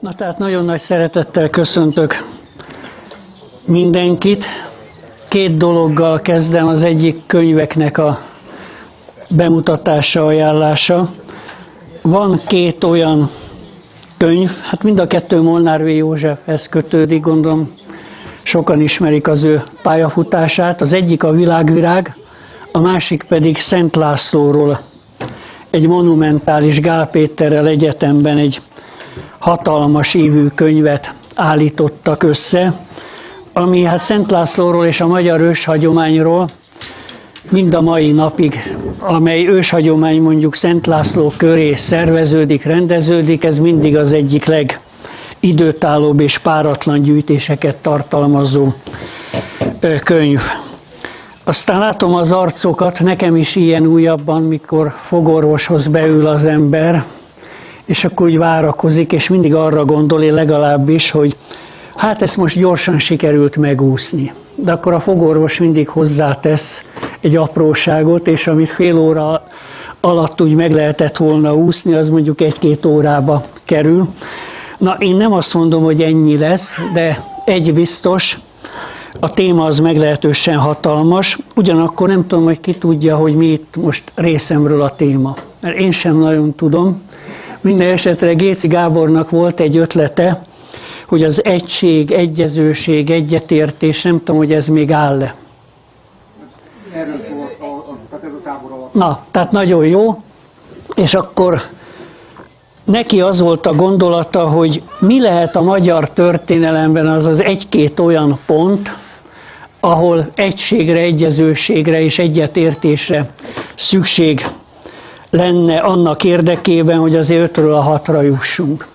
Na tehát nagyon nagy szeretettel köszöntök mindenkit. Két dologgal kezdem, az egyik könyveknek a bemutatása, ajánlása. Van két olyan könyv, hát mind a kettő Molnár V. Józsefhez kötődik, gondolom sokan ismerik az ő pályafutását. Az egyik a világvirág, a másik pedig Szent Lászlóról. Egy monumentális Gál Péterrel egyetemben egy hatalmas ívű könyvet állítottak össze, ami hát Szent Lászlóról és a magyar őshagyományról mind a mai napig, amely őshagyomány mondjuk Szent László köré szerveződik, rendeződik, ez mindig az egyik legidőtállóbb és páratlan gyűjtéseket tartalmazó könyv. Aztán látom az arcokat, nekem is ilyen újabban, mikor fogorvoshoz beül az ember, és akkor úgy várakozik, és mindig arra gondol, én legalábbis, hogy hát ezt most gyorsan sikerült megúszni. De akkor a fogorvos mindig hozzátesz egy apróságot, és amit fél óra alatt úgy meg lehetett volna úszni, az mondjuk egy-két órába kerül. Na, én nem azt mondom, hogy ennyi lesz, de egy biztos, a téma az meglehetősen hatalmas, ugyanakkor nem tudom, hogy ki tudja, hogy mi itt most részemről a téma. Mert én sem nagyon tudom. Minden esetre Géci Gábornak volt egy ötlete, hogy az egység, egyezőség, egyetértés, nem tudom, hogy ez még áll-e. Erről szól, a, a, tehát ez a tábor alatt. Na, tehát nagyon jó, és akkor neki az volt a gondolata, hogy mi lehet a magyar történelemben az az egy-két olyan pont, ahol egységre, egyezőségre és egyetértésre szükség lenne annak érdekében, hogy az 5-ről a hatra jussunk.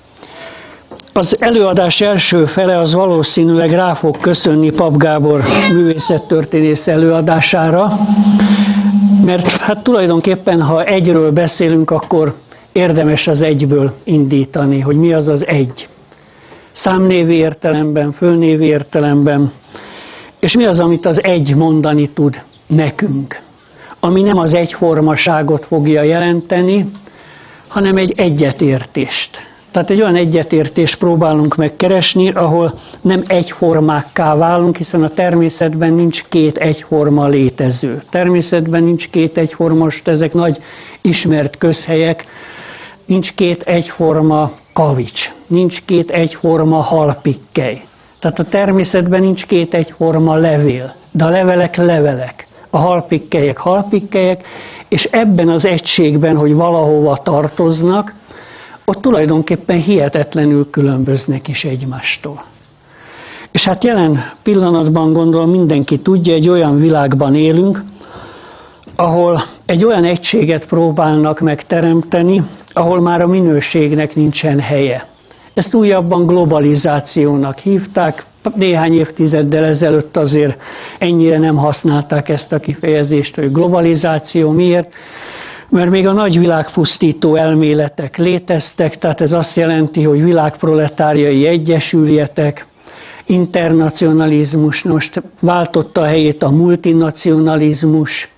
Az előadás első fele az valószínűleg rá fog köszönni Pap Gábor művészettörténész előadására, mert hát tulajdonképpen, ha egyről beszélünk, akkor érdemes az egyből indítani, hogy mi az az egy. Számnévi értelemben, fölnévi értelemben, és mi az, amit az egy mondani tud nekünk, ami nem az egyformaságot fogja jelenteni, hanem egy egyetértést. Tehát egy olyan egyetértést próbálunk megkeresni, ahol nem egyformákká válunk, hiszen a természetben nincs két egyforma létező. Természetben nincs két egyforma, most ezek nagy ismert közhelyek, nincs két egyforma kavics, nincs két egyforma halpikkely. Tehát a természetben nincs két egyforma levél, de a levelek levelek, a halpikkelyek halpikkelyek, és ebben az egységben, hogy valahova tartoznak, ott tulajdonképpen hihetetlenül különböznek is egymástól. És hát jelen pillanatban gondolom mindenki tudja, egy olyan világban élünk, ahol egy olyan egységet próbálnak megteremteni, ahol már a minőségnek nincsen helye. Ezt újabban globalizációnak hívták, néhány évtizeddel ezelőtt azért ennyire nem használták ezt a kifejezést, hogy globalizáció. Miért? Mert még a nagy világpusztító elméletek léteztek, tehát ez azt jelenti, hogy világproletáriai egyesüljetek, internacionalizmus most váltotta a helyét a multinacionalizmus,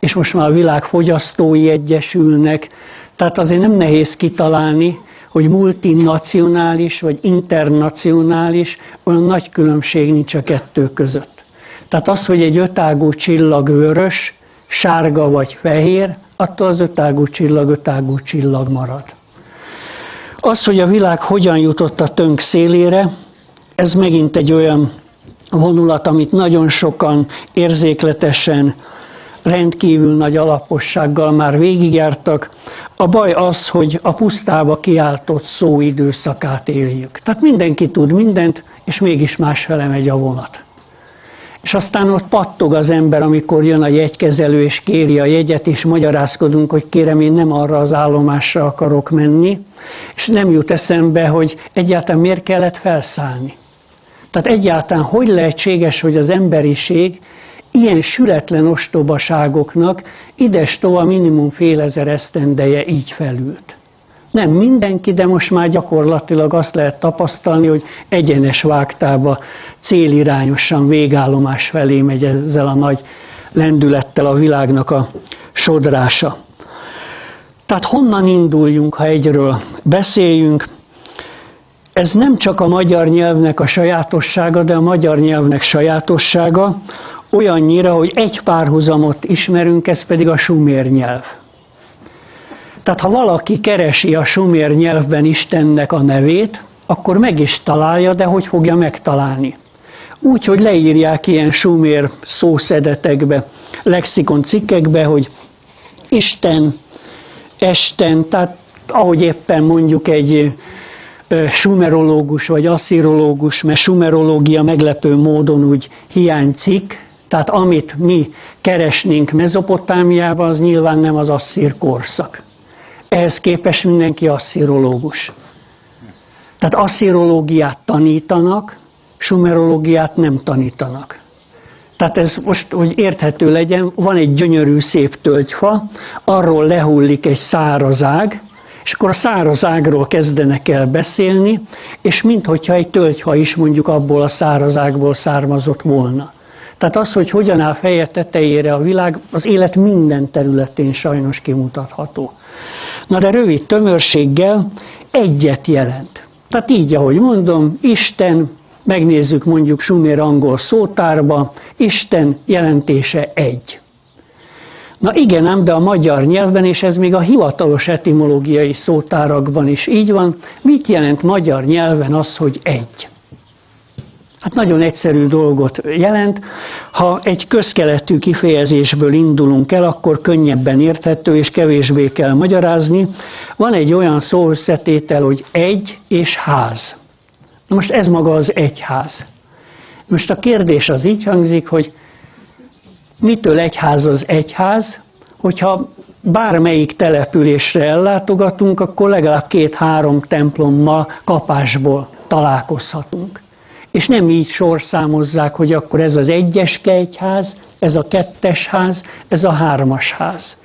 és most már a világ fogyasztói egyesülnek, tehát azért nem nehéz kitalálni, hogy multinacionális vagy internacionális, olyan nagy különbség nincs a kettő között. Tehát az, hogy egy ötágú csillag vörös, sárga vagy fehér, attól az ötágú csillag ötágú csillag marad. Az, hogy a világ hogyan jutott a tönk szélére, ez megint egy olyan vonulat, amit nagyon sokan érzékletesen, rendkívül nagy alapossággal már végigjártak. A baj az, hogy a pusztába kiáltott szó időszakát éljük. Tehát mindenki tud mindent, és mégis másfele megy a vonat. És aztán ott pattog az ember, amikor jön a jegykezelő, és kéri a jegyet, és magyarázkodunk, hogy kérem, én nem arra az állomásra akarok menni, és nem jut eszembe, hogy egyáltalán miért kellett felszállni. Tehát egyáltalán hogy lehetséges, hogy az emberiség ilyen sületlen ostobaságoknak tova minimum fél ezer esztendeje így felült. Nem mindenki, de most már gyakorlatilag azt lehet tapasztalni, hogy egyenes vágtába célirányosan végállomás felé megy ezzel a nagy lendülettel a világnak a sodrása. Tehát honnan induljunk, ha egyről beszéljünk? ez nem csak a magyar nyelvnek a sajátossága, de a magyar nyelvnek sajátossága olyannyira, hogy egy párhuzamot ismerünk, ez pedig a sumér nyelv. Tehát ha valaki keresi a sumér nyelvben Istennek a nevét, akkor meg is találja, de hogy fogja megtalálni? Úgy, hogy leírják ilyen sumér szószedetekbe, lexikon cikkekbe, hogy Isten, Esten, tehát ahogy éppen mondjuk egy sumerológus vagy asszirológus, mert sumerológia meglepő módon úgy hiányzik, tehát amit mi keresnénk Mezopotámiában, az nyilván nem az asszír korszak. Ehhez képest mindenki asszirológus. Tehát asszirológiát tanítanak, sumerológiát nem tanítanak. Tehát ez most, hogy érthető legyen, van egy gyönyörű szép tölgyfa, arról lehullik egy szárazág, és akkor a szárazágról kezdenek el beszélni, és minthogyha egy tölgyfa is mondjuk abból a szárazágból származott volna. Tehát az, hogy hogyan áll feje tetejére a világ, az élet minden területén sajnos kimutatható. Na de rövid tömörséggel egyet jelent. Tehát így, ahogy mondom, Isten, megnézzük mondjuk sumér angol szótárba, Isten jelentése egy. Na igen, ám, de a magyar nyelvben, és ez még a hivatalos etimológiai szótárakban is így van, mit jelent magyar nyelven az, hogy egy? Hát nagyon egyszerű dolgot jelent. Ha egy közkeletű kifejezésből indulunk el, akkor könnyebben érthető és kevésbé kell magyarázni. Van egy olyan szó összetétel, hogy egy és ház. Most ez maga az egyház. Most a kérdés az így hangzik, hogy mitől egyház az egyház, hogyha bármelyik településre ellátogatunk, akkor legalább két-három templommal kapásból találkozhatunk. És nem így sorszámozzák, hogy akkor ez az egyes egyház, ez a kettes ház, ez a hármas ház.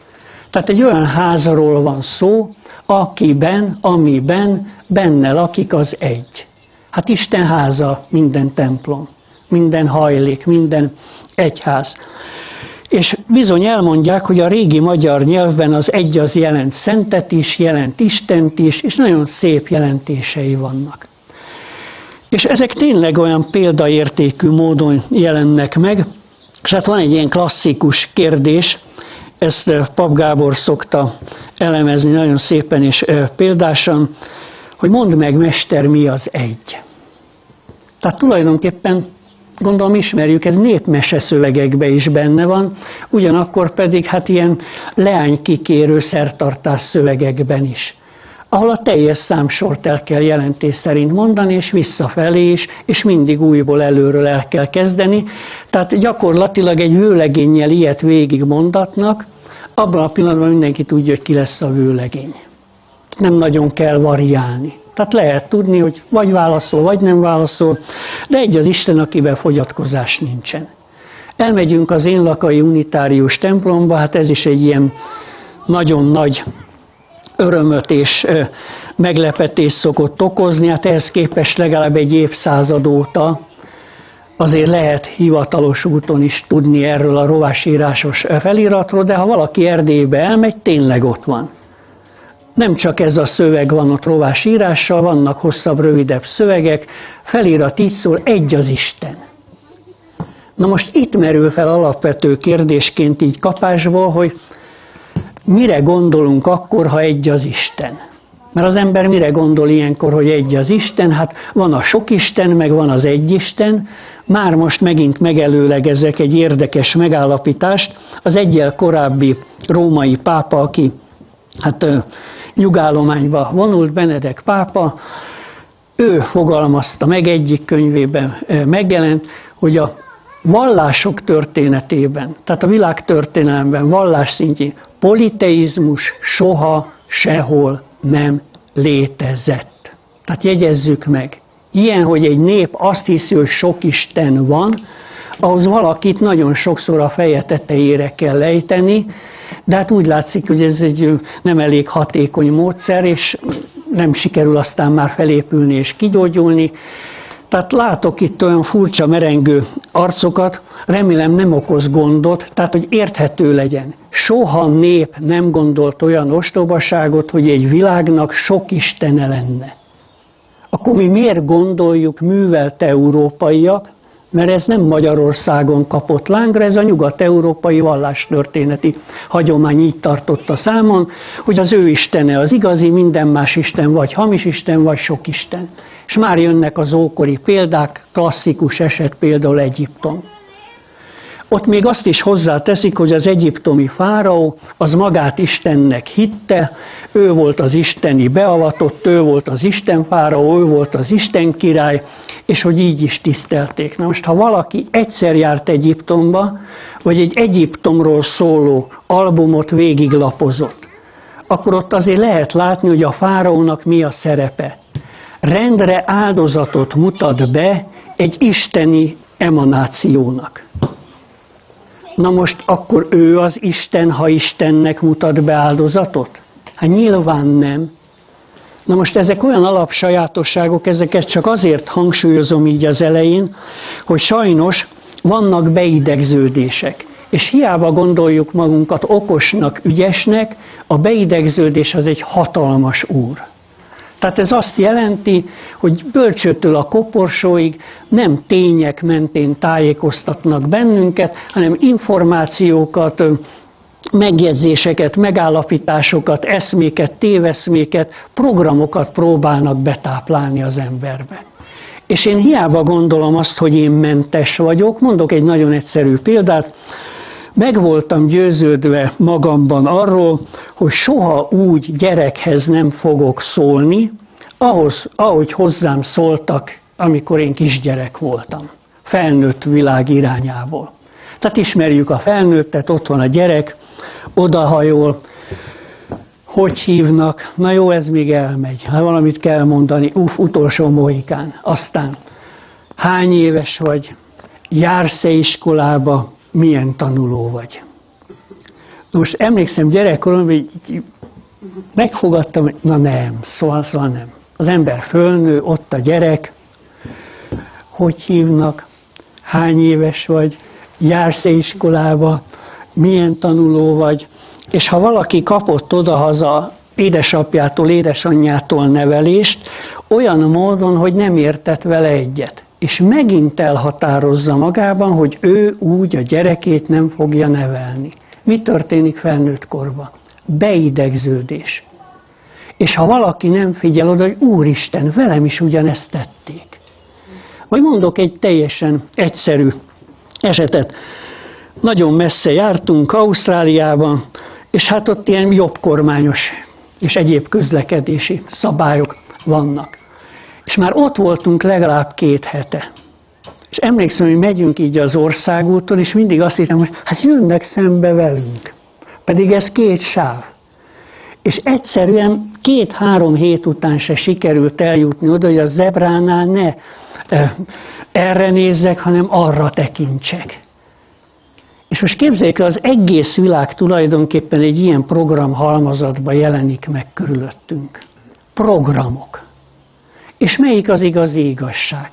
Tehát egy olyan házról van szó, akiben, amiben benne lakik az egy. Hát Isten háza minden templom, minden hajlék, minden egyház. És bizony elmondják, hogy a régi magyar nyelvben az egy az jelent szentet is, jelent Istent is, és nagyon szép jelentései vannak. És ezek tényleg olyan példaértékű módon jelennek meg, és hát van egy ilyen klasszikus kérdés, ezt Pap Gábor szokta elemezni nagyon szépen és példásan, hogy mondd meg, mester, mi az egy. Tehát tulajdonképpen gondolom ismerjük, ez népmese szövegekben is benne van, ugyanakkor pedig hát ilyen leánykikérő szertartás szövegekben is ahol a teljes számsort el kell jelentés szerint mondani, és visszafelé is, és mindig újból előről el kell kezdeni. Tehát gyakorlatilag egy vőlegénnyel ilyet végig mondatnak, abban a pillanatban mindenki tudja, hogy ki lesz a vőlegény. Nem nagyon kell variálni. Tehát lehet tudni, hogy vagy válaszol, vagy nem válaszol, de egy az Isten, akiben fogyatkozás nincsen. Elmegyünk az én lakai unitárius templomba, hát ez is egy ilyen nagyon nagy örömöt és meglepetés szokott okozni, hát ehhez képest legalább egy évszázad óta azért lehet hivatalos úton is tudni erről a rovásírásos feliratról, de ha valaki Erdélybe elmegy, tényleg ott van. Nem csak ez a szöveg van ott rovásírással, vannak hosszabb, rövidebb szövegek, felirat így szól, egy az Isten. Na most itt merül fel alapvető kérdésként így kapásból, hogy mire gondolunk akkor, ha egy az Isten? Mert az ember mire gondol ilyenkor, hogy egy az Isten? Hát van a sok Isten, meg van az egy Isten. Már most megint megelőlegezek egy érdekes megállapítást. Az egyel korábbi római pápa, aki hát nyugállományba vonult, Benedek pápa, ő fogalmazta meg egyik könyvében megjelent, hogy a vallások történetében, tehát a világ történelemben, vallás szintjén politeizmus soha sehol nem létezett. Tehát jegyezzük meg, ilyen, hogy egy nép azt hiszi, hogy sok Isten van, ahhoz valakit nagyon sokszor a feje tetejére kell lejteni, de hát úgy látszik, hogy ez egy nem elég hatékony módszer, és nem sikerül aztán már felépülni és kigyógyulni. Tehát látok itt olyan furcsa merengő arcokat, remélem nem okoz gondot, tehát hogy érthető legyen. Soha nép nem gondolt olyan ostobaságot, hogy egy világnak sok istene lenne. akkor mi miért gondoljuk művelt európaiak, mert ez nem Magyarországon kapott lángra, ez a nyugat-európai vallástörténeti hagyomány így tartotta számon, hogy az ő istene az igazi, minden más isten vagy hamis isten, vagy sok isten. És már jönnek az ókori példák, klasszikus eset például Egyiptom. Ott még azt is hozzáteszik, hogy az egyiptomi fáraó az magát Istennek hitte, ő volt az isteni beavatott, ő volt az Isten fáraó, ő volt az Isten király, és hogy így is tisztelték. Na most, ha valaki egyszer járt Egyiptomba, vagy egy Egyiptomról szóló albumot végiglapozott, akkor ott azért lehet látni, hogy a fáraónak mi a szerepe. Rendre áldozatot mutat be egy isteni emanációnak. Na most akkor ő az Isten, ha Istennek mutat be áldozatot? Hát nyilván nem. Na most ezek olyan alapsajátosságok, ezeket csak azért hangsúlyozom így az elején, hogy sajnos vannak beidegződések. És hiába gondoljuk magunkat okosnak, ügyesnek, a beidegződés az egy hatalmas úr. Tehát ez azt jelenti, hogy bölcsőtől a koporsóig nem tények mentén tájékoztatnak bennünket, hanem információkat, megjegyzéseket, megállapításokat, eszméket, téveszméket, programokat próbálnak betáplálni az emberbe. És én hiába gondolom azt, hogy én mentes vagyok, mondok egy nagyon egyszerű példát, meg voltam győződve magamban arról, hogy soha úgy gyerekhez nem fogok szólni, ahhoz, ahogy hozzám szóltak, amikor én kisgyerek voltam, felnőtt világ irányából. Tehát ismerjük a felnőttet, ott van a gyerek, odahajol, hogy hívnak, na jó, ez még elmegy, ha valamit kell mondani, uff, utolsó mohikán. Aztán, hány éves vagy, jársz-e iskolába, milyen tanuló vagy. Most emlékszem gyerekkorom, hogy megfogadtam, hogy na nem, szóval, szóval nem. Az ember fölnő, ott a gyerek, hogy hívnak, hány éves vagy, jársz-e iskolába, milyen tanuló vagy, és ha valaki kapott odahaza édesapjától, édesanyjától nevelést, olyan módon, hogy nem értett vele egyet. És megint elhatározza magában, hogy ő úgy a gyerekét nem fogja nevelni. Mi történik felnőtt korban? Beidegződés. És ha valaki nem figyel oda, hogy Úristen, velem is ugyanezt tették. Vagy mondok egy teljesen egyszerű esetet. Nagyon messze jártunk Ausztráliában, és hát ott ilyen jobb kormányos és egyéb közlekedési szabályok vannak. És már ott voltunk legalább két hete. És emlékszem, hogy megyünk így az országúton, és mindig azt hittem, hogy hát jönnek szembe velünk. Pedig ez két sáv. És egyszerűen két-három hét után se sikerült eljutni oda, hogy a zebránál ne erre nézzek, hanem arra tekintsek. És most képzeljék, az egész világ tulajdonképpen egy ilyen program halmazatban jelenik meg körülöttünk. Programok. És melyik az igazi igazság?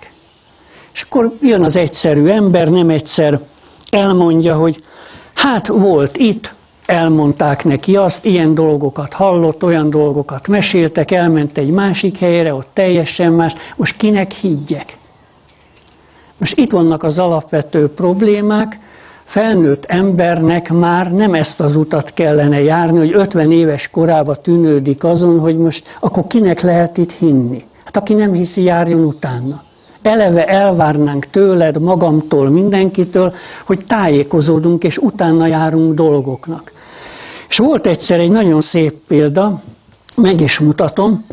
És akkor jön az egyszerű ember, nem egyszer elmondja, hogy hát volt itt, elmondták neki azt, ilyen dolgokat hallott, olyan dolgokat meséltek, elment egy másik helyre, ott teljesen más, most kinek higgyek? Most itt vannak az alapvető problémák, felnőtt embernek már nem ezt az utat kellene járni, hogy 50 éves korába tűnődik azon, hogy most akkor kinek lehet itt hinni. Hát aki nem hiszi, járjon utána. Eleve elvárnánk tőled, magamtól, mindenkitől, hogy tájékozódunk, és utána járunk dolgoknak. És volt egyszer egy nagyon szép példa, meg is mutatom,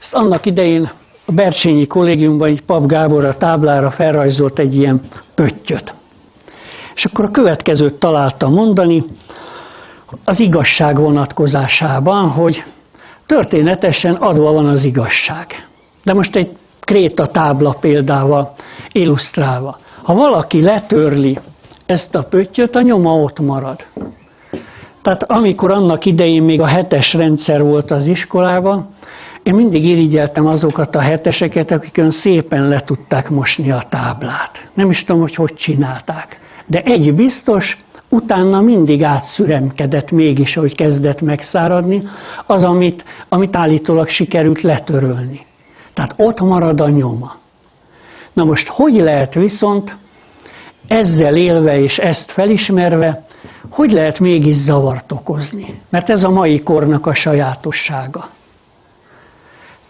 ezt annak idején a Bercsényi kollégiumban egy Pap Gábor a táblára felrajzolt egy ilyen pöttyöt. És akkor a következőt találta mondani az igazság vonatkozásában, hogy történetesen adva van az igazság. De most egy kréta tábla példával illusztrálva. Ha valaki letörli ezt a pöttyöt, a nyoma ott marad. Tehát amikor annak idején még a hetes rendszer volt az iskolában, én mindig irigyeltem azokat a heteseket, akik ön szépen le tudták mosni a táblát. Nem is tudom, hogy hogy csinálták. De egy biztos, utána mindig átszüremkedett mégis, hogy kezdett megszáradni, az, amit, amit állítólag sikerült letörölni. Tehát ott marad a nyoma. Na most hogy lehet viszont ezzel élve és ezt felismerve, hogy lehet mégis zavart okozni? Mert ez a mai kornak a sajátossága.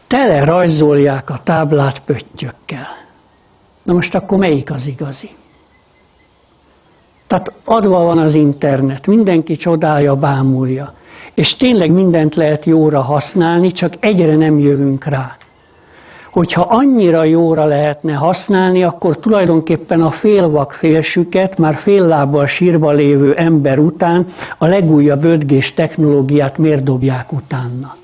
Tele rajzolják a táblát pöttyökkel. Na most akkor melyik az igazi? Tehát adva van az internet, mindenki csodálja, bámulja. És tényleg mindent lehet jóra használni, csak egyre nem jövünk rá. Hogyha annyira jóra lehetne használni, akkor tulajdonképpen a félvak félsüket, már fél lábbal sírva lévő ember után a legújabb 5 technológiát miért dobják utána?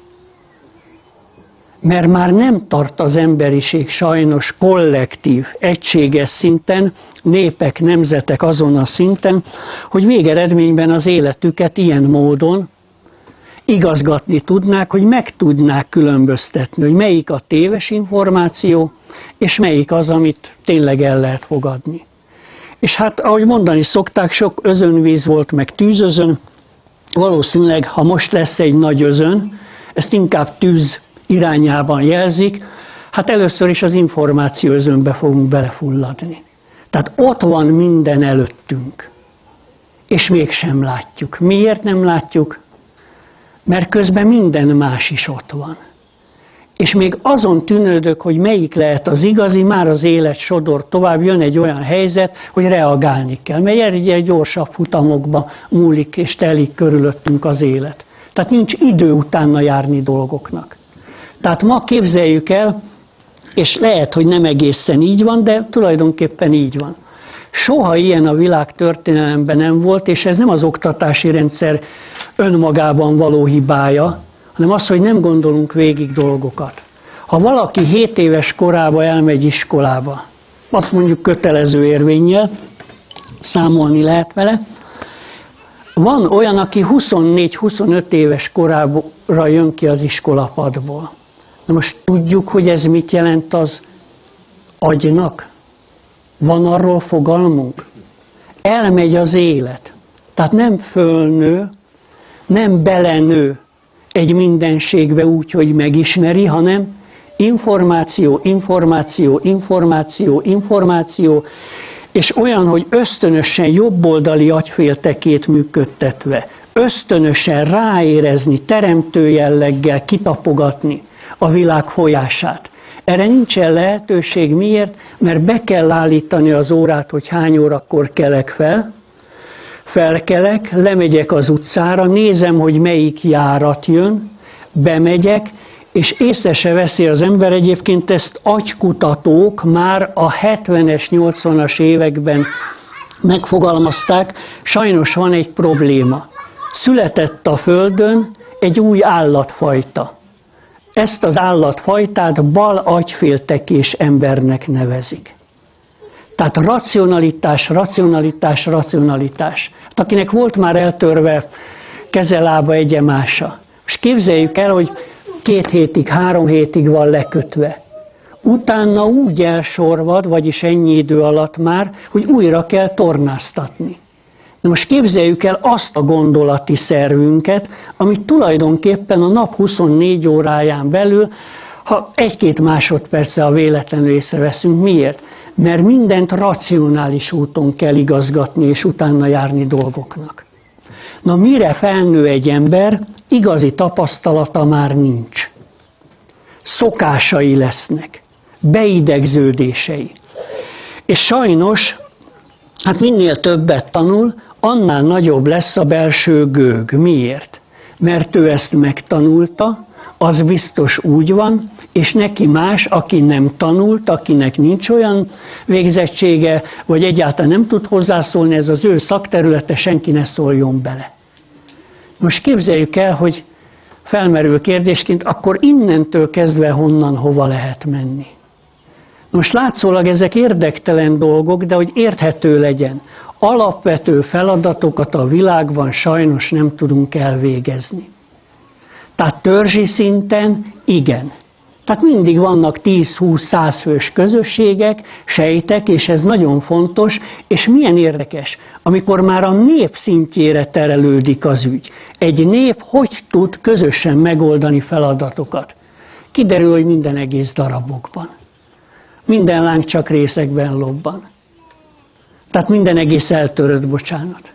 mert már nem tart az emberiség sajnos kollektív, egységes szinten, népek, nemzetek azon a szinten, hogy végeredményben az életüket ilyen módon igazgatni tudnák, hogy meg tudnák különböztetni, hogy melyik a téves információ, és melyik az, amit tényleg el lehet fogadni. És hát, ahogy mondani szokták, sok özönvíz volt, meg tűzözön, valószínűleg, ha most lesz egy nagy özön, ezt inkább tűz irányában jelzik, hát először is az információ özönbe fogunk belefulladni. Tehát ott van minden előttünk, és mégsem látjuk. Miért nem látjuk? Mert közben minden más is ott van. És még azon tűnődök, hogy melyik lehet az igazi, már az élet sodor tovább, jön egy olyan helyzet, hogy reagálni kell. Mert egyre gyorsabb futamokba múlik és telik körülöttünk az élet. Tehát nincs idő utána járni dolgoknak. Tehát ma képzeljük el, és lehet, hogy nem egészen így van, de tulajdonképpen így van. Soha ilyen a világ történelemben nem volt, és ez nem az oktatási rendszer önmagában való hibája, hanem az, hogy nem gondolunk végig dolgokat. Ha valaki 7 éves korába elmegy iskolába, azt mondjuk kötelező érvényel, számolni lehet vele, van olyan, aki 24-25 éves korára jön ki az iskolapadból. Na most tudjuk, hogy ez mit jelent az agynak? Van arról fogalmunk? Elmegy az élet. Tehát nem fölnő, nem belenő egy mindenségbe úgy, hogy megismeri, hanem információ, információ, információ, információ, és olyan, hogy ösztönösen jobboldali agyféltekét működtetve, ösztönösen ráérezni, teremtő jelleggel kitapogatni, a világ folyását. Erre nincsen lehetőség. Miért? Mert be kell állítani az órát, hogy hány órakor kelek fel. Felkelek, lemegyek az utcára, nézem, hogy melyik járat jön, bemegyek, és észre se veszi az ember, egyébként ezt agykutatók már a 70-es, 80-as években megfogalmazták, sajnos van egy probléma. Született a Földön egy új állatfajta. Ezt az állatfajtát bal agyféltekés embernek nevezik. Tehát racionalitás, racionalitás, racionalitás. Hát akinek volt már eltörve kezelába egyemása. És képzeljük el, hogy két hétig, három hétig van lekötve. Utána úgy elsorvad, vagyis ennyi idő alatt már, hogy újra kell tornáztatni. Na most képzeljük el azt a gondolati szervünket, amit tulajdonképpen a nap 24 óráján belül, ha egy-két másodperce a véletlenül észreveszünk. Miért? Mert mindent racionális úton kell igazgatni és utána járni dolgoknak. Na mire felnő egy ember, igazi tapasztalata már nincs. Szokásai lesznek, beidegződései. És sajnos, hát minél többet tanul, annál nagyobb lesz a belső gőg. Miért? Mert ő ezt megtanulta, az biztos úgy van, és neki más, aki nem tanult, akinek nincs olyan végzettsége, vagy egyáltalán nem tud hozzászólni, ez az ő szakterülete, senki ne szóljon bele. Most képzeljük el, hogy felmerül kérdésként, akkor innentől kezdve honnan, hova lehet menni. Most látszólag ezek érdektelen dolgok, de hogy érthető legyen alapvető feladatokat a világban sajnos nem tudunk elvégezni. Tehát törzsi szinten igen. Tehát mindig vannak 10-20-100 fős közösségek, sejtek, és ez nagyon fontos, és milyen érdekes, amikor már a nép szintjére terelődik az ügy. Egy nép hogy tud közösen megoldani feladatokat? Kiderül, hogy minden egész darabokban. Minden láng csak részekben lobban. Tehát minden egész eltörött, bocsánat.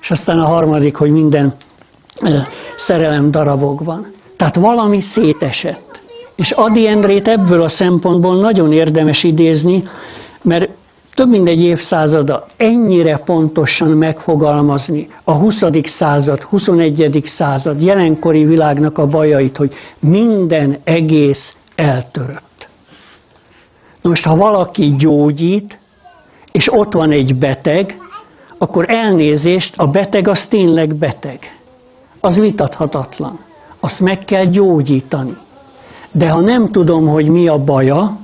És aztán a harmadik, hogy minden szerelem darabokban. Tehát valami szétesett. És Adi Endrét ebből a szempontból nagyon érdemes idézni, mert több mint egy évszázada ennyire pontosan megfogalmazni a 20. század, 21. század jelenkori világnak a bajait, hogy minden egész eltörött. Most, ha valaki gyógyít, és ott van egy beteg, akkor elnézést, a beteg az tényleg beteg. Az vitathatatlan. Azt meg kell gyógyítani. De ha nem tudom, hogy mi a baja,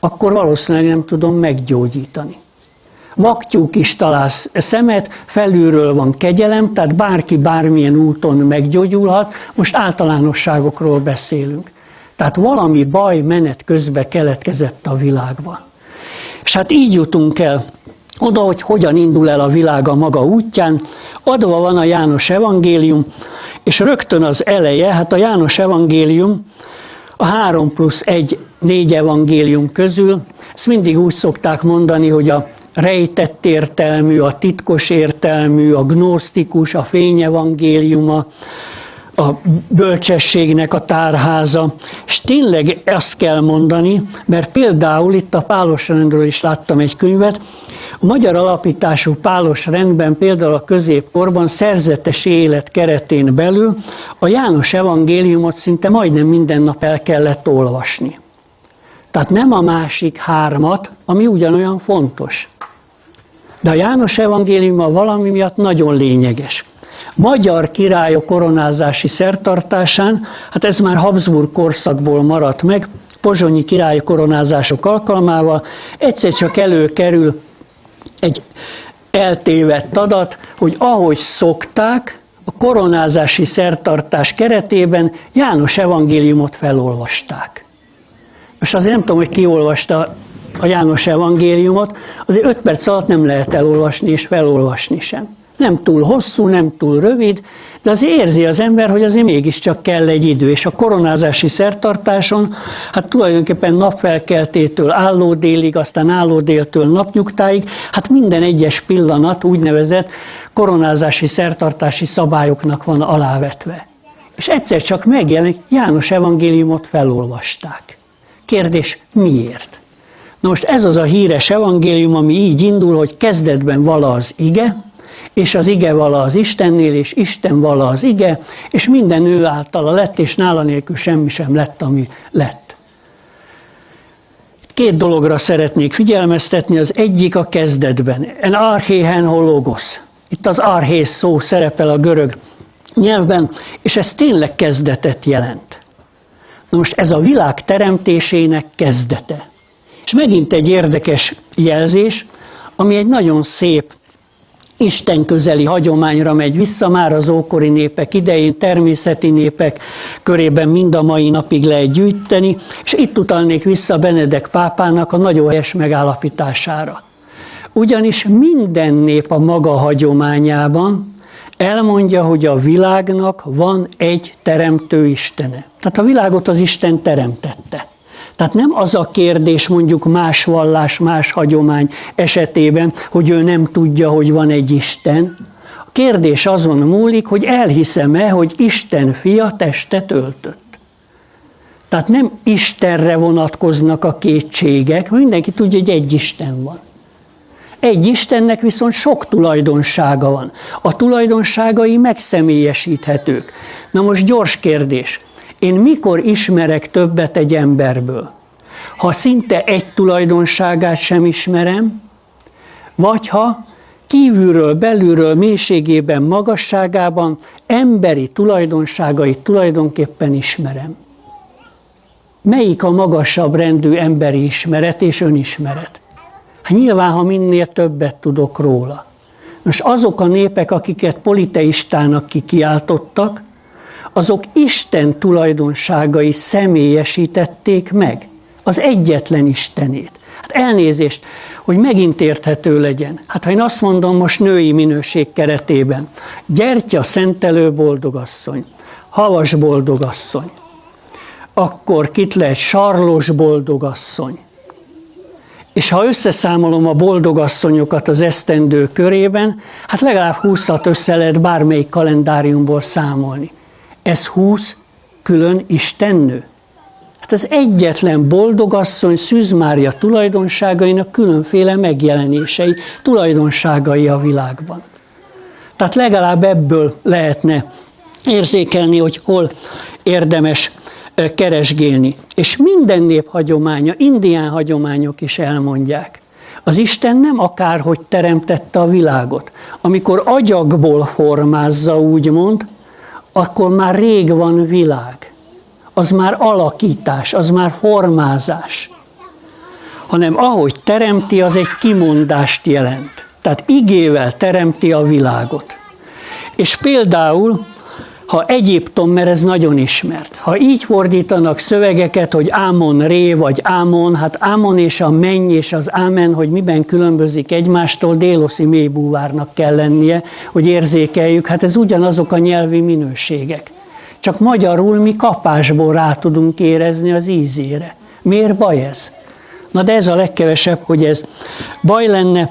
akkor valószínűleg nem tudom meggyógyítani. Vaktyúk is találsz szemet, felülről van kegyelem, tehát bárki bármilyen úton meggyógyulhat, most általánosságokról beszélünk. Tehát valami baj menet közben keletkezett a világban. És hát így jutunk el oda, hogy hogyan indul el a világ a maga útján. Adva van a János evangélium, és rögtön az eleje, hát a János evangélium a 3 plusz 1 négy evangélium közül, ezt mindig úgy szokták mondani, hogy a rejtett értelmű, a titkos értelmű, a gnósztikus, a fényevangéliuma, a bölcsességnek a tárháza, és tényleg ezt kell mondani, mert például itt a Pálos rendről is láttam egy könyvet, a magyar alapítású pálos rendben például a középkorban szerzetes élet keretén belül a János evangéliumot szinte majdnem minden nap el kellett olvasni. Tehát nem a másik hármat, ami ugyanolyan fontos. De a János evangélium valami miatt nagyon lényeges. Magyar királyok koronázási szertartásán, hát ez már Habsburg korszakból maradt meg, pozsonyi király koronázások alkalmával, egyszer csak előkerül egy eltévedt adat, hogy ahogy szokták, a koronázási szertartás keretében János evangéliumot felolvasták. Most azért nem tudom, hogy ki olvasta a János evangéliumot, azért öt perc alatt nem lehet elolvasni és felolvasni sem. Nem túl hosszú, nem túl rövid, de az érzi az ember, hogy azért mégiscsak kell egy idő. És a koronázási szertartáson, hát tulajdonképpen napfelkeltétől állódélig, aztán állódéltől napnyugtáig, hát minden egyes pillanat úgynevezett koronázási szertartási szabályoknak van alávetve. És egyszer csak megjelenik, János evangéliumot felolvasták. Kérdés, miért? Na most ez az a híres evangélium, ami így indul, hogy kezdetben vala az ige, és az ige vala az Istennél, és Isten vala az ige, és minden ő általa lett, és nála nélkül semmi sem lett, ami lett. Két dologra szeretnék figyelmeztetni, az egyik a kezdetben, en archéhen hologos. Itt az archés szó szerepel a görög nyelvben, és ez tényleg kezdetet jelent. Na most ez a világ teremtésének kezdete. És megint egy érdekes jelzés, ami egy nagyon szép Isten közeli hagyományra megy vissza, már az ókori népek idején, természeti népek körében mind a mai napig lehet gyűjteni, és itt utalnék vissza Benedek pápának a nagyon helyes megállapítására. Ugyanis minden nép a maga hagyományában elmondja, hogy a világnak van egy teremtő istene. Tehát a világot az Isten teremtette. Tehát nem az a kérdés mondjuk más vallás, más hagyomány esetében, hogy ő nem tudja, hogy van egy Isten. A kérdés azon múlik, hogy elhiszem-e, hogy Isten fia testet öltött. Tehát nem Istenre vonatkoznak a kétségek, mindenki tudja, hogy egy Isten van. Egy Istennek viszont sok tulajdonsága van. A tulajdonságai megszemélyesíthetők. Na most gyors kérdés. Én mikor ismerek többet egy emberből? Ha szinte egy tulajdonságát sem ismerem, vagy ha kívülről, belülről, mélységében, magasságában emberi tulajdonságait tulajdonképpen ismerem. Melyik a magasabb rendű emberi ismeret és önismeret? Hát nyilván, ha minél többet tudok róla. Most azok a népek, akiket politeistának kikiáltottak, azok Isten tulajdonságai személyesítették meg, az egyetlen Istenét. Hát elnézést, hogy megint érthető legyen. Hát ha én azt mondom most női minőség keretében, gyertya szentelő boldogasszony, havas boldogasszony, akkor kit lehet sarlos boldogasszony. És ha összeszámolom a boldogasszonyokat az esztendő körében, hát legalább 20-at össze lehet bármelyik kalendáriumból számolni. Ez 20 külön istennő. Hát az egyetlen boldogasszony Szűz Mária tulajdonságainak különféle megjelenései, tulajdonságai a világban. Tehát legalább ebből lehetne érzékelni, hogy hol érdemes keresgélni. És minden nép hagyománya, indián hagyományok is elmondják. Az Isten nem akárhogy teremtette a világot. Amikor agyagból formázza, úgymond, akkor már rég van világ. Az már alakítás, az már formázás. Hanem ahogy teremti, az egy kimondást jelent. Tehát igével teremti a világot. És például ha Egyiptom, mert ez nagyon ismert. Ha így fordítanak szövegeket, hogy Ámon Ré vagy Ámon, hát Ámon és a menny és az Ámen, hogy miben különbözik egymástól, déloszi mélybúvárnak kell lennie, hogy érzékeljük, hát ez ugyanazok a nyelvi minőségek. Csak magyarul mi kapásból rá tudunk érezni az ízére. Miért baj ez? Na de ez a legkevesebb, hogy ez baj lenne,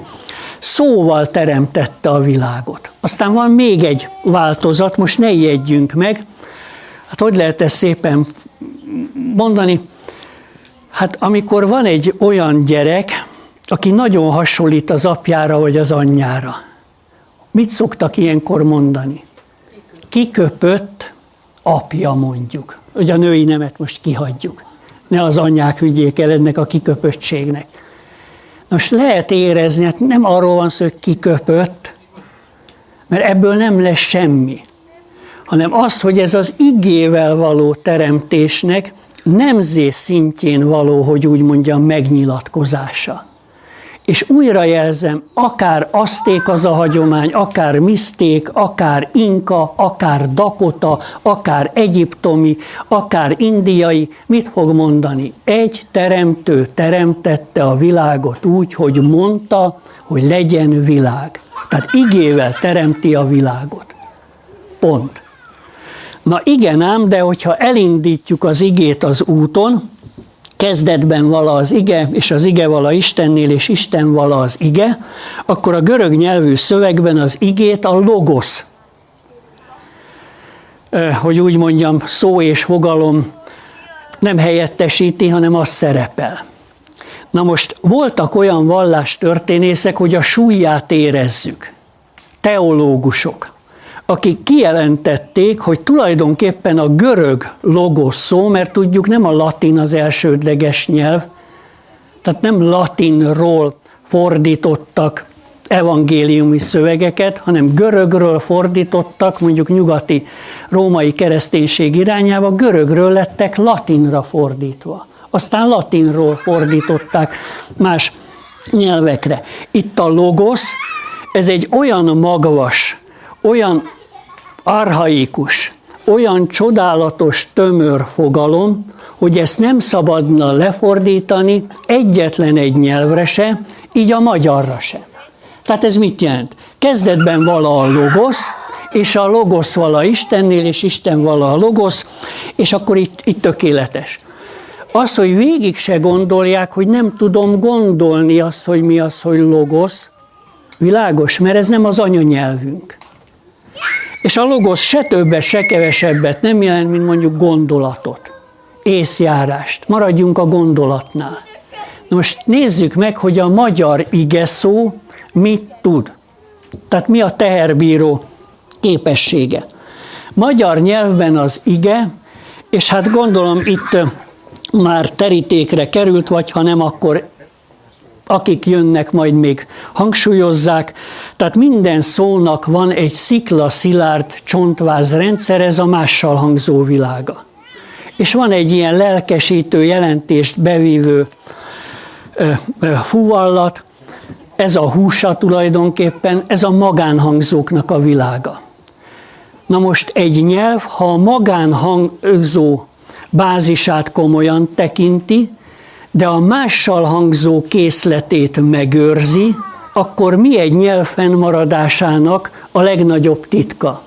szóval teremtette a világot. Aztán van még egy változat, most ne ijedjünk meg. Hát hogy lehet ezt szépen mondani? Hát amikor van egy olyan gyerek, aki nagyon hasonlít az apjára vagy az anyjára, mit szoktak ilyenkor mondani? Kiköpött apja mondjuk. Hogy a női nemet most kihagyjuk. Ne az anyják vigyék el ennek a kiköpöttségnek. Most lehet érezni, hát nem arról van szó, hogy kiköpött, mert ebből nem lesz semmi, hanem az, hogy ez az igével való teremtésnek nemzés szintjén való, hogy úgy mondjam, megnyilatkozása. És újra jelzem, akár azték az a hagyomány, akár miszték, akár inka, akár dakota, akár egyiptomi, akár indiai, mit fog mondani? Egy teremtő teremtette a világot úgy, hogy mondta, hogy legyen világ. Tehát igével teremti a világot. Pont. Na igen ám, de hogyha elindítjuk az igét az úton, kezdetben vala az ige, és az ige vala Istennél, és Isten vala az ige, akkor a görög nyelvű szövegben az igét a logosz, hogy úgy mondjam, szó és fogalom nem helyettesíti, hanem az szerepel. Na most voltak olyan vallástörténészek, hogy a súlyát érezzük. Teológusok akik kijelentették, hogy tulajdonképpen a görög logos szó, mert tudjuk nem a latin az elsődleges nyelv, tehát nem latinról fordítottak evangéliumi szövegeket, hanem görögről fordítottak, mondjuk nyugati római kereszténység irányába, görögről lettek latinra fordítva. Aztán latinról fordították más nyelvekre. Itt a logos, ez egy olyan magvas, olyan arhaikus, olyan csodálatos, tömör fogalom, hogy ezt nem szabadna lefordítani egyetlen egy nyelvre se, így a magyarra se. Tehát ez mit jelent? Kezdetben vala a logosz, és a logosz vala Istennél, és Isten vala a logosz, és akkor itt, itt tökéletes. Az, hogy végig se gondolják, hogy nem tudom gondolni azt, hogy mi az, hogy logosz, világos, mert ez nem az anyanyelvünk. És a logosz se többet, se kevesebbet nem jelent, mint mondjuk gondolatot, észjárást. Maradjunk a gondolatnál. Na most nézzük meg, hogy a magyar ige szó mit tud. Tehát mi a teherbíró képessége. Magyar nyelvben az ige, és hát gondolom itt már terítékre került, vagy ha nem, akkor akik jönnek, majd még hangsúlyozzák. Tehát minden szónak van egy szikla szilárd csontváz rendszer, ez a mással hangzó világa. És van egy ilyen lelkesítő jelentést bevívő fuvallat, ez a húsa tulajdonképpen, ez a magánhangzóknak a világa. Na most egy nyelv, ha a magánhangzó bázisát komolyan tekinti, de a mással hangzó készletét megőrzi, akkor mi egy nyelv fennmaradásának a legnagyobb titka?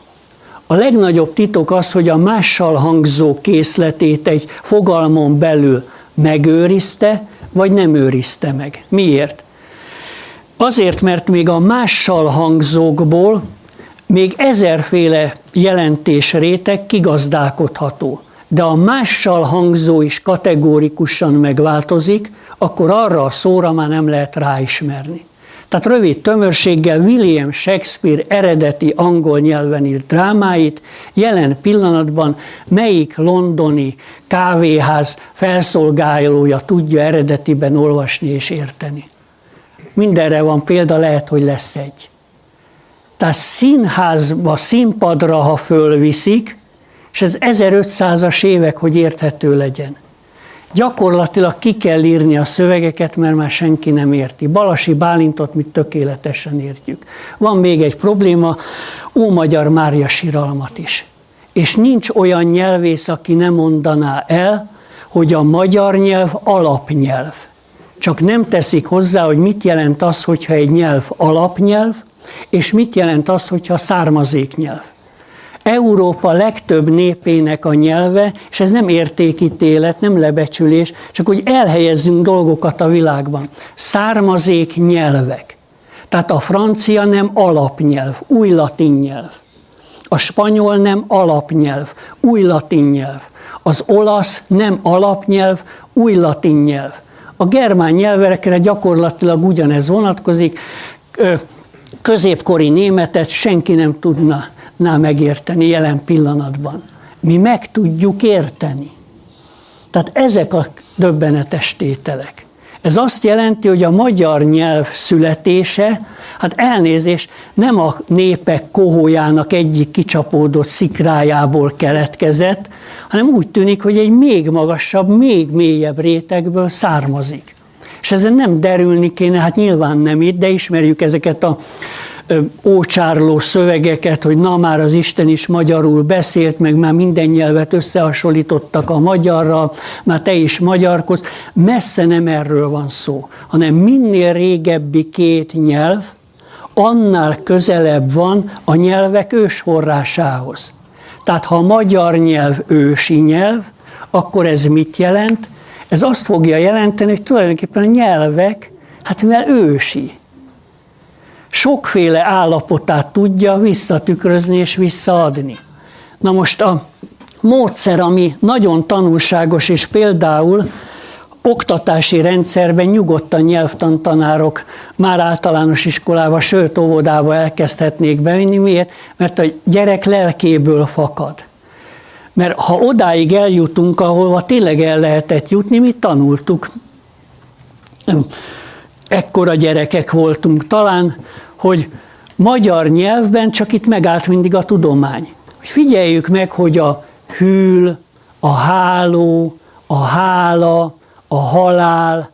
A legnagyobb titok az, hogy a mással hangzó készletét egy fogalmon belül megőrizte, vagy nem őrizte meg. Miért? Azért, mert még a mással hangzókból még ezerféle jelentés réteg kigazdálkodható. De a mással hangzó is kategórikusan megváltozik, akkor arra a szóra már nem lehet ráismerni. Tehát rövid tömörséggel William Shakespeare eredeti angol nyelven írt drámáit jelen pillanatban melyik londoni kávéház felszolgálója tudja eredetiben olvasni és érteni. Mindenre van példa, lehet, hogy lesz egy. Tehát színházba, színpadra, ha fölviszik, és ez 1500-as évek, hogy érthető legyen. Gyakorlatilag ki kell írni a szövegeket, mert már senki nem érti. Balasi Bálintot mi tökéletesen értjük. Van még egy probléma, Ómagyar Mária síralmat is. És nincs olyan nyelvész, aki nem mondaná el, hogy a magyar nyelv alapnyelv. Csak nem teszik hozzá, hogy mit jelent az, hogyha egy nyelv alapnyelv, és mit jelent az, hogyha származéknyelv. Európa legtöbb népének a nyelve, és ez nem értékítélet, nem lebecsülés, csak hogy elhelyezzünk dolgokat a világban. Származék nyelvek. Tehát a francia nem alapnyelv, új latin nyelv. A spanyol nem alapnyelv, új latin nyelv. Az olasz nem alapnyelv, új latin nyelv. A germán nyelvekre gyakorlatilag ugyanez vonatkozik. Középkori németet senki nem tudna megérteni jelen pillanatban. Mi meg tudjuk érteni. Tehát ezek a döbbenetes tételek. Ez azt jelenti, hogy a magyar nyelv születése, hát elnézés, nem a népek kohójának egyik kicsapódott szikrájából keletkezett, hanem úgy tűnik, hogy egy még magasabb, még mélyebb rétegből származik. És ezen nem derülni kéne, hát nyilván nem itt, de ismerjük ezeket a ócsárló szövegeket, hogy na már az Isten is magyarul beszélt, meg már minden nyelvet összehasonlítottak a magyarra, már te is magyarkodsz. Messze nem erről van szó, hanem minél régebbi két nyelv, annál közelebb van a nyelvek ősforrásához. Tehát ha a magyar nyelv ősi nyelv, akkor ez mit jelent? Ez azt fogja jelenteni, hogy tulajdonképpen a nyelvek, hát mivel ősi, sokféle állapotát tudja visszatükrözni és visszaadni. Na most a módszer, ami nagyon tanulságos, és például oktatási rendszerben nyugodtan nyelvtantanárok már általános iskolába, sőt óvodába elkezdhetnék bevinni. Miért? Mert a gyerek lelkéből fakad. Mert ha odáig eljutunk, ahova tényleg el lehetett jutni, mi tanultuk ekkora gyerekek voltunk talán, hogy magyar nyelvben csak itt megállt mindig a tudomány. Hogy figyeljük meg, hogy a hűl, a háló, a hála, a halál,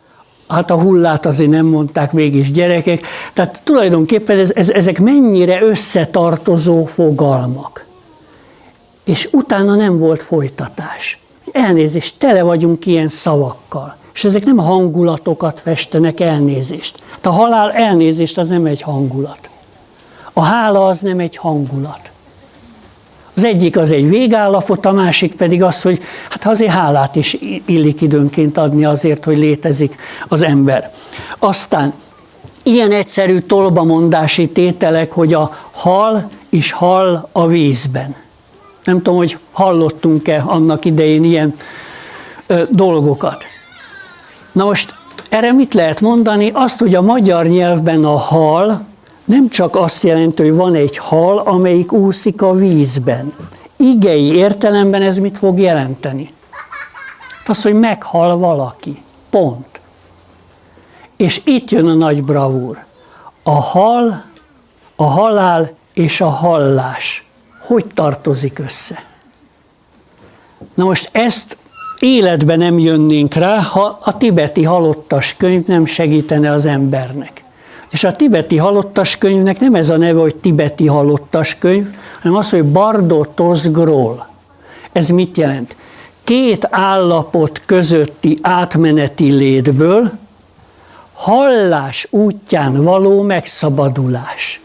hát a hullát azért nem mondták mégis gyerekek, tehát tulajdonképpen ez, ez, ezek mennyire összetartozó fogalmak. És utána nem volt folytatás. Elnézést, tele vagyunk ilyen szavakkal és ezek nem hangulatokat festenek elnézést. Hát a halál elnézést az nem egy hangulat. A hála az nem egy hangulat. Az egyik az egy végállapot, a másik pedig az, hogy hát azért hálát is illik időnként adni azért, hogy létezik az ember. Aztán ilyen egyszerű tolbamondási tételek, hogy a hal is hal a vízben. Nem tudom, hogy hallottunk-e annak idején ilyen ö, dolgokat. Na most erre mit lehet mondani? Azt, hogy a magyar nyelvben a hal nem csak azt jelenti, hogy van egy hal, amelyik úszik a vízben. Igei értelemben ez mit fog jelenteni? Az, hogy meghal valaki. Pont. És itt jön a nagy bravúr. A hal, a halál és a hallás. Hogy tartozik össze? Na most ezt életben nem jönnénk rá, ha a tibeti halottas könyv nem segítene az embernek. És a tibeti halottas könyvnek nem ez a neve, hogy tibeti halottas könyv, hanem az, hogy Bardo Tozgról. Ez mit jelent? Két állapot közötti átmeneti létből hallás útján való megszabadulás.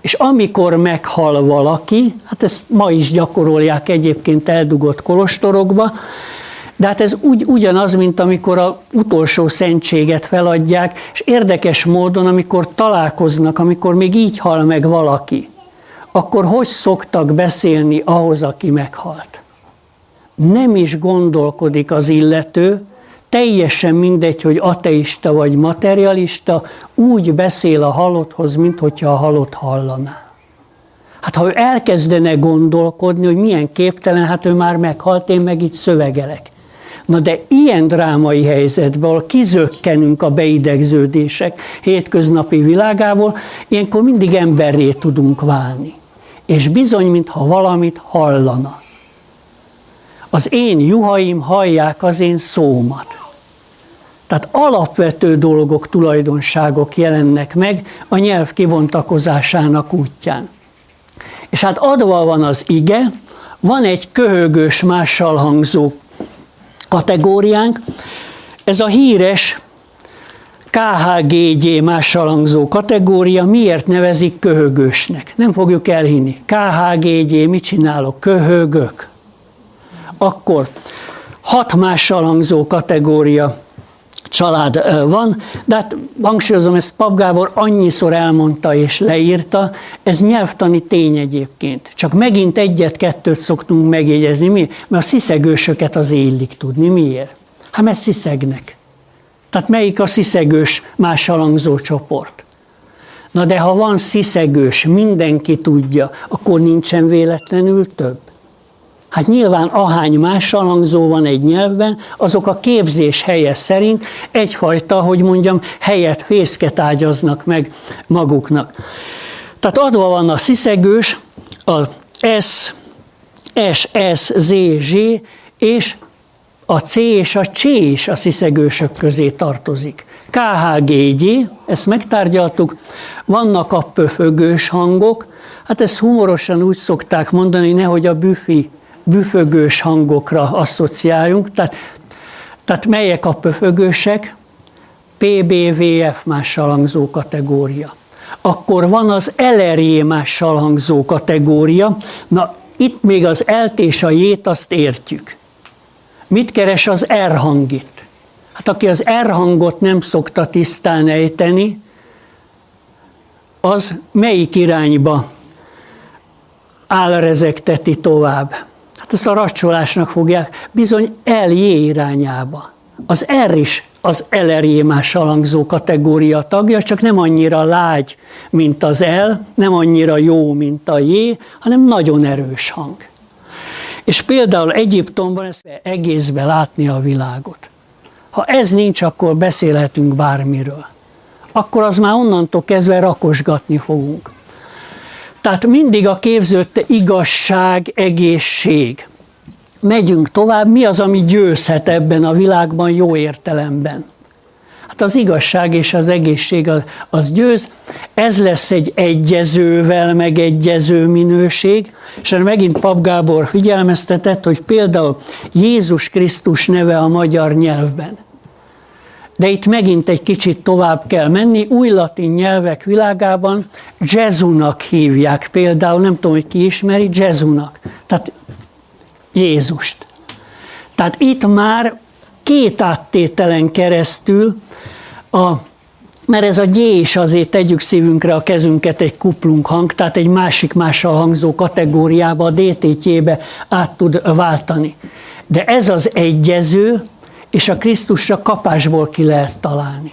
és amikor meghal valaki, hát ezt ma is gyakorolják egyébként eldugott kolostorokba, de hát ez úgy, ugyanaz, mint amikor a utolsó szentséget feladják, és érdekes módon, amikor találkoznak, amikor még így hal meg valaki, akkor hogy szoktak beszélni ahhoz, aki meghalt? Nem is gondolkodik az illető, teljesen mindegy, hogy ateista vagy materialista, úgy beszél a halotthoz, mint hogyha a halott hallaná. Hát ha ő elkezdene gondolkodni, hogy milyen képtelen, hát ő már meghalt, én meg itt szövegelek. Na de ilyen drámai helyzetből kizökkenünk a beidegződések hétköznapi világából, ilyenkor mindig emberré tudunk válni. És bizony, mintha valamit hallana. Az én juhaim hallják az én szómat. Tehát alapvető dolgok, tulajdonságok jelennek meg a nyelv kivontakozásának útján. És hát adva van az ige, van egy köhögős mással hangzó kategóriánk, ez a híres KHGG mással hangzó kategória, miért nevezik köhögősnek? Nem fogjuk elhinni. KHGG, mit csinálok? Köhögök. Akkor hat mással hangzó kategória, család van, de hát hangsúlyozom, ezt Pap Gábor annyiszor elmondta és leírta, ez nyelvtani tény egyébként. Csak megint egyet-kettőt szoktunk megjegyezni, mi? mert a sziszegősöket az illik tudni. Miért? Hát mert sziszegnek. Tehát melyik a sziszegős más hangzó csoport? Na de ha van sziszegős, mindenki tudja, akkor nincsen véletlenül több. Hát nyilván ahány más hangzó van egy nyelvben, azok a képzés helye szerint egyfajta, hogy mondjam, helyet, fészket ágyaznak meg maguknak. Tehát adva van a sziszegős, a S, S, S, Z, Z, és a C és a C is a sziszegősök közé tartozik. KHGG, ezt megtárgyaltuk, vannak a pöfögős hangok, hát ezt humorosan úgy szokták mondani, nehogy a büfi büfögős hangokra asszociáljunk. Tehát, tehát melyek a pöfögősek? PBVF mással hangzó kategória. Akkor van az LRJ mással hangzó kategória. Na, itt még az elt és a jét azt értjük. Mit keres az R hang itt? Hát aki az R hangot nem szokta tisztán ejteni, az melyik irányba állrezekteti tovább? Hát ezt a racsolásnak fogják bizony LJ irányába. Az R is az LRJ más alangzó kategória tagja, csak nem annyira lágy, mint az L, nem annyira jó, mint a J, hanem nagyon erős hang. És például Egyiptomban ezt egészbe látni a világot. Ha ez nincs, akkor beszélhetünk bármiről. Akkor az már onnantól kezdve rakosgatni fogunk. Tehát mindig a képzőtte igazság, egészség. Megyünk tovább, mi az, ami győzhet ebben a világban jó értelemben? Hát az igazság és az egészség az, az győz, ez lesz egy egyezővel megegyező minőség, és megint Pap Gábor figyelmeztetett, hogy például Jézus Krisztus neve a magyar nyelvben – de itt megint egy kicsit tovább kell menni. Új latin nyelvek világában Jezunak hívják például, nem tudom, hogy ki ismeri, Jezunak. Tehát Jézust. Tehát itt már két áttételen keresztül a mert ez a G is azért tegyük szívünkre a kezünket egy kuplunk hang, tehát egy másik mással hangzó kategóriába, a DT-tjébe át tud váltani. De ez az egyező, és a Krisztusra kapásból ki lehet találni.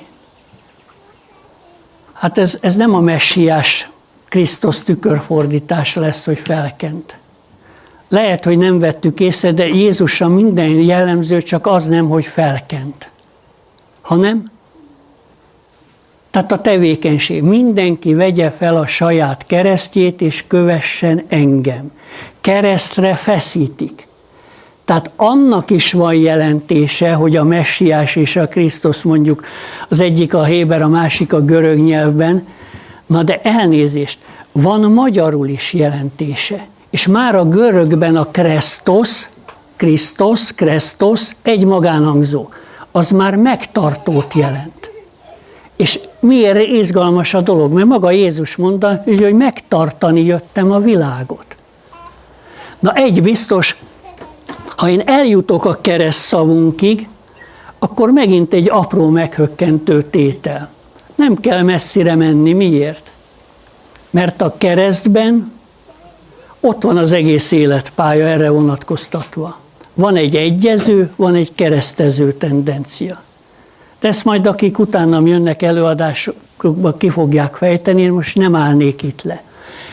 Hát ez, ez nem a messiás Krisztus tükörfordítás lesz, hogy felkent. Lehet, hogy nem vettük észre, de Jézusra minden jellemző, csak az nem, hogy felkent. Hanem, tehát a tevékenység. Mindenki vegye fel a saját keresztjét, és kövessen engem. Keresztre feszítik. Tehát annak is van jelentése, hogy a messiás és a Krisztus mondjuk az egyik a héber, a másik a görög nyelvben, na de elnézést, van magyarul is jelentése. És már a görögben a Kresztos, Krisztos, Kresztos egy magánhangzó, az már megtartót jelent. És miért izgalmas a dolog? Mert maga Jézus mondta, hogy megtartani jöttem a világot. Na egy biztos, ha én eljutok a kereszt szavunkig, akkor megint egy apró meghökkentő tétel. Nem kell messzire menni. Miért? Mert a keresztben ott van az egész életpálya erre vonatkoztatva. Van egy egyező, van egy keresztező tendencia. De ezt majd akik utánam jönnek előadásokba ki fogják fejteni, én most nem állnék itt le.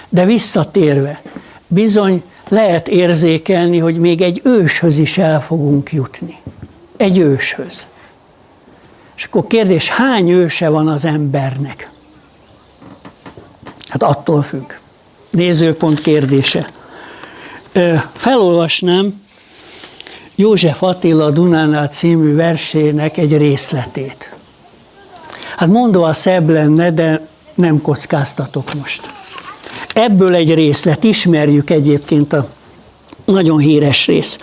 De visszatérve, bizony lehet érzékelni, hogy még egy őshöz is el fogunk jutni. Egy őshöz. És akkor kérdés, hány őse van az embernek? Hát attól függ. Nézőpont kérdése. Felolvasnám József Attila Dunánál című versének egy részletét. Hát mondva szebb lenne, de nem kockáztatok most. Ebből egy részlet, ismerjük egyébként a nagyon híres rész.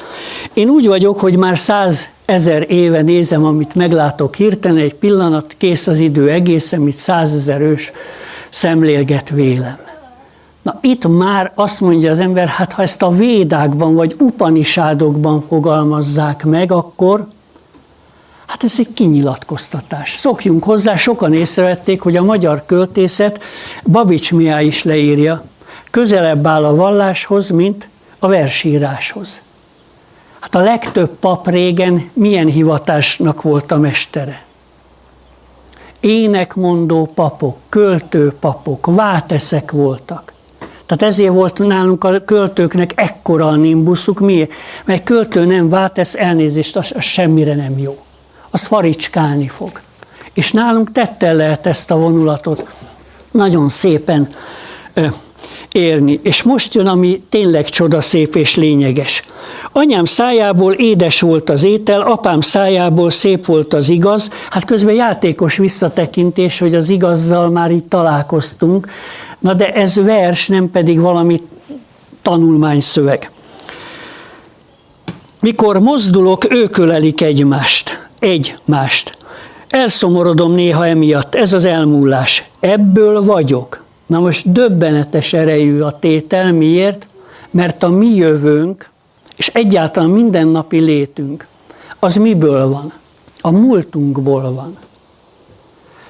Én úgy vagyok, hogy már száz ezer éve nézem, amit meglátok hirtelen, egy pillanat, kész az idő egészen, amit százezer ős szemlélget vélem. Na itt már azt mondja az ember, hát ha ezt a védákban vagy upanisádokban fogalmazzák meg, akkor hát ez egy kinyilatkoztatás. Szokjunk hozzá, sokan észrevették, hogy a magyar költészet, Babics Miá is leírja, közelebb áll a valláshoz, mint a versíráshoz. Hát a legtöbb pap régen milyen hivatásnak volt a mestere? Énekmondó papok, költő papok, váteszek voltak. Tehát ezért volt nálunk a költőknek ekkora a nimbuszuk. Miért? Mert költő nem vátesz, elnézést, az, az semmire nem jó. Az faricskálni fog. És nálunk tettel lehet ezt a vonulatot nagyon szépen ö, érni. És most jön, ami tényleg csodaszép és lényeges. Anyám szájából édes volt az étel, apám szájából szép volt az igaz. Hát közben játékos visszatekintés, hogy az igazzal már itt találkoztunk, Na de ez vers, nem pedig valami tanulmányszöveg. Mikor mozdulok, ők ölelik egymást, egymást. Elszomorodom néha emiatt, ez az elmúlás. Ebből vagyok. Na most döbbenetes erejű a tétel, miért? Mert a mi jövőnk, és egyáltalán mindennapi létünk, az miből van? A múltunkból van.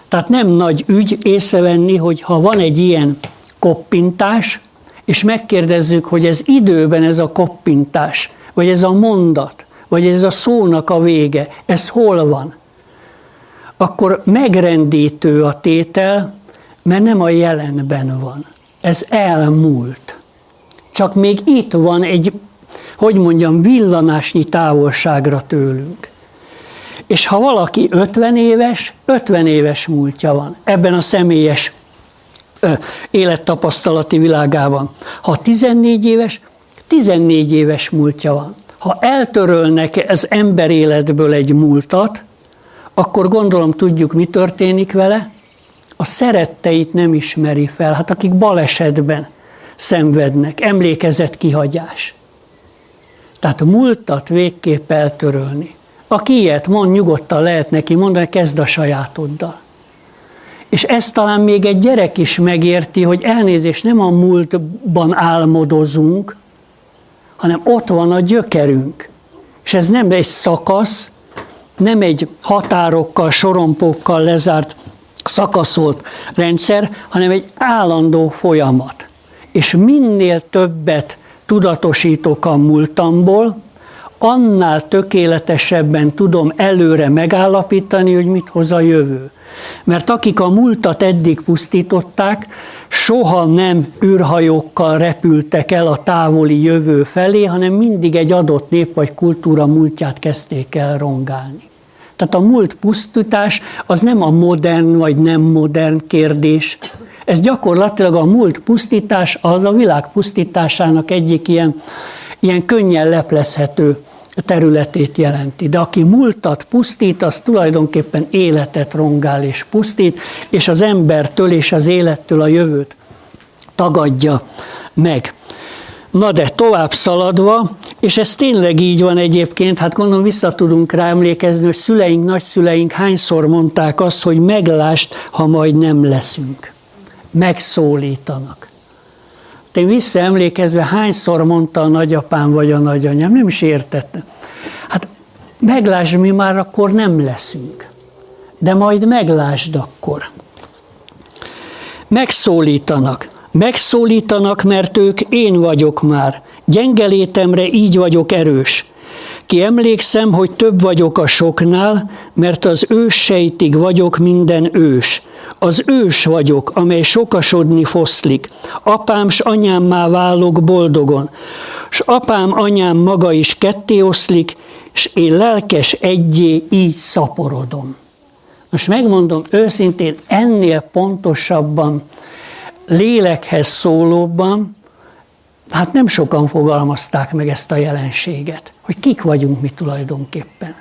Tehát nem nagy ügy észrevenni, hogy ha van egy ilyen koppintás, és megkérdezzük, hogy ez időben ez a koppintás, vagy ez a mondat, vagy ez a szónak a vége, ez hol van, akkor megrendítő a tétel, mert nem a jelenben van. Ez elmúlt. Csak még itt van egy, hogy mondjam, villanásnyi távolságra tőlünk. És ha valaki 50 éves, 50 éves múltja van ebben a személyes élettapasztalati világában. Ha 14 éves, 14 éves múltja van. Ha eltörölnek az ember életből egy múltat, akkor gondolom tudjuk, mi történik vele. A szeretteit nem ismeri fel, hát akik balesetben szenvednek, emlékezett kihagyás. Tehát múltat végképp eltörölni. Aki ilyet mond, nyugodtan lehet neki mondani, kezd a sajátoddal. És ezt talán még egy gyerek is megérti, hogy elnézés nem a múltban álmodozunk, hanem ott van a gyökerünk. És ez nem egy szakasz, nem egy határokkal, sorompókkal lezárt, szakaszolt rendszer, hanem egy állandó folyamat. És minél többet tudatosítok a múltamból, annál tökéletesebben tudom előre megállapítani, hogy mit hoz a jövő. Mert akik a múltat eddig pusztították, soha nem űrhajókkal repültek el a távoli jövő felé, hanem mindig egy adott nép vagy kultúra múltját kezdték el rongálni. Tehát a múlt pusztítás az nem a modern vagy nem modern kérdés. Ez gyakorlatilag a múlt pusztítás az a világ pusztításának egyik ilyen, ilyen könnyen leplezhető területét jelenti. De aki múltat pusztít, az tulajdonképpen életet rongál és pusztít, és az embertől és az élettől a jövőt tagadja meg. Na de tovább szaladva, és ez tényleg így van egyébként, hát gondolom vissza tudunk rá emlékezni, hogy szüleink, nagyszüleink hányszor mondták azt, hogy meglást, ha majd nem leszünk. Megszólítanak. Én visszaemlékezve hányszor mondta a nagyapám vagy a nagyanyám, nem is értettem. Hát meglásd, mi már akkor nem leszünk. De majd meglásd akkor. Megszólítanak. Megszólítanak, mert ők én vagyok már. Gyengelétemre így vagyok erős. Ki emlékszem, hogy több vagyok a soknál, mert az ős sejtig vagyok minden ős. Az ős vagyok, amely sokasodni foszlik. Apám s anyámmá válok boldogon. S apám anyám maga is ketté oszlik, és én lelkes egyé így szaporodom. Most megmondom őszintén, ennél pontosabban, lélekhez szólóbban, hát nem sokan fogalmazták meg ezt a jelenséget, hogy kik vagyunk mi tulajdonképpen.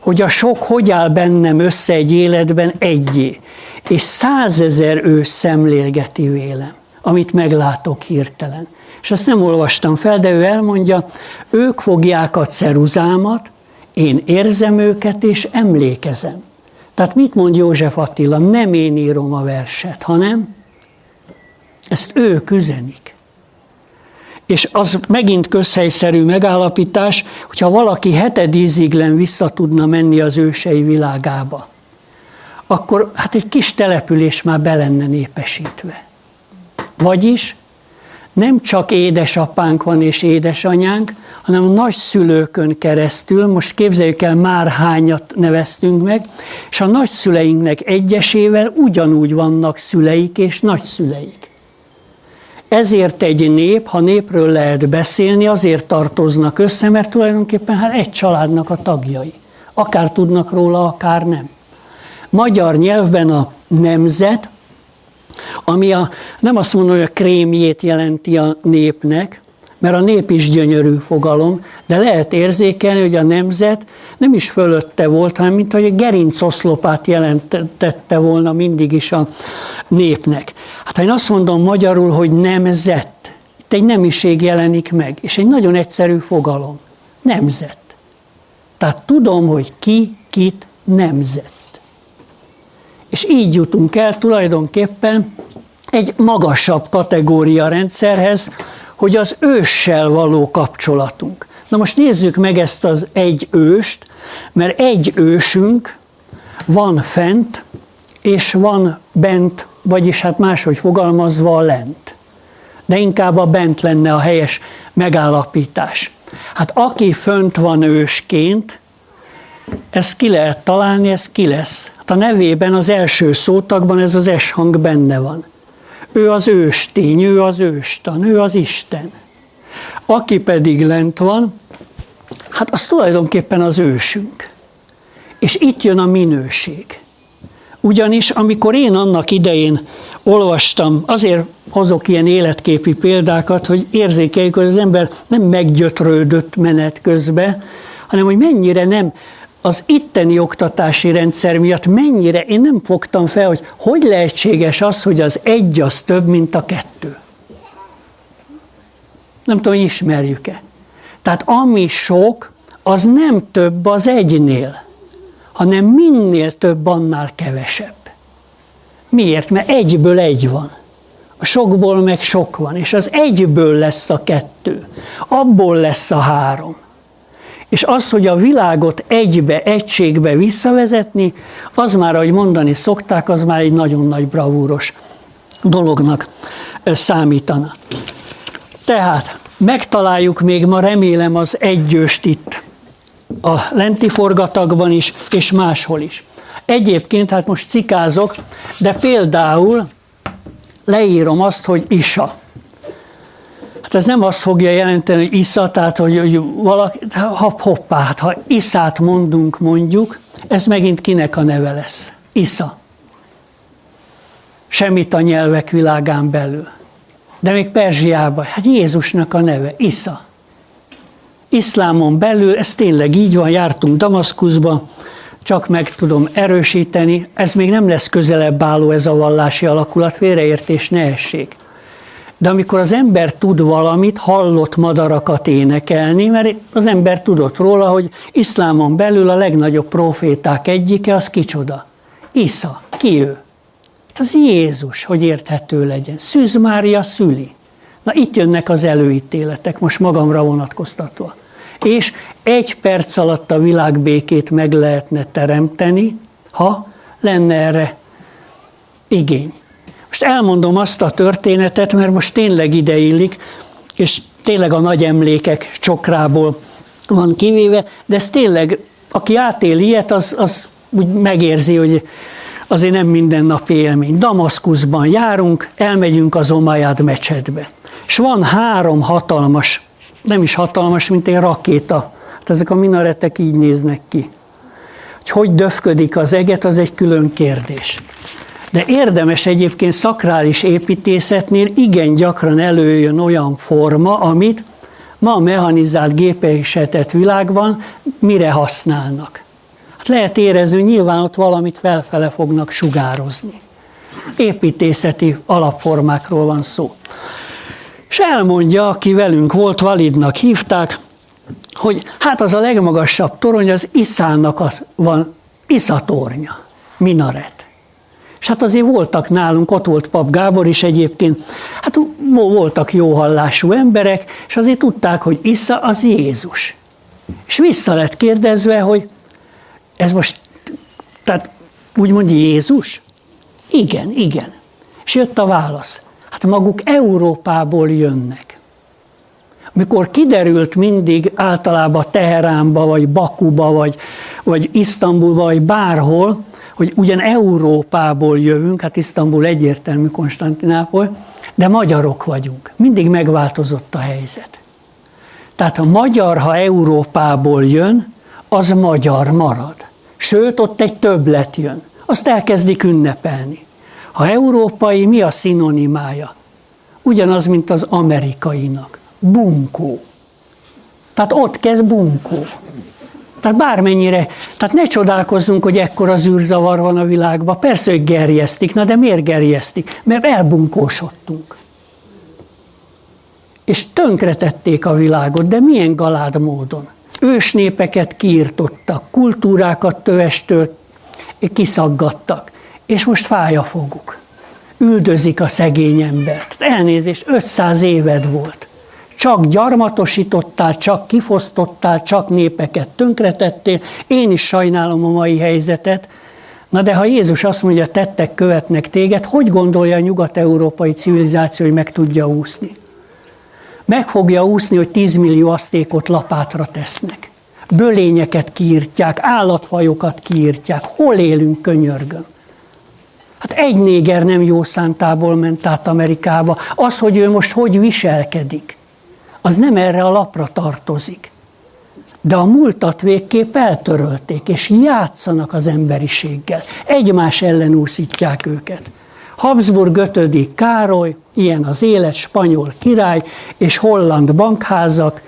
Hogy a sok hogy áll bennem össze egy életben egyé, és százezer ő szemlélgeti vélem, amit meglátok hirtelen. És ezt nem olvastam fel, de ő elmondja, ők fogják a ceruzámat, én érzem őket és emlékezem. Tehát mit mond József Attila? Nem én írom a verset, hanem ezt ők üzenik. És az megint közhelyszerű megállapítás, hogyha valaki hetedíziglen vissza tudna menni az ősei világába, akkor hát egy kis település már be lenne népesítve. Vagyis nem csak édesapánk van és édesanyánk, hanem a nagyszülőkön keresztül, most képzeljük el, már hányat neveztünk meg, és a nagyszüleinknek egyesével ugyanúgy vannak szüleik és nagyszüleik. Ezért egy nép, ha népről lehet beszélni, azért tartoznak össze, mert tulajdonképpen hát egy családnak a tagjai. Akár tudnak róla, akár nem. Magyar nyelvben a nemzet, ami a, nem azt mondom, hogy a krémjét jelenti a népnek, mert a nép is gyönyörű fogalom, de lehet érzékelni, hogy a nemzet nem is fölötte volt, hanem mint hogy a gerincoszlopát jelentette volna mindig is a népnek. Hát ha én azt mondom magyarul, hogy nemzet, itt egy nemiség jelenik meg, és egy nagyon egyszerű fogalom. Nemzet. Tehát tudom, hogy ki, kit nemzet. És így jutunk el tulajdonképpen egy magasabb kategória rendszerhez, hogy az őssel való kapcsolatunk. Na most nézzük meg ezt az egy őst, mert egy ősünk van fent, és van bent, vagyis hát máshogy fogalmazva a lent. De inkább a bent lenne a helyes megállapítás. Hát aki fönt van ősként, ezt ki lehet találni, ez ki lesz. Hát a nevében az első szótagban ez az S hang benne van. Ő az őstény, ő az őstan, ő az Isten. Aki pedig lent van, hát az tulajdonképpen az ősünk. És itt jön a minőség. Ugyanis amikor én annak idején olvastam, azért hozok ilyen életképi példákat, hogy érzékeljük, hogy az ember nem meggyötrődött menet közben, hanem hogy mennyire nem az itteni oktatási rendszer miatt mennyire én nem fogtam fel, hogy hogy lehetséges az, hogy az egy az több, mint a kettő. Nem tudom, ismerjük-e. Tehát ami sok, az nem több az egynél, hanem minél több, annál kevesebb. Miért? Mert egyből egy van. A sokból meg sok van, és az egyből lesz a kettő. Abból lesz a három. És az, hogy a világot egybe, egységbe visszavezetni, az már, ahogy mondani szokták, az már egy nagyon nagy bravúros dolognak számítana. Tehát megtaláljuk még ma remélem az egyőst itt a lenti forgatagban is, és máshol is. Egyébként, hát most cikázok, de például leírom azt, hogy Isa. Hát ez nem azt fogja jelenteni, hogy isza, tehát hogy, valaki, hopp, hoppá, hát ha iszát mondunk mondjuk, ez megint kinek a neve lesz? Isza. Semmit a nyelvek világán belül. De még Perzsiában, hát Jézusnak a neve, Isza. Iszlámon belül, ez tényleg így van, jártunk Damaszkuszba, csak meg tudom erősíteni, ez még nem lesz közelebb álló ez a vallási alakulat, félreértés ne essék De amikor az ember tud valamit, hallott madarakat énekelni, mert az ember tudott róla, hogy iszlámon belül a legnagyobb proféták egyike, az kicsoda? Isza. Ki ő? Hát az Jézus, hogy érthető legyen. Szűz Mária szüli. Na itt jönnek az előítéletek, most magamra vonatkoztatva. És egy perc alatt a világbékét meg lehetne teremteni, ha lenne erre igény. Most elmondom azt a történetet, mert most tényleg ideillik, és tényleg a nagy emlékek csokrából van kivéve, de ez tényleg, aki átél ilyet, az, az úgy megérzi, hogy azért nem mindennapi élmény. Damaszkuszban járunk, elmegyünk az Omájád mecsetbe. És van három hatalmas, nem is hatalmas, mint egy rakéta. Hát ezek a minaretek így néznek ki. Hogy hogy döfködik az eget, az egy külön kérdés. De érdemes egyébként szakrális építészetnél igen gyakran előjön olyan forma, amit ma a mechanizált gépesetett világban mire használnak. Hát lehet érezni, hogy nyilván ott valamit felfele fognak sugározni. Építészeti alapformákról van szó. És elmondja, aki velünk volt, validnak hívták, hogy hát az a legmagasabb torony az Iszának van, Iszatornya, minaret. És hát azért voltak nálunk, ott volt Pap Gábor is egyébként, hát voltak jó hallású emberek, és azért tudták, hogy Issa az Jézus. És vissza lett kérdezve, hogy ez most, tehát úgymond Jézus? Igen, igen. És jött a válasz. Hát maguk Európából jönnek. Mikor kiderült mindig általában Teheránba, vagy Bakuba, vagy, vagy Isztambulba, vagy bárhol, hogy ugyan Európából jövünk, hát Isztambul egyértelmű Konstantinápoly, de magyarok vagyunk. Mindig megváltozott a helyzet. Tehát a magyar, ha Európából jön, az magyar marad. Sőt, ott egy többlet jön. Azt elkezdik ünnepelni. Ha európai, mi a szinonimája? Ugyanaz, mint az amerikainak. Bunkó. Tehát ott kezd bunkó. Tehát bármennyire, tehát ne csodálkozzunk, hogy ekkora zűrzavar van a világban. Persze, hogy gerjesztik, na de miért gerjesztik? Mert elbunkósodtunk. És tönkretették a világot, de milyen galád módon. Ősnépeket kiirtottak, kultúrákat tövestől kiszaggattak, és most fáj a foguk. Üldözik a szegény embert. Elnézést, 500 éved volt csak gyarmatosítottál, csak kifosztottál, csak népeket tönkretettél. Én is sajnálom a mai helyzetet. Na de ha Jézus azt mondja, tettek követnek téged, hogy gondolja a nyugat-európai civilizáció, hogy meg tudja úszni? Meg fogja úszni, hogy 10 millió asztékot lapátra tesznek. Bölényeket kiírtják, állatfajokat kiírtják. Hol élünk, könyörgöm? Hát egy néger nem jó szántából ment át Amerikába. Az, hogy ő most hogy viselkedik az nem erre a lapra tartozik. De a múltat végképp eltörölték, és játszanak az emberiséggel. Egymás ellen úszítják őket. Habsburg 5. Károly, ilyen az élet, spanyol király és holland bankházak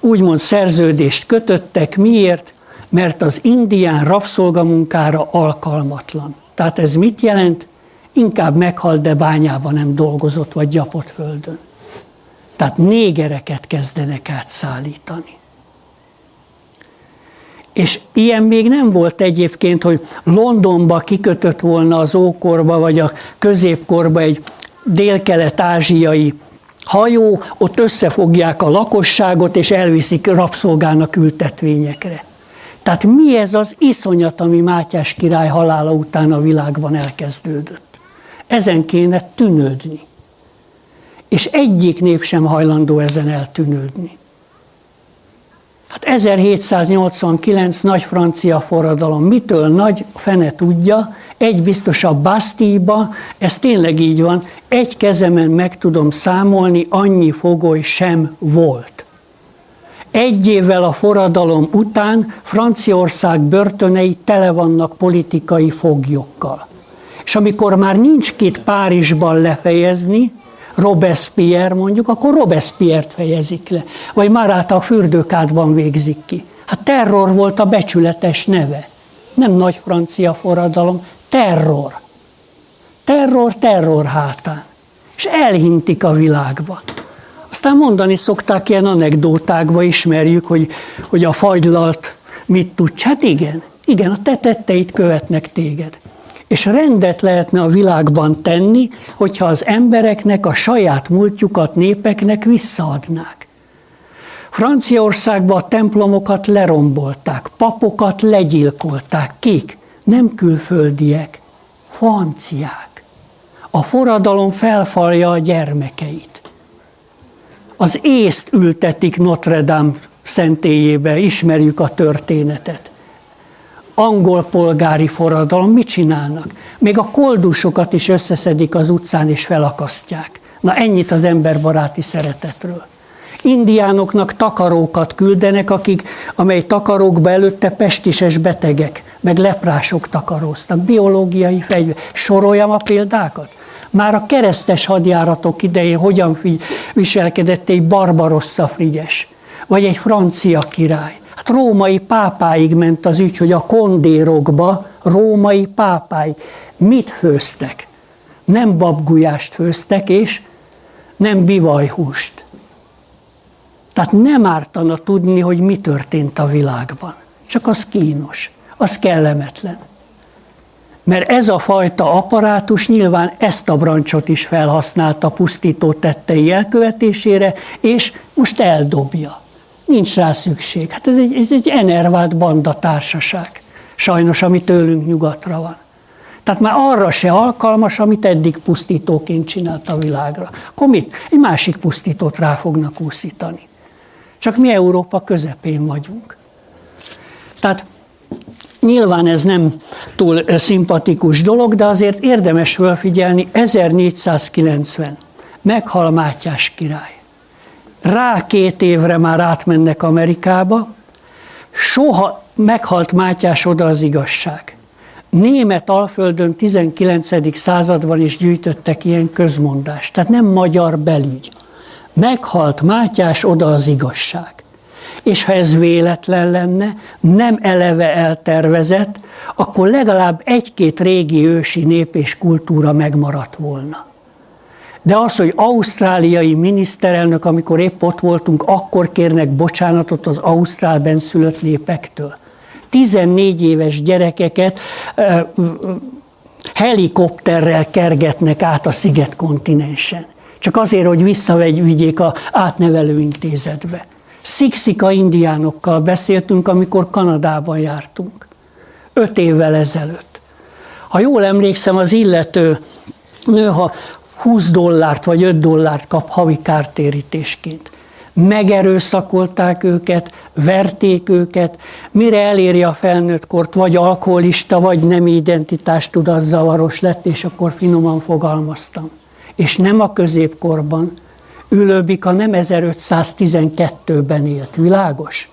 úgymond szerződést kötöttek. Miért? Mert az indián rabszolgamunkára alkalmatlan. Tehát ez mit jelent? Inkább meghalt, de bányában nem dolgozott, vagy gyapott földön. Tehát négereket kezdenek átszállítani. És ilyen még nem volt egyébként, hogy Londonba kikötött volna az ókorba, vagy a középkorba egy délkelet-ázsiai hajó, ott összefogják a lakosságot, és elviszik rabszolgának ültetvényekre. Tehát mi ez az iszonyat, ami Mátyás király halála után a világban elkezdődött? Ezen kéne tűnődni és egyik nép sem hajlandó ezen eltűnődni. Hát 1789 nagy francia forradalom, mitől nagy, fene tudja, egy biztos a Bastille-ba, ez tényleg így van, egy kezemen meg tudom számolni, annyi fogoly sem volt. Egy évvel a forradalom után Franciaország börtönei tele vannak politikai foglyokkal. És amikor már nincs két Párizsban lefejezni, Robespierre mondjuk, akkor Robespierre-t fejezik le. Vagy Maráta a fürdőkádban végzik ki. Hát terror volt a becsületes neve. Nem nagy francia forradalom, terror. Terror, terror hátán. és elhintik a világba. Aztán mondani szokták ilyen anekdótákba, ismerjük, hogy, hogy a fagylalt mit tud. Hát igen, igen, a te tetteit követnek téged. És rendet lehetne a világban tenni, hogyha az embereknek a saját múltjukat népeknek visszaadnák. Franciaországban a templomokat lerombolták, papokat legyilkolták. Kik? Nem külföldiek, franciák. A forradalom felfalja a gyermekeit. Az észt ültetik Notre Dame szentélyébe, ismerjük a történetet. Angol polgári forradalom, mit csinálnak? Még a koldusokat is összeszedik az utcán és felakasztják. Na ennyit az emberbaráti szeretetről. Indiánoknak takarókat küldenek, akik, amely takarókba előtte pestises betegek, meg leprások takaróztak. Biológiai fegyver. Soroljam a példákat? Már a keresztes hadjáratok idején hogyan viselkedett egy Barbarossa Frigyes, vagy egy francia király. Hát római pápáig ment az ügy, hogy a kondérokba római pápáig mit főztek? Nem babgulyást főztek, és nem bivajhúst. Tehát nem ártana tudni, hogy mi történt a világban. Csak az kínos, az kellemetlen. Mert ez a fajta apparátus nyilván ezt a brancsot is felhasználta pusztító tettei elkövetésére, és most eldobja. Nincs rá szükség. Hát ez egy, ez egy enervált banda társaság. Sajnos, ami tőlünk nyugatra van. Tehát már arra se alkalmas, amit eddig pusztítóként csinált a világra. Akkor mit? Egy másik pusztítót rá fognak úszítani. Csak mi Európa közepén vagyunk. Tehát Nyilván ez nem túl szimpatikus dolog, de azért érdemes felfigyelni, 1490 meghal Mátyás király. Rá két évre már átmennek Amerikába, soha meghalt Mátyás oda az igazság. Német Alföldön 19. században is gyűjtöttek ilyen közmondást, tehát nem magyar belügy. Meghalt Mátyás oda az igazság és ha ez véletlen lenne, nem eleve eltervezett, akkor legalább egy-két régi ősi nép és kultúra megmaradt volna. De az, hogy ausztráliai miniszterelnök, amikor épp ott voltunk, akkor kérnek bocsánatot az ausztrál benszülött népektől. 14 éves gyerekeket helikopterrel kergetnek át a sziget kontinensen. Csak azért, hogy visszavigyék a átnevelő intézetbe. Szikszika indiánokkal beszéltünk, amikor Kanadában jártunk. Öt évvel ezelőtt. Ha jól emlékszem, az illető nő, ha 20 dollárt vagy 5 dollárt kap havi kártérítésként. Megerőszakolták őket, verték őket, mire eléri a felnőtt kort, vagy alkoholista, vagy nem identitás tudatzavaros lett, és akkor finoman fogalmaztam. És nem a középkorban, Ülőbika nem 1512-ben élt, világos?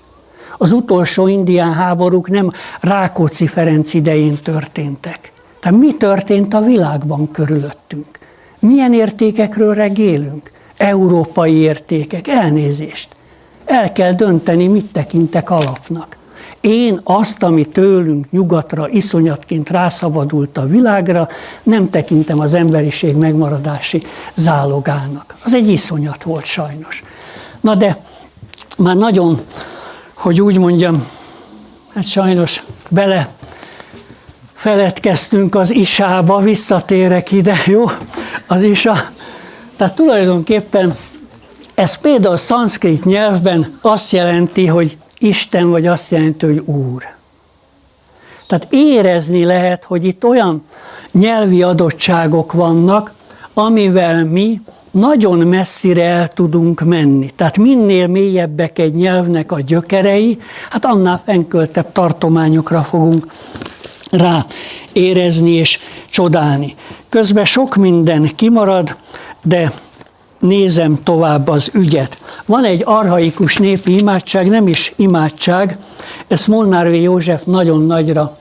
Az utolsó indián háborúk nem Rákóczi Ferenc idején történtek. Tehát mi történt a világban körülöttünk? Milyen értékekről regélünk? Európai értékek, elnézést. El kell dönteni, mit tekintek alapnak. Én azt, ami tőlünk nyugatra iszonyatként rászabadult a világra, nem tekintem az emberiség megmaradási zálogának. Az egy iszonyat volt sajnos. Na de már nagyon, hogy úgy mondjam, hát sajnos bele feledkeztünk az isába, visszatérek ide, jó? Az isa. Tehát tulajdonképpen ez például szanszkrit nyelvben azt jelenti, hogy Isten, vagy azt jelenti, hogy Úr. Tehát érezni lehet, hogy itt olyan nyelvi adottságok vannak, amivel mi nagyon messzire el tudunk menni. Tehát minél mélyebbek egy nyelvnek a gyökerei, hát annál fennköltebb tartományokra fogunk rá érezni és csodálni. Közben sok minden kimarad, de nézem tovább az ügyet. Van egy arhaikus népi imádság, nem is imádság, ezt Molnár v. József nagyon nagyra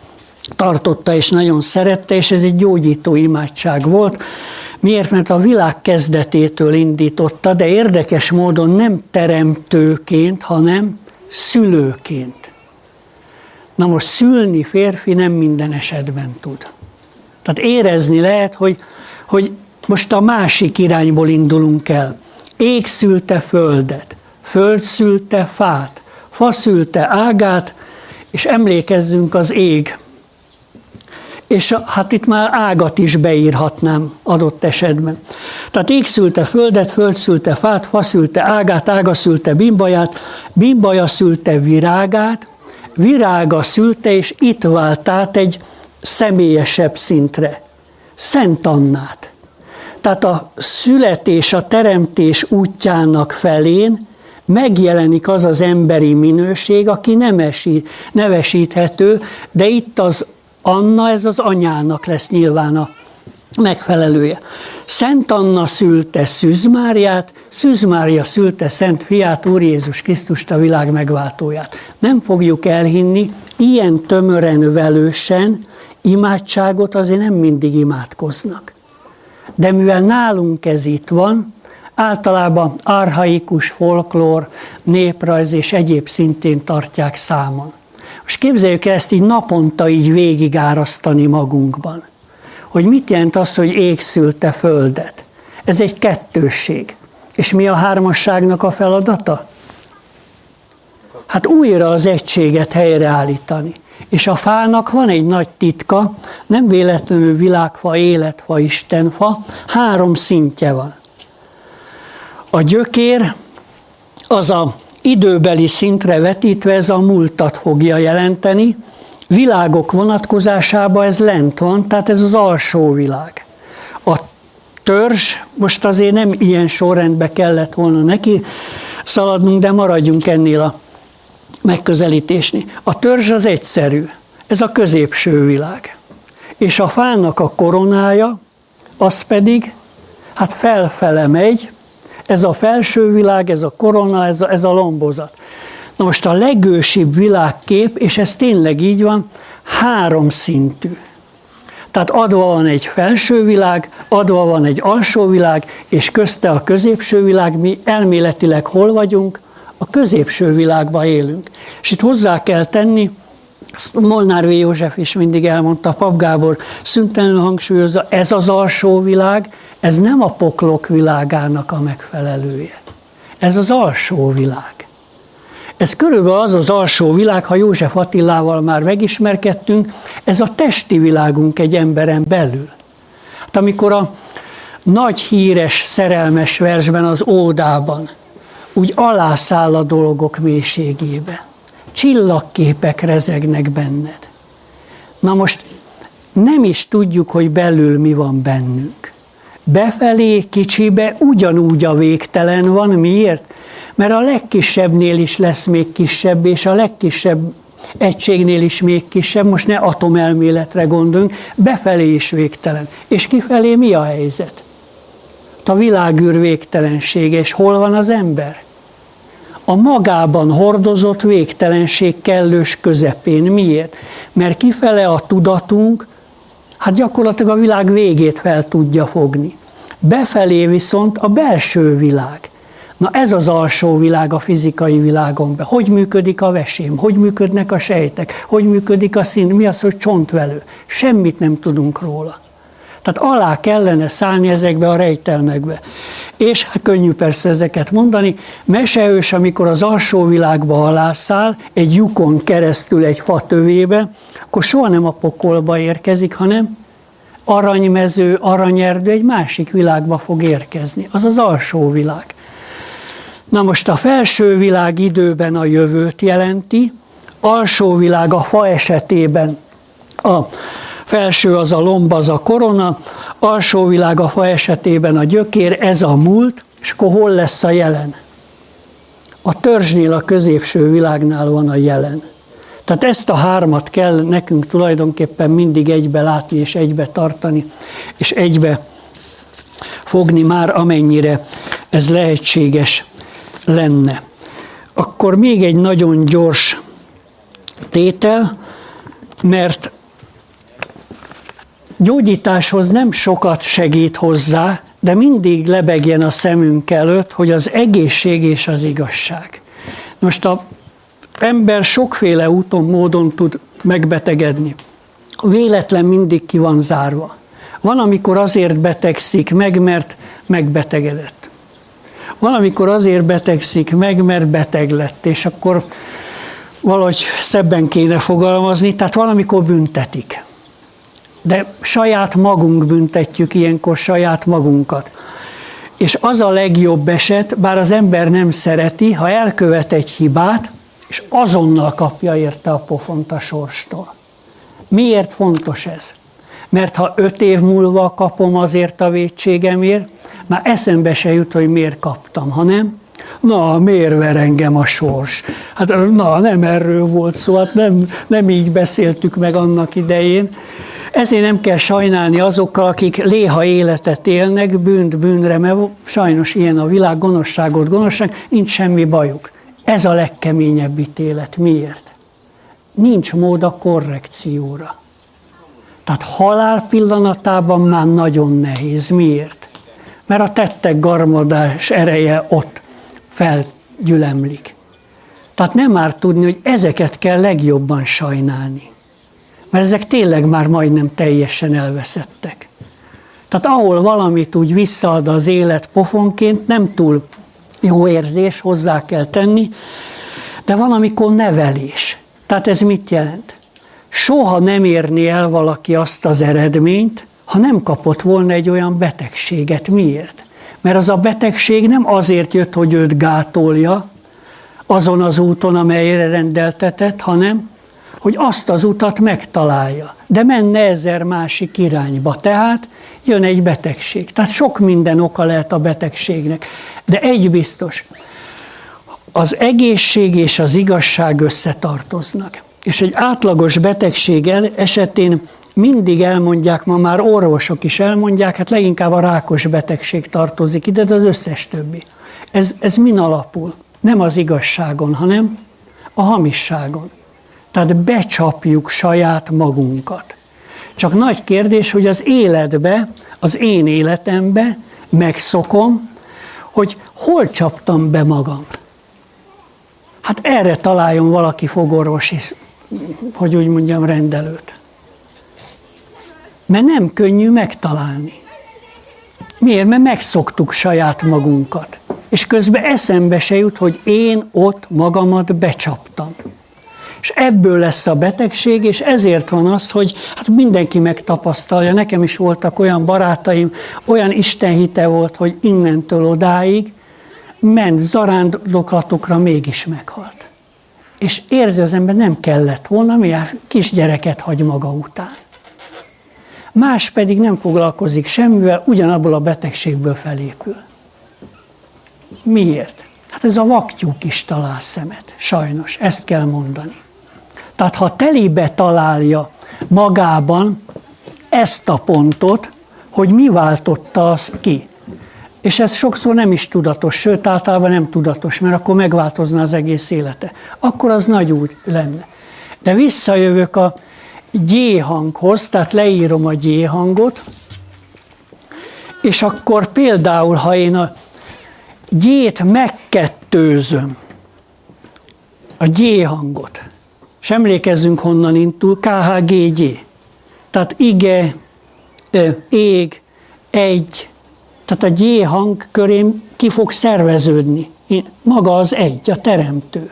tartotta és nagyon szerette, és ez egy gyógyító imádság volt. Miért? Mert a világ kezdetétől indította, de érdekes módon nem teremtőként, hanem szülőként. Na most szülni férfi nem minden esetben tud. Tehát érezni lehet, hogy, hogy most a másik irányból indulunk el. Ég szülte földet, föld szülte fát, fa szülte ágát, és emlékezzünk az ég. És hát itt már ágat is beírhatnám adott esetben. Tehát ég szülte földet, föld szülte fát, fa szülte ágát, ága szülte bimbaját, bimbaja szülte virágát, virága szülte, és itt vált át egy személyesebb szintre. Szent Annát. Tehát a születés, a teremtés útjának felén megjelenik az az emberi minőség, aki nem nevesíthető, de itt az Anna, ez az anyának lesz nyilván a megfelelője. Szent Anna szülte Szűz Máriát, Szűz Mária szülte Szent Fiát, Úr Jézus Krisztust, a világ megváltóját. Nem fogjuk elhinni, ilyen tömören, velősen imádságot azért nem mindig imádkoznak. De mivel nálunk ez itt van, általában arhaikus folklór, néprajz és egyéb szintén tartják számon. Most képzeljük el ezt így naponta így végigárasztani magunkban. Hogy mit jelent az, hogy ég szülte földet? Ez egy kettősség. És mi a hármasságnak a feladata? Hát újra az egységet helyreállítani. És a fának van egy nagy titka, nem véletlenül világfa, életfa, istenfa, három szintje van. A gyökér az a időbeli szintre vetítve ez a múltat fogja jelenteni, világok vonatkozásában ez lent van, tehát ez az alsó világ. A törzs, most azért nem ilyen sorrendbe kellett volna neki szaladnunk, de maradjunk ennél a megközelítésni. A törzs az egyszerű, ez a középső világ. És a fának a koronája, az pedig, hát felfele megy, ez a felső világ, ez a korona, ez a, ez a lombozat. Na most a legősibb világkép, és ez tényleg így van, három szintű. Tehát adva van egy felső világ, adva van egy alsó világ, és közte a középső világ, mi elméletileg hol vagyunk? A középső világban élünk. És itt hozzá kell tenni, Molnár V. József is mindig elmondta, Pap Gábor szüntelenül hangsúlyozza, ez az alsó világ, ez nem a poklok világának a megfelelője. Ez az alsó világ. Ez körülbelül az az alsó világ, ha József Attilával már megismerkedtünk, ez a testi világunk egy emberen belül. Hát amikor a nagy híres, szerelmes versben, az ódában, úgy alászáll a dolgok mélységébe. Csillagképek rezegnek benned. Na most nem is tudjuk, hogy belül mi van bennünk. Befelé, kicsibe ugyanúgy a végtelen van. Miért? Mert a legkisebbnél is lesz még kisebb, és a legkisebb egységnél is még kisebb, most ne atomelméletre gondoljunk, befelé is végtelen. És kifelé mi a helyzet? A világűr végtelensége, és hol van az ember? A magában hordozott végtelenség kellős közepén. Miért? Mert kifele a tudatunk, hát gyakorlatilag a világ végét fel tudja fogni. Befelé viszont a belső világ. Na ez az alsó világ a fizikai világon. Be. Hogy működik a vesém? Hogy működnek a sejtek? Hogy működik a szín? Mi az, hogy csontvelő? Semmit nem tudunk róla. Tehát alá kellene szállni ezekbe a rejtelmekbe. És hát könnyű persze ezeket mondani, meseős, amikor az alsó világba alászáll, egy lyukon keresztül egy fa tövébe, akkor soha nem a pokolba érkezik, hanem aranymező, aranyerdő egy másik világba fog érkezni. Az az alsó világ. Na most a felső világ időben a jövőt jelenti, alsó világ a fa esetében a felső az a lomb, az a korona, alsó világ a fa esetében a gyökér, ez a múlt, és akkor hol lesz a jelen? A törzsnél, a középső világnál van a jelen. Tehát ezt a hármat kell nekünk tulajdonképpen mindig egybe látni, és egybe tartani, és egybe fogni már, amennyire ez lehetséges lenne. Akkor még egy nagyon gyors tétel, mert gyógyításhoz nem sokat segít hozzá, de mindig lebegjen a szemünk előtt, hogy az egészség és az igazság. Most a ember sokféle úton, módon tud megbetegedni. Véletlen mindig ki van zárva. Van, amikor azért betegszik meg, mert megbetegedett. Van, amikor azért betegszik meg, mert beteg lett, és akkor valahogy szebben kéne fogalmazni, tehát valamikor büntetik. De saját magunk büntetjük ilyenkor saját magunkat. És az a legjobb eset, bár az ember nem szereti, ha elkövet egy hibát, és azonnal kapja érte a pofont a sorstól. Miért fontos ez? Mert ha öt év múlva kapom azért a vétségemért, már eszembe se jut, hogy miért kaptam, hanem na, miért ver engem a sors? Hát na, nem erről volt szó, hát nem, nem így beszéltük meg annak idején. Ezért nem kell sajnálni azokkal, akik léha életet élnek, bűnt bűnre, mert sajnos ilyen a világ, gonoszságot gonoszság, nincs semmi bajuk. Ez a legkeményebb ítélet. Miért? Nincs mód a korrekcióra. Tehát halál pillanatában már nagyon nehéz. Miért? Mert a tettek garmadás ereje ott felgyülemlik. Tehát nem már tudni, hogy ezeket kell legjobban sajnálni. Mert ezek tényleg már majdnem teljesen elveszettek. Tehát ahol valamit úgy visszaad az élet pofonként, nem túl jó érzés, hozzá kell tenni, de van, amikor nevelés. Tehát ez mit jelent? Soha nem érni el valaki azt az eredményt, ha nem kapott volna egy olyan betegséget. Miért? Mert az a betegség nem azért jött, hogy őt gátolja azon az úton, amelyre rendeltetett, hanem hogy azt az utat megtalálja. De menne ezer másik irányba. Tehát jön egy betegség. Tehát sok minden oka lehet a betegségnek. De egy biztos, az egészség és az igazság összetartoznak. És egy átlagos betegség esetén mindig elmondják, ma már orvosok is elmondják, hát leginkább a rákos betegség tartozik ide, de az összes többi. Ez, ez min alapul? Nem az igazságon, hanem a hamisságon. Tehát becsapjuk saját magunkat. Csak nagy kérdés, hogy az életbe, az én életembe megszokom, hogy hol csaptam be magam. Hát erre találjon valaki fogorvosi, hogy úgy mondjam, rendelőt. Mert nem könnyű megtalálni. Miért? Mert megszoktuk saját magunkat. És közben eszembe se jut, hogy én ott magamat becsaptam és ebből lesz a betegség, és ezért van az, hogy hát mindenki megtapasztalja. Nekem is voltak olyan barátaim, olyan istenhite volt, hogy innentől odáig ment zarándoklatokra, mégis meghalt. És érzi az ember, nem kellett volna, mivel kisgyereket hagy maga után. Más pedig nem foglalkozik semmivel, ugyanabból a betegségből felépül. Miért? Hát ez a vaktyúk is talál szemet, sajnos, ezt kell mondani. Tehát ha telibe találja magában ezt a pontot, hogy mi váltotta azt ki. És ez sokszor nem is tudatos, sőt általában nem tudatos, mert akkor megváltozna az egész élete. Akkor az nagy úgy lenne. De visszajövök a G hanghoz, tehát leírom a G hangot, és akkor például, ha én a G-t megkettőzöm, a G hangot, és emlékezzünk honnan indul, KHGG. Tehát ige, ég, egy. Tehát a G hang körém ki fog szerveződni. Maga az egy, a teremtő.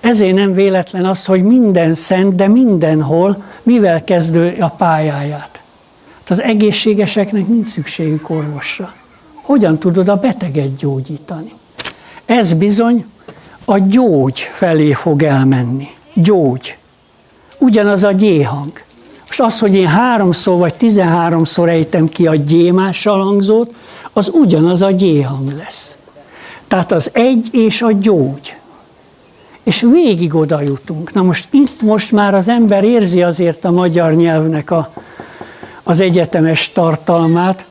Ezért nem véletlen az, hogy minden szent, de mindenhol mivel kezdő a pályáját. Hát az egészségeseknek nincs szükségük orvosra. Hogyan tudod a beteget gyógyítani? Ez bizony a gyógy felé fog elmenni gyógy. Ugyanaz a gyéhang. Most az, hogy én háromszor vagy tizenháromszor ejtem ki a gyémással hangzót, az ugyanaz a gyéhang lesz. Tehát az egy és a gyógy. És végig oda jutunk. Na most itt most már az ember érzi azért a magyar nyelvnek a, az egyetemes tartalmát,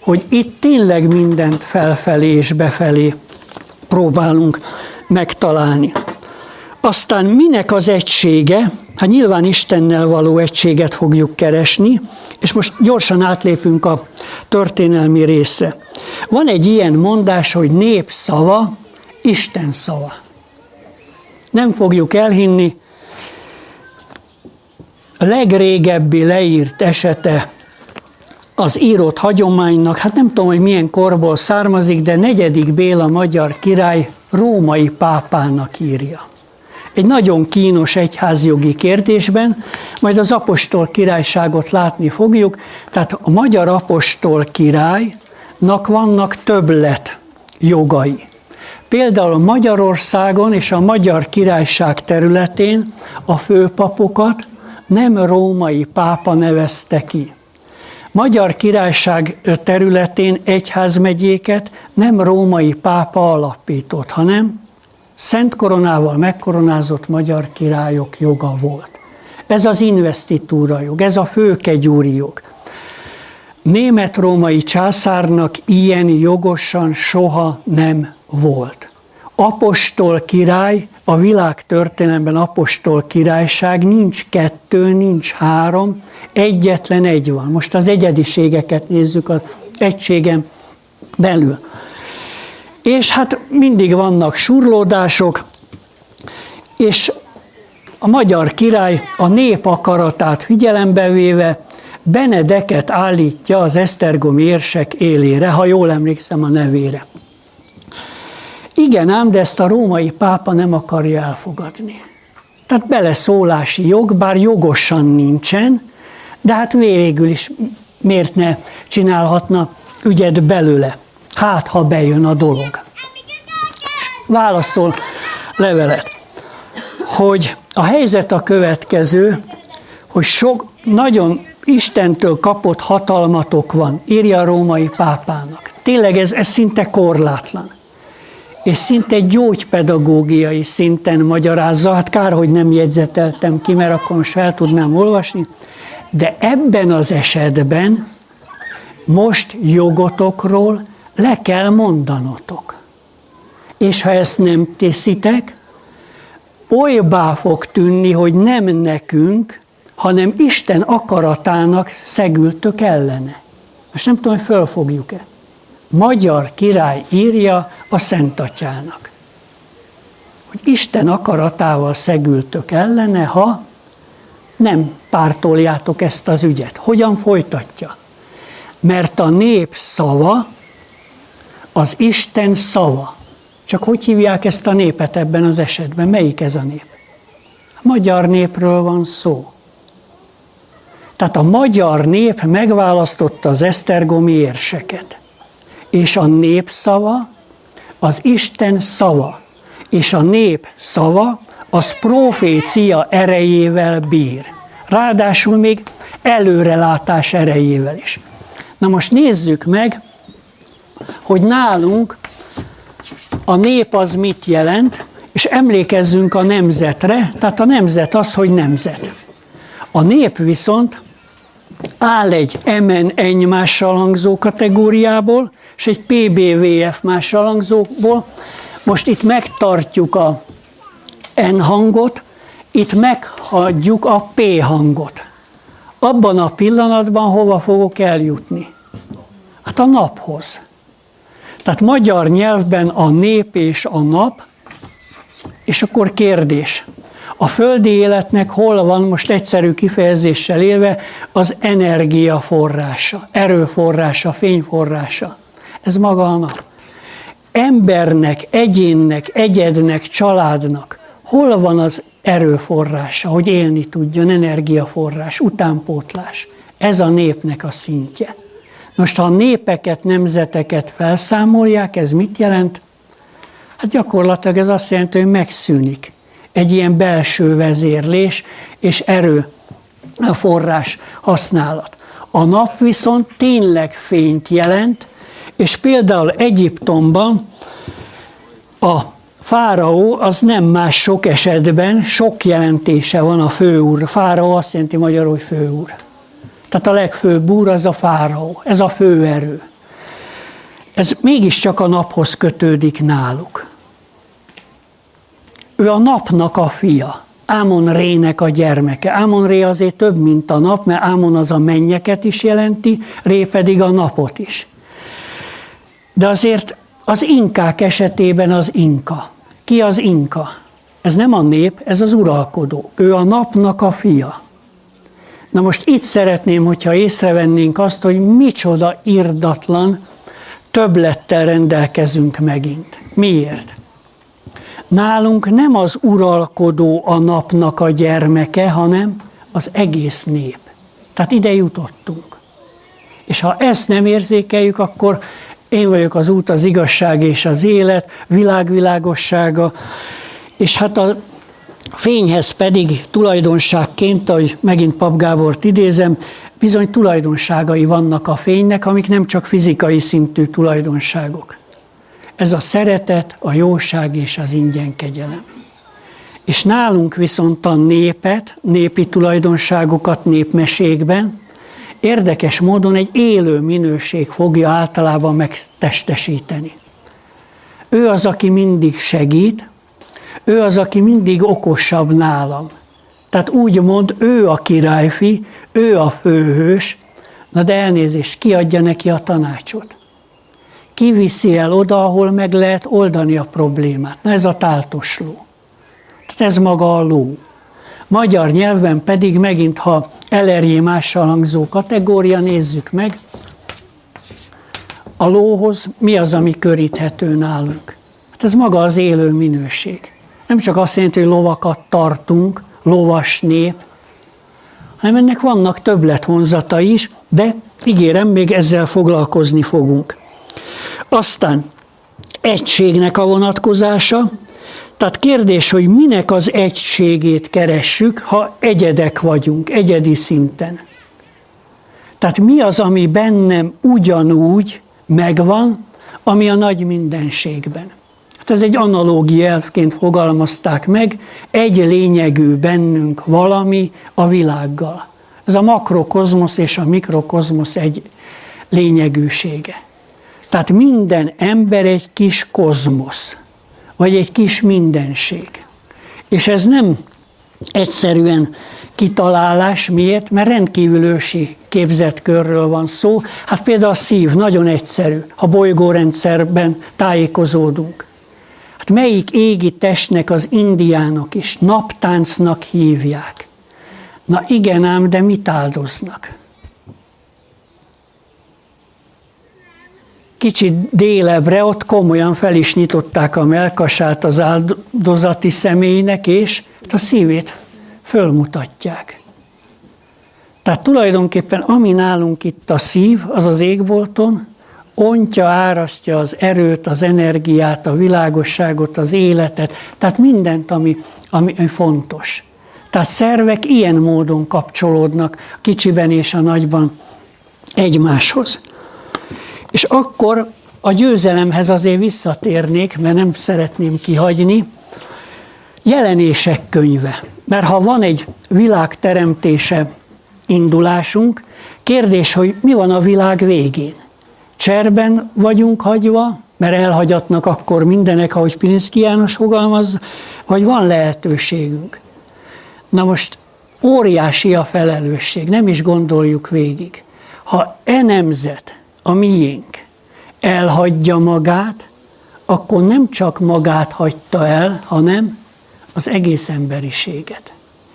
hogy itt tényleg mindent felfelé és befelé próbálunk megtalálni. Aztán minek az egysége? Hát nyilván Istennel való egységet fogjuk keresni, és most gyorsan átlépünk a történelmi részre. Van egy ilyen mondás, hogy nép szava, Isten szava. Nem fogjuk elhinni, a legrégebbi leírt esete az írott hagyománynak, hát nem tudom, hogy milyen korból származik, de negyedik Béla magyar király római pápának írja. Egy nagyon kínos egyházjogi kérdésben, majd az apostol királyságot látni fogjuk, tehát a magyar apostol királynak vannak többlet jogai. Például Magyarországon és a Magyar Királyság területén a főpapokat nem római pápa nevezte ki. Magyar Királyság területén egyházmegyéket nem római pápa alapított, hanem szent koronával megkoronázott magyar királyok joga volt. Ez az investitúra jog, ez a főkegyúri jog. Német-római császárnak ilyen jogosan soha nem volt. Apostol király, a világ történelemben apostol királyság nincs kettő, nincs három, egyetlen egy van. Most az egyediségeket nézzük az egységen belül. És hát mindig vannak surlódások, és a magyar király a nép akaratát figyelembe véve Benedeket állítja az Esztergom érsek élére, ha jól emlékszem a nevére. Igen ám, de ezt a római pápa nem akarja elfogadni. Tehát beleszólási jog, bár jogosan nincsen, de hát végül is miért ne csinálhatna ügyet belőle. Hát, ha bejön a dolog. válaszol levelet, hogy a helyzet a következő, hogy sok, nagyon Istentől kapott hatalmatok van, írja a római pápának. Tényleg ez, ez szinte korlátlan. És szinte gyógypedagógiai szinten magyarázza, hát kár, hogy nem jegyzeteltem ki, mert akkor most fel tudnám olvasni, de ebben az esetben most jogotokról le kell mondanotok. És ha ezt nem teszitek, olybá fog tűnni, hogy nem nekünk, hanem Isten akaratának szegültök ellene. Most nem tudom, hogy fölfogjuk-e. Magyar király írja a Szent Atyának, hogy Isten akaratával szegültök ellene, ha nem pártoljátok ezt az ügyet. Hogyan folytatja? Mert a nép szava az Isten szava. Csak hogy hívják ezt a népet ebben az esetben? Melyik ez a nép? A magyar népről van szó. Tehát a magyar nép megválasztotta az esztergomi érseket. És a nép szava az Isten szava. És a nép szava az profécia erejével bír. Ráadásul még előrelátás erejével is. Na most nézzük meg, hogy nálunk a nép az mit jelent, és emlékezzünk a nemzetre, tehát a nemzet az, hogy nemzet. A nép viszont áll egy MN eny mással hangzó kategóriából, és egy PBVF mással hangzóból. Most itt megtartjuk a N hangot, itt meghagyjuk a P hangot. Abban a pillanatban hova fogok eljutni? Hát a naphoz. Tehát magyar nyelvben a nép és a nap, és akkor kérdés. A földi életnek hol van, most egyszerű kifejezéssel élve, az energiaforrása, erőforrása, fényforrása. Ez maga a nap. Embernek, egyénnek, egyednek, családnak hol van az erőforrása, hogy élni tudjon, energiaforrás, utánpótlás. Ez a népnek a szintje. Most, ha a népeket, nemzeteket felszámolják, ez mit jelent? Hát gyakorlatilag ez azt jelenti, hogy megszűnik egy ilyen belső vezérlés és erő a forrás használat. A nap viszont tényleg fényt jelent, és például Egyiptomban a fáraó az nem más sok esetben, sok jelentése van a főúr. Fáraó azt jelenti magyarul, hogy főúr. Tehát a legfőbb úr az a fáraó, ez a főerő. Ez mégiscsak a naphoz kötődik náluk. Ő a napnak a fia, Ámon Rének a gyermeke. Ámon Ré azért több, mint a nap, mert Ámon az a mennyeket is jelenti, Ré pedig a napot is. De azért az inkák esetében az inka. Ki az inka? Ez nem a nép, ez az uralkodó. Ő a napnak a fia. Na most itt szeretném, hogyha észrevennénk azt, hogy micsoda irdatlan többlettel rendelkezünk megint. Miért? Nálunk nem az uralkodó a napnak a gyermeke, hanem az egész nép. Tehát ide jutottunk. És ha ezt nem érzékeljük, akkor én vagyok az út, az igazság és az élet, világvilágossága, és hát a fényhez pedig tulajdonságként, ahogy megint Pap Gábort idézem, bizony tulajdonságai vannak a fénynek, amik nem csak fizikai szintű tulajdonságok. Ez a szeretet, a jóság és az ingyen kegyelem. És nálunk viszont a népet, népi tulajdonságokat népmesékben érdekes módon egy élő minőség fogja általában megtestesíteni. Ő az, aki mindig segít, ő az, aki mindig okosabb nálam. Tehát úgy mond, ő a királyfi, ő a főhős, na de elnézést, ki adja neki a tanácsot? Ki viszi el oda, ahol meg lehet oldani a problémát? Na ez a táltos ló. Tehát ez maga a ló. Magyar nyelven pedig megint, ha elerjé mással hangzó kategória, nézzük meg, a lóhoz mi az, ami köríthető nálunk? Hát ez maga az élő minőség. Nem csak azt jelenti, hogy lovakat tartunk, lovas nép, hanem ennek vannak többletvonzata is, de ígérem, még ezzel foglalkozni fogunk. Aztán egységnek a vonatkozása, tehát kérdés, hogy minek az egységét keressük, ha egyedek vagyunk, egyedi szinten. Tehát mi az, ami bennem ugyanúgy megvan, ami a nagy mindenségben. Hát ez egy analógia elfként fogalmazták meg, egy lényegű bennünk valami a világgal. Ez a makrokozmosz és a mikrokozmosz egy lényegűsége. Tehát minden ember egy kis kozmosz vagy egy kis mindenség. És ez nem egyszerűen kitalálás, miért? Mert rendkívül ősi képzetkörről van szó. Hát például a szív nagyon egyszerű, ha bolygórendszerben tájékozódunk. Melyik égi testnek az indiánok is naptáncnak hívják? Na igen ám, de mit áldoznak? kicsit délebre, ott komolyan fel is nyitották a melkasát az áldozati személynek, és a szívét fölmutatják. Tehát tulajdonképpen ami nálunk itt a szív, az az égbolton, ontja, árasztja az erőt, az energiát, a világosságot, az életet, tehát mindent, ami, ami fontos. Tehát szervek ilyen módon kapcsolódnak kicsiben és a nagyban egymáshoz. És akkor a győzelemhez azért visszatérnék, mert nem szeretném kihagyni, jelenések könyve. Mert ha van egy világteremtése indulásunk, kérdés, hogy mi van a világ végén? Cserben vagyunk hagyva, mert elhagyatnak akkor mindenek, ahogy Pilinszki János fogalmaz, vagy van lehetőségünk. Na most óriási a felelősség, nem is gondoljuk végig. Ha e nemzet a miénk elhagyja magát, akkor nem csak magát hagyta el, hanem az egész emberiséget.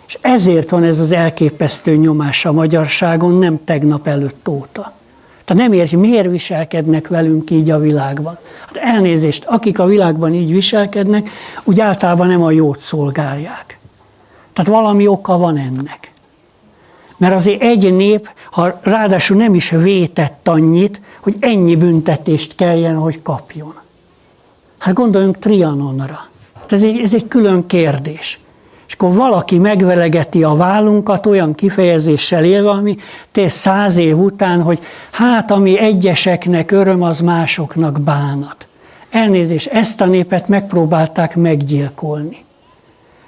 És ezért van ez az elképesztő nyomás a magyarságon, nem tegnap előtt óta. Tehát nem érti, miért viselkednek velünk így a világban. Hát elnézést, akik a világban így viselkednek, úgy általában nem a jót szolgálják. Tehát valami oka van ennek. Mert azért egy nép, ha ráadásul nem is vétett annyit, hogy ennyi büntetést kelljen, hogy kapjon. Hát gondoljunk Trianonra. Ez egy, ez egy külön kérdés. És akkor valaki megvelegeti a vállunkat olyan kifejezéssel élve, ami te száz év után, hogy hát ami egyeseknek öröm, az másoknak bánat. Elnézést, ezt a népet megpróbálták meggyilkolni.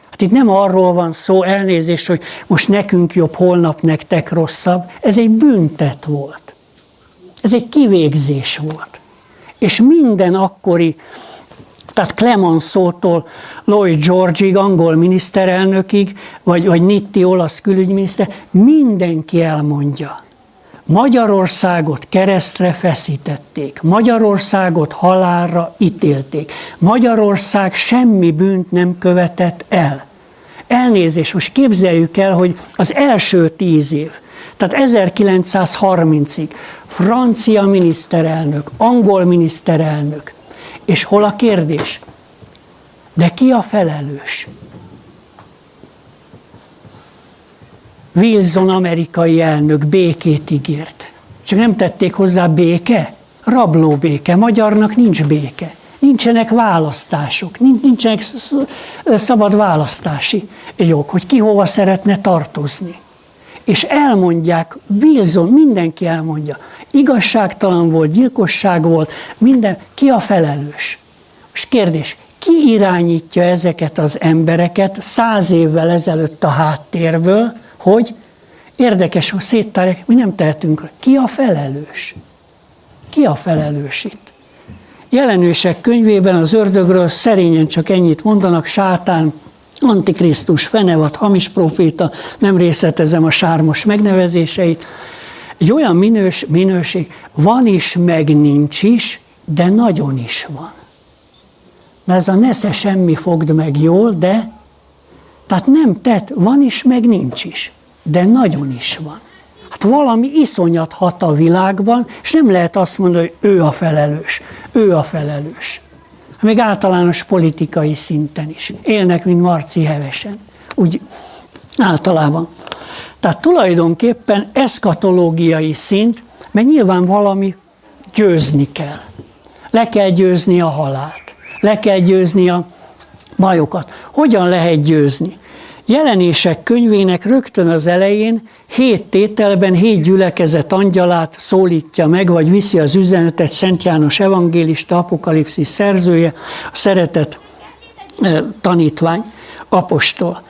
Hát itt nem arról van szó, elnézést, hogy most nekünk jobb, holnap nektek rosszabb. Ez egy büntet volt. Ez egy kivégzés volt. És minden akkori, tehát Clemenceau-tól Lloyd Georgeig, angol miniszterelnökig, vagy, vagy Nitti, olasz külügyminiszter, mindenki elmondja. Magyarországot keresztre feszítették, Magyarországot halálra ítélték, Magyarország semmi bűnt nem követett el. Elnézés, most képzeljük el, hogy az első tíz év, tehát 1930-ig francia miniszterelnök, angol miniszterelnök, és hol a kérdés? De ki a felelős? Wilson amerikai elnök békét ígért. Csak nem tették hozzá béke? Rabló béke. Magyarnak nincs béke. Nincsenek választások, nincsenek szabad választási jog, hogy ki hova szeretne tartozni. És elmondják, Wilson, mindenki elmondja, igazságtalan volt, gyilkosság volt, minden, ki a felelős? És kérdés, ki irányítja ezeket az embereket száz évvel ezelőtt a háttérből, hogy érdekes, hogy széttárják, mi nem tehetünk. Ki a felelős? Ki a felelős itt? Jelenősek könyvében az ördögről szerényen csak ennyit mondanak, sátán, antikrisztus, fenevat, hamis proféta, nem részletezem a sármos megnevezéseit. Egy olyan minős, minőség, van is, meg nincs is, de nagyon is van. Na ez a nesze semmi fogd meg jól, de tehát nem tett, van is, meg nincs is, de nagyon is van. Hát valami iszonyat hat a világban, és nem lehet azt mondani, hogy ő a felelős, ő a felelős. Még általános politikai szinten is. Élnek, mint Marci hevesen. Úgy általában. Tehát tulajdonképpen eszkatológiai szint, mert nyilván valami győzni kell. Le kell győzni a halált. Le kell győzni a bajokat. Hogyan lehet győzni? Jelenések könyvének rögtön az elején hét tételben hét gyülekezet angyalát szólítja meg, vagy viszi az üzenetet Szent János evangélista, apokalipszis szerzője, a szeretet tanítvány, apostol.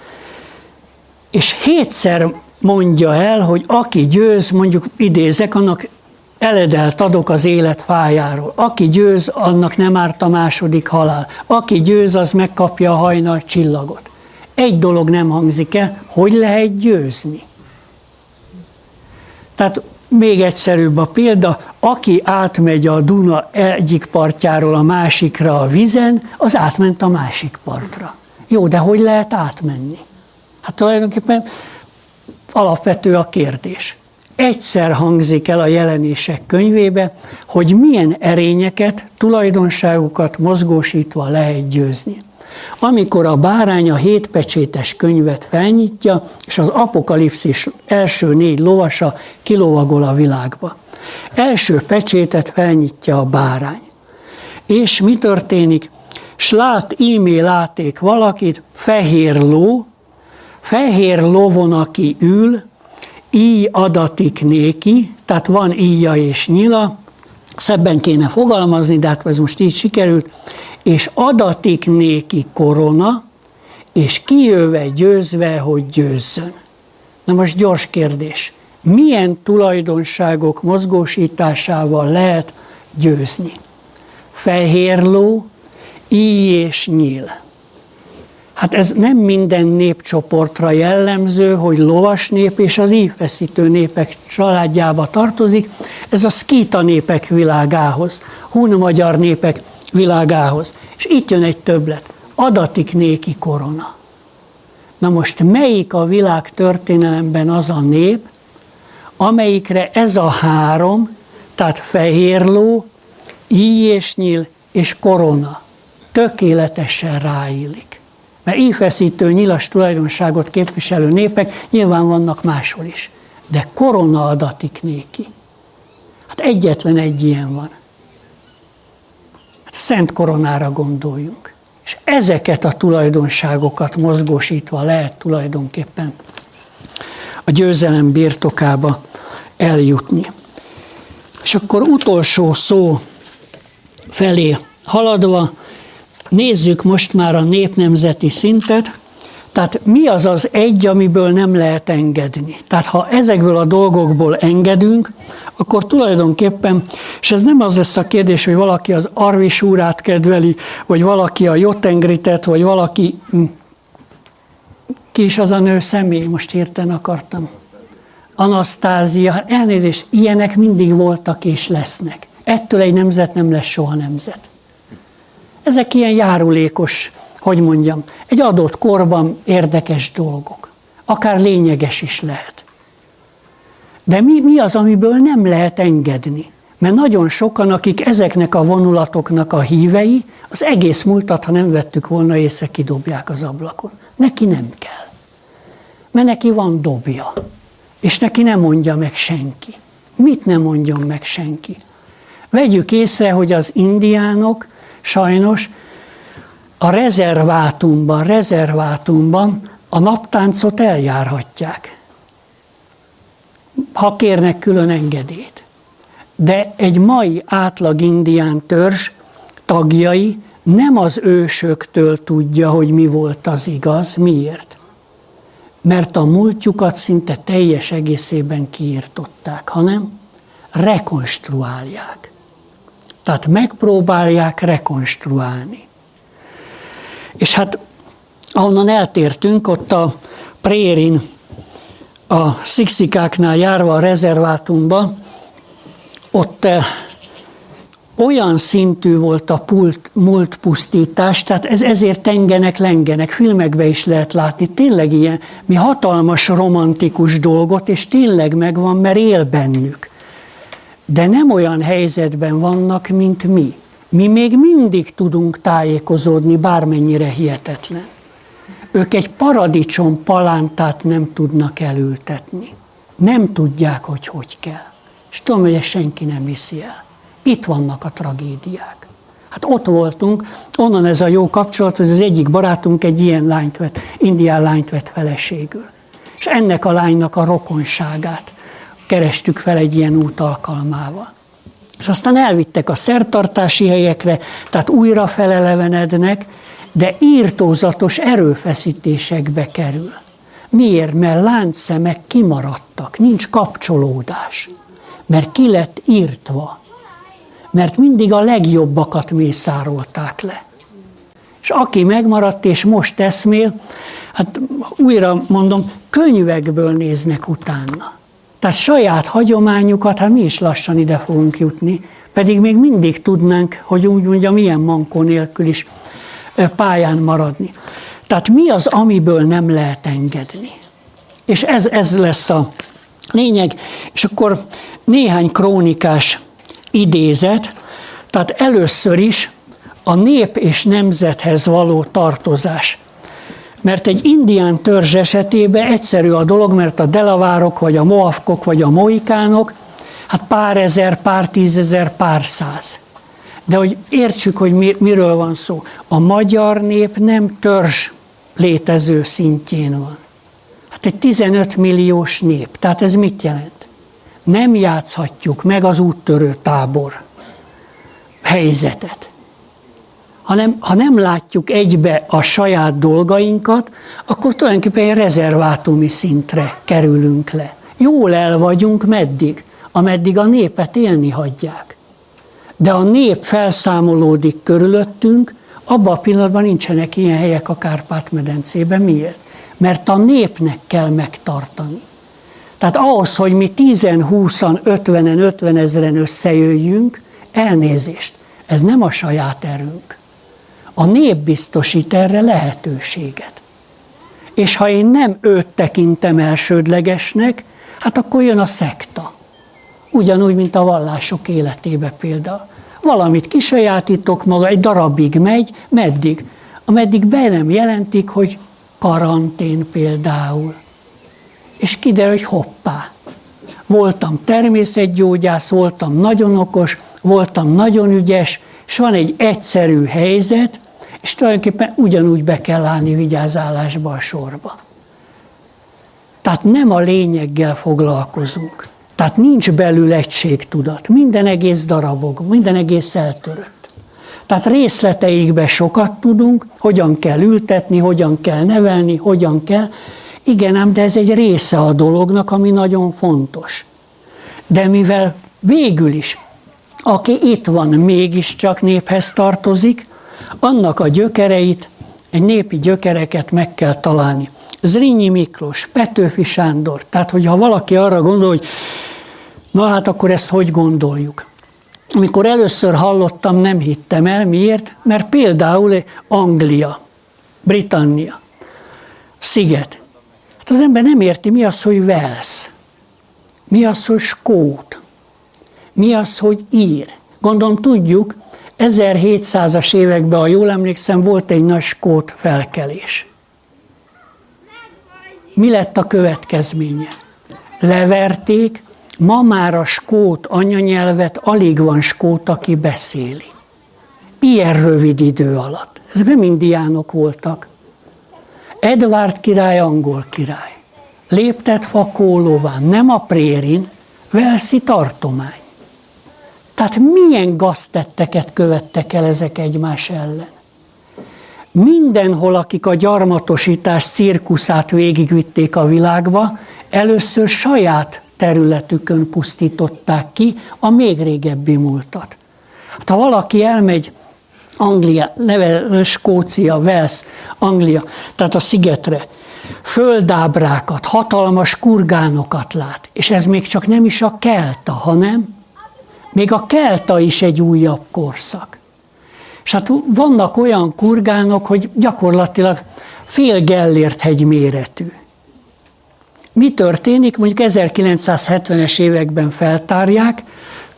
És hétszer mondja el, hogy aki győz, mondjuk idézek, annak eledelt adok az élet fájáról. Aki győz, annak nem árt a második halál. Aki győz, az megkapja a hajnal csillagot. Egy dolog nem hangzik el, hogy lehet győzni. Tehát még egyszerűbb a példa, aki átmegy a Duna egyik partjáról a másikra a vizen, az átment a másik partra. Jó, de hogy lehet átmenni? Hát tulajdonképpen alapvető a kérdés. Egyszer hangzik el a jelenések könyvébe, hogy milyen erényeket, tulajdonságokat mozgósítva lehet győzni amikor a bárány a hétpecsétes könyvet felnyitja, és az apokalipszis első négy lovasa kilovagol a világba. Első pecsétet felnyitja a bárány. És mi történik? S lát, ímé láték valakit, fehér ló, fehér lovon, aki ül, íj adatik néki, tehát van íja és nyila, szebben kéne fogalmazni, de hát ez most így sikerült, és adatik néki korona, és kijöve győzve, hogy győzzön. Na most gyors kérdés. Milyen tulajdonságok mozgósításával lehet győzni? Fehérló, íj és nyíl. Hát ez nem minden népcsoportra jellemző, hogy lovas nép és az ívfeszítő népek családjába tartozik. Ez a szkíta népek világához, hun magyar népek világához. És itt jön egy többlet. Adatik néki korona. Na most melyik a világ történelemben az a nép, amelyikre ez a három, tehát fehérló, íj és nyíl és korona tökéletesen ráillik. Mert íjfeszítő nyilas tulajdonságot képviselő népek nyilván vannak máshol is. De korona adatik néki. Hát egyetlen egy ilyen van. Szent Koronára gondoljunk. És ezeket a tulajdonságokat mozgósítva lehet tulajdonképpen a győzelem birtokába eljutni. És akkor utolsó szó felé haladva, nézzük most már a népnemzeti szintet, tehát mi az az egy, amiből nem lehet engedni? Tehát ha ezekből a dolgokból engedünk, akkor tulajdonképpen, és ez nem az lesz a kérdés, hogy valaki az arvisúrát kedveli, vagy valaki a jotengritet, vagy valaki... Hm, ki is az a nő személy, most érten akartam. Anasztázia, elnézést, ilyenek mindig voltak és lesznek. Ettől egy nemzet nem lesz soha nemzet. Ezek ilyen járulékos hogy mondjam, egy adott korban érdekes dolgok. Akár lényeges is lehet. De mi, mi az, amiből nem lehet engedni? Mert nagyon sokan, akik ezeknek a vonulatoknak a hívei, az egész múltat, ha nem vettük volna észre, kidobják az ablakon. Neki nem kell. Mert neki van dobja. És neki nem mondja meg senki. Mit nem mondjon meg senki? Vegyük észre, hogy az indiánok sajnos a rezervátumban, rezervátumban a naptáncot eljárhatják, ha kérnek külön engedélyt. De egy mai átlag indián törzs tagjai nem az ősöktől tudja, hogy mi volt az igaz. Miért? Mert a múltjukat szinte teljes egészében kiirtották, hanem rekonstruálják. Tehát megpróbálják rekonstruálni. És hát ahonnan eltértünk, ott a Prérin, a szikszikáknál járva a rezervátumba, ott eh, olyan szintű volt a pult, múlt pusztítás, tehát ez, ezért tengenek, lengenek, filmekbe is lehet látni, tényleg ilyen, mi hatalmas romantikus dolgot, és tényleg megvan, mert él bennük. De nem olyan helyzetben vannak, mint mi. Mi még mindig tudunk tájékozódni, bármennyire hihetetlen. Ők egy paradicsom palántát nem tudnak elültetni. Nem tudják, hogy hogy kell. És tudom, hogy ezt senki nem viszi el. Itt vannak a tragédiák. Hát ott voltunk, onnan ez a jó kapcsolat, hogy az egyik barátunk egy ilyen lányt vett, indián lányt vett feleségül. És ennek a lánynak a rokonságát kerestük fel egy ilyen út alkalmával. És aztán elvittek a szertartási helyekre, tehát újra felelevenednek, de írtózatos erőfeszítésekbe kerül. Miért? Mert láncszemek kimaradtak, nincs kapcsolódás, mert ki lett írtva, mert mindig a legjobbakat mészárolták le. És aki megmaradt és most eszmél, hát újra mondom, könyvekből néznek utána. Tehát saját hagyományukat, hát mi is lassan ide fogunk jutni, pedig még mindig tudnánk, hogy úgy mondjam, milyen mankó nélkül is pályán maradni. Tehát mi az, amiből nem lehet engedni? És ez, ez lesz a lényeg. És akkor néhány krónikás idézet, tehát először is a nép és nemzethez való tartozás. Mert egy indián törzs esetében egyszerű a dolog, mert a delavárok, vagy a moafkok, vagy a moikánok, hát pár ezer, pár tízezer, pár száz. De hogy értsük, hogy miről van szó. A magyar nép nem törzs létező szintjén van. Hát egy 15 milliós nép. Tehát ez mit jelent? Nem játszhatjuk meg az úttörő tábor helyzetet hanem ha nem látjuk egybe a saját dolgainkat, akkor tulajdonképpen rezervátumi szintre kerülünk le. Jól el vagyunk meddig? Ameddig a népet élni hagyják. De a nép felszámolódik körülöttünk, abban a pillanatban nincsenek ilyen helyek a Kárpát-medencében. Miért? Mert a népnek kell megtartani. Tehát ahhoz, hogy mi 10-20-an, 50-en, 50 ezeren összejöjjünk, elnézést, ez nem a saját erőnk. A nép biztosít erre lehetőséget. És ha én nem őt tekintem elsődlegesnek, hát akkor jön a szekta. Ugyanúgy, mint a vallások életébe például. Valamit kisajátítok maga, egy darabig megy, meddig? Ameddig be nem jelentik, hogy karantén például. És kiderül, hogy hoppá. Voltam természetgyógyász, voltam nagyon okos, voltam nagyon ügyes, és van egy egyszerű helyzet, és tulajdonképpen ugyanúgy be kell állni vigyázálásba a sorba. Tehát nem a lényeggel foglalkozunk. Tehát nincs belül egységtudat. Minden egész darabog, minden egész eltörött. Tehát részleteikbe sokat tudunk, hogyan kell ültetni, hogyan kell nevelni, hogyan kell. Igen, ám, de ez egy része a dolognak, ami nagyon fontos. De mivel végül is, aki itt van, mégiscsak néphez tartozik, annak a gyökereit, egy népi gyökereket meg kell találni. Zrínyi Miklós, Petőfi Sándor, tehát hogyha valaki arra gondol, hogy na hát akkor ezt hogy gondoljuk. Amikor először hallottam, nem hittem el. Miért? Mert például Anglia. Britannia, sziget. Hát az ember nem érti, mi az, hogy Wales, mi az, hogy Skót, mi az, hogy ír. Gondolom tudjuk, 1700-as években, ha jól emlékszem, volt egy nagy skót felkelés. Mi lett a következménye? Leverték, ma már a skót anyanyelvet alig van skót, aki beszéli. Ilyen rövid idő alatt. Ez nem indiánok voltak. Edward király, angol király. Léptet fakó lován, nem a prérin, Velszi tartomány. Tehát milyen gaztetteket követtek el ezek egymás ellen? Mindenhol, akik a gyarmatosítás cirkuszát végigvitték a világba, először saját területükön pusztították ki a még régebbi múltat. Hát, ha valaki elmegy Anglia, neve Skócia, Wales, Anglia, tehát a szigetre, földábrákat, hatalmas kurgánokat lát, és ez még csak nem is a kelta, hanem még a kelta is egy újabb korszak. És hát vannak olyan kurgánok, hogy gyakorlatilag fél Gellért hegy méretű. Mi történik? Mondjuk 1970-es években feltárják,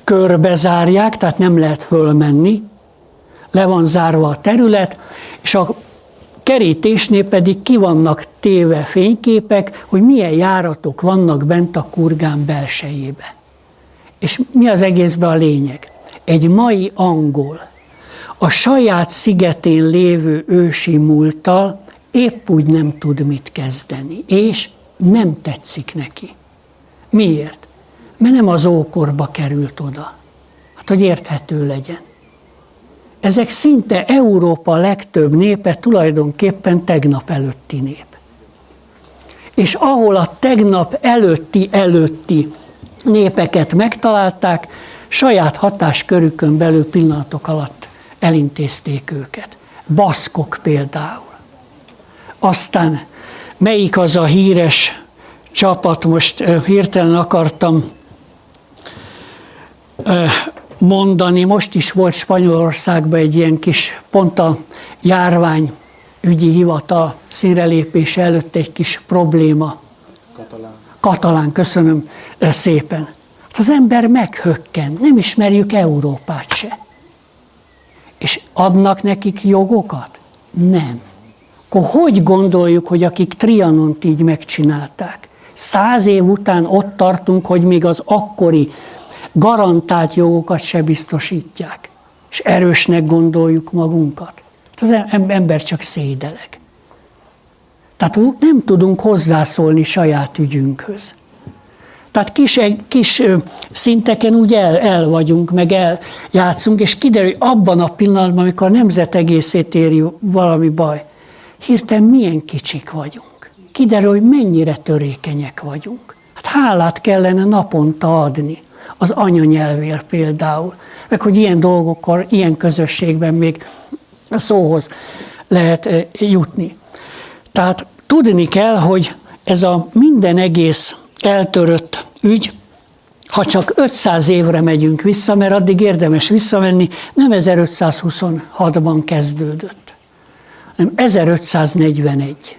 körbezárják, tehát nem lehet fölmenni, le van zárva a terület, és a kerítésnél pedig ki vannak téve fényképek, hogy milyen járatok vannak bent a kurgán belsejébe. És mi az egészben a lényeg? Egy mai angol a saját szigetén lévő ősi múlttal épp úgy nem tud mit kezdeni, és nem tetszik neki. Miért? Mert nem az ókorba került oda. Hát, hogy érthető legyen. Ezek szinte Európa legtöbb népe tulajdonképpen tegnap előtti nép. És ahol a tegnap előtti előtti népeket megtalálták, saját hatáskörükön belül pillanatok alatt elintézték őket. Baszkok például. Aztán melyik az a híres csapat, most hirtelen akartam mondani, most is volt Spanyolországban egy ilyen kis, pont a járvány ügyi hivatal színrelépése előtt egy kis probléma. Katalán. Katalán, köszönöm szépen. Hát az ember meghökken, nem ismerjük Európát se. És adnak nekik jogokat? Nem. Akkor hogy gondoljuk, hogy akik Trianont így megcsinálták? Száz év után ott tartunk, hogy még az akkori garantált jogokat se biztosítják. És erősnek gondoljuk magunkat. Az ember csak szédeleg. Tehát nem tudunk hozzászólni saját ügyünkhöz. Tehát kis, kis szinteken úgy el, el vagyunk, meg eljátszunk, és kiderül, hogy abban a pillanatban, amikor a nemzet egészét éri valami baj, hirtelen milyen kicsik vagyunk. Kiderül, hogy mennyire törékenyek vagyunk. Hát hálát kellene naponta adni az anyanyelvér például, meg hogy ilyen dolgokkal, ilyen közösségben még szóhoz lehet jutni. Tehát tudni kell, hogy ez a minden egész eltörött ügy, ha csak 500 évre megyünk vissza, mert addig érdemes visszamenni, nem 1526-ban kezdődött, hanem 1541.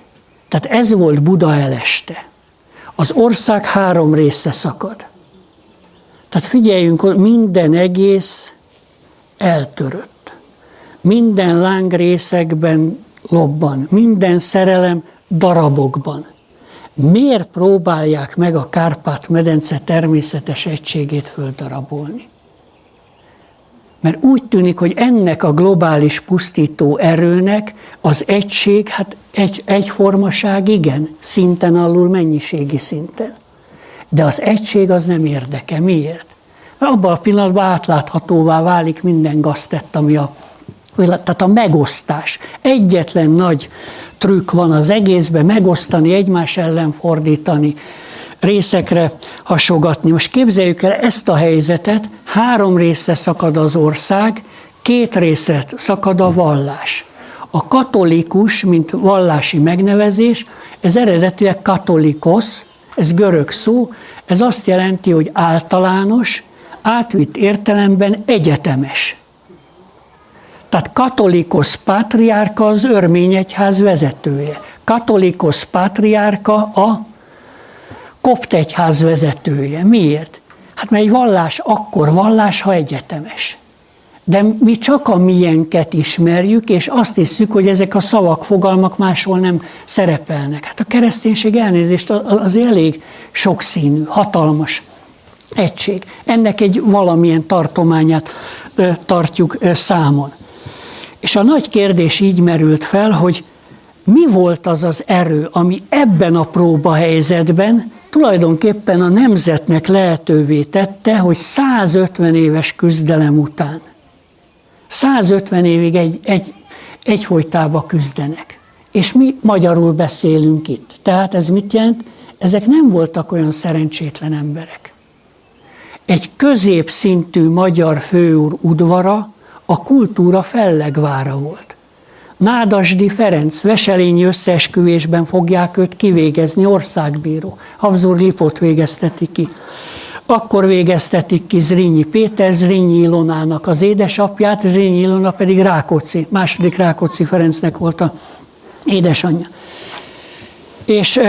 Tehát ez volt Buda eleste. Az ország három része szakad. Tehát figyeljünk, minden egész eltörött. Minden láng részekben lobban, minden szerelem darabokban. Miért próbálják meg a Kárpát-medence természetes egységét földarabolni? Mert úgy tűnik, hogy ennek a globális pusztító erőnek az egység, hát egy, egyformaság igen, szinten alul mennyiségi szinten. De az egység az nem érdeke. Miért? Mert abban a pillanatban átláthatóvá válik minden gaztett, ami a tehát a megosztás. Egyetlen nagy trükk van az egészben, megosztani, egymás ellen fordítani, részekre hasogatni. Most képzeljük el ezt a helyzetet, három része szakad az ország, két része szakad a vallás. A katolikus, mint vallási megnevezés, ez eredetileg katolikosz, ez görög szó, ez azt jelenti, hogy általános, átvitt értelemben egyetemes. Tehát katolikus pátriárka az örmény egyház vezetője. Katolikus pátriárka a kopt egyház vezetője. Miért? Hát mert egy vallás akkor vallás, ha egyetemes. De mi csak a miénket ismerjük, és azt hiszük, hogy ezek a szavak, fogalmak máshol nem szerepelnek. Hát a kereszténység elnézést az elég sokszínű, hatalmas egység. Ennek egy valamilyen tartományát tartjuk számon. És a nagy kérdés így merült fel, hogy mi volt az az erő, ami ebben a próba helyzetben tulajdonképpen a nemzetnek lehetővé tette, hogy 150 éves küzdelem után 150 évig egy, egy, egyfolytában küzdenek. És mi magyarul beszélünk itt. Tehát ez mit jelent? Ezek nem voltak olyan szerencsétlen emberek. Egy középszintű magyar főúr udvara a kultúra fellegvára volt. Nádasdi Ferenc veselényi összeesküvésben fogják őt kivégezni, országbíró. Habsburg Lipot végezteti ki. Akkor végeztetik ki Zrínyi Péter, Zrínyi Ilonának az édesapját, Zrínyi Ilona pedig Rákóczi, második Rákóczi Ferencnek volt a édesanyja. És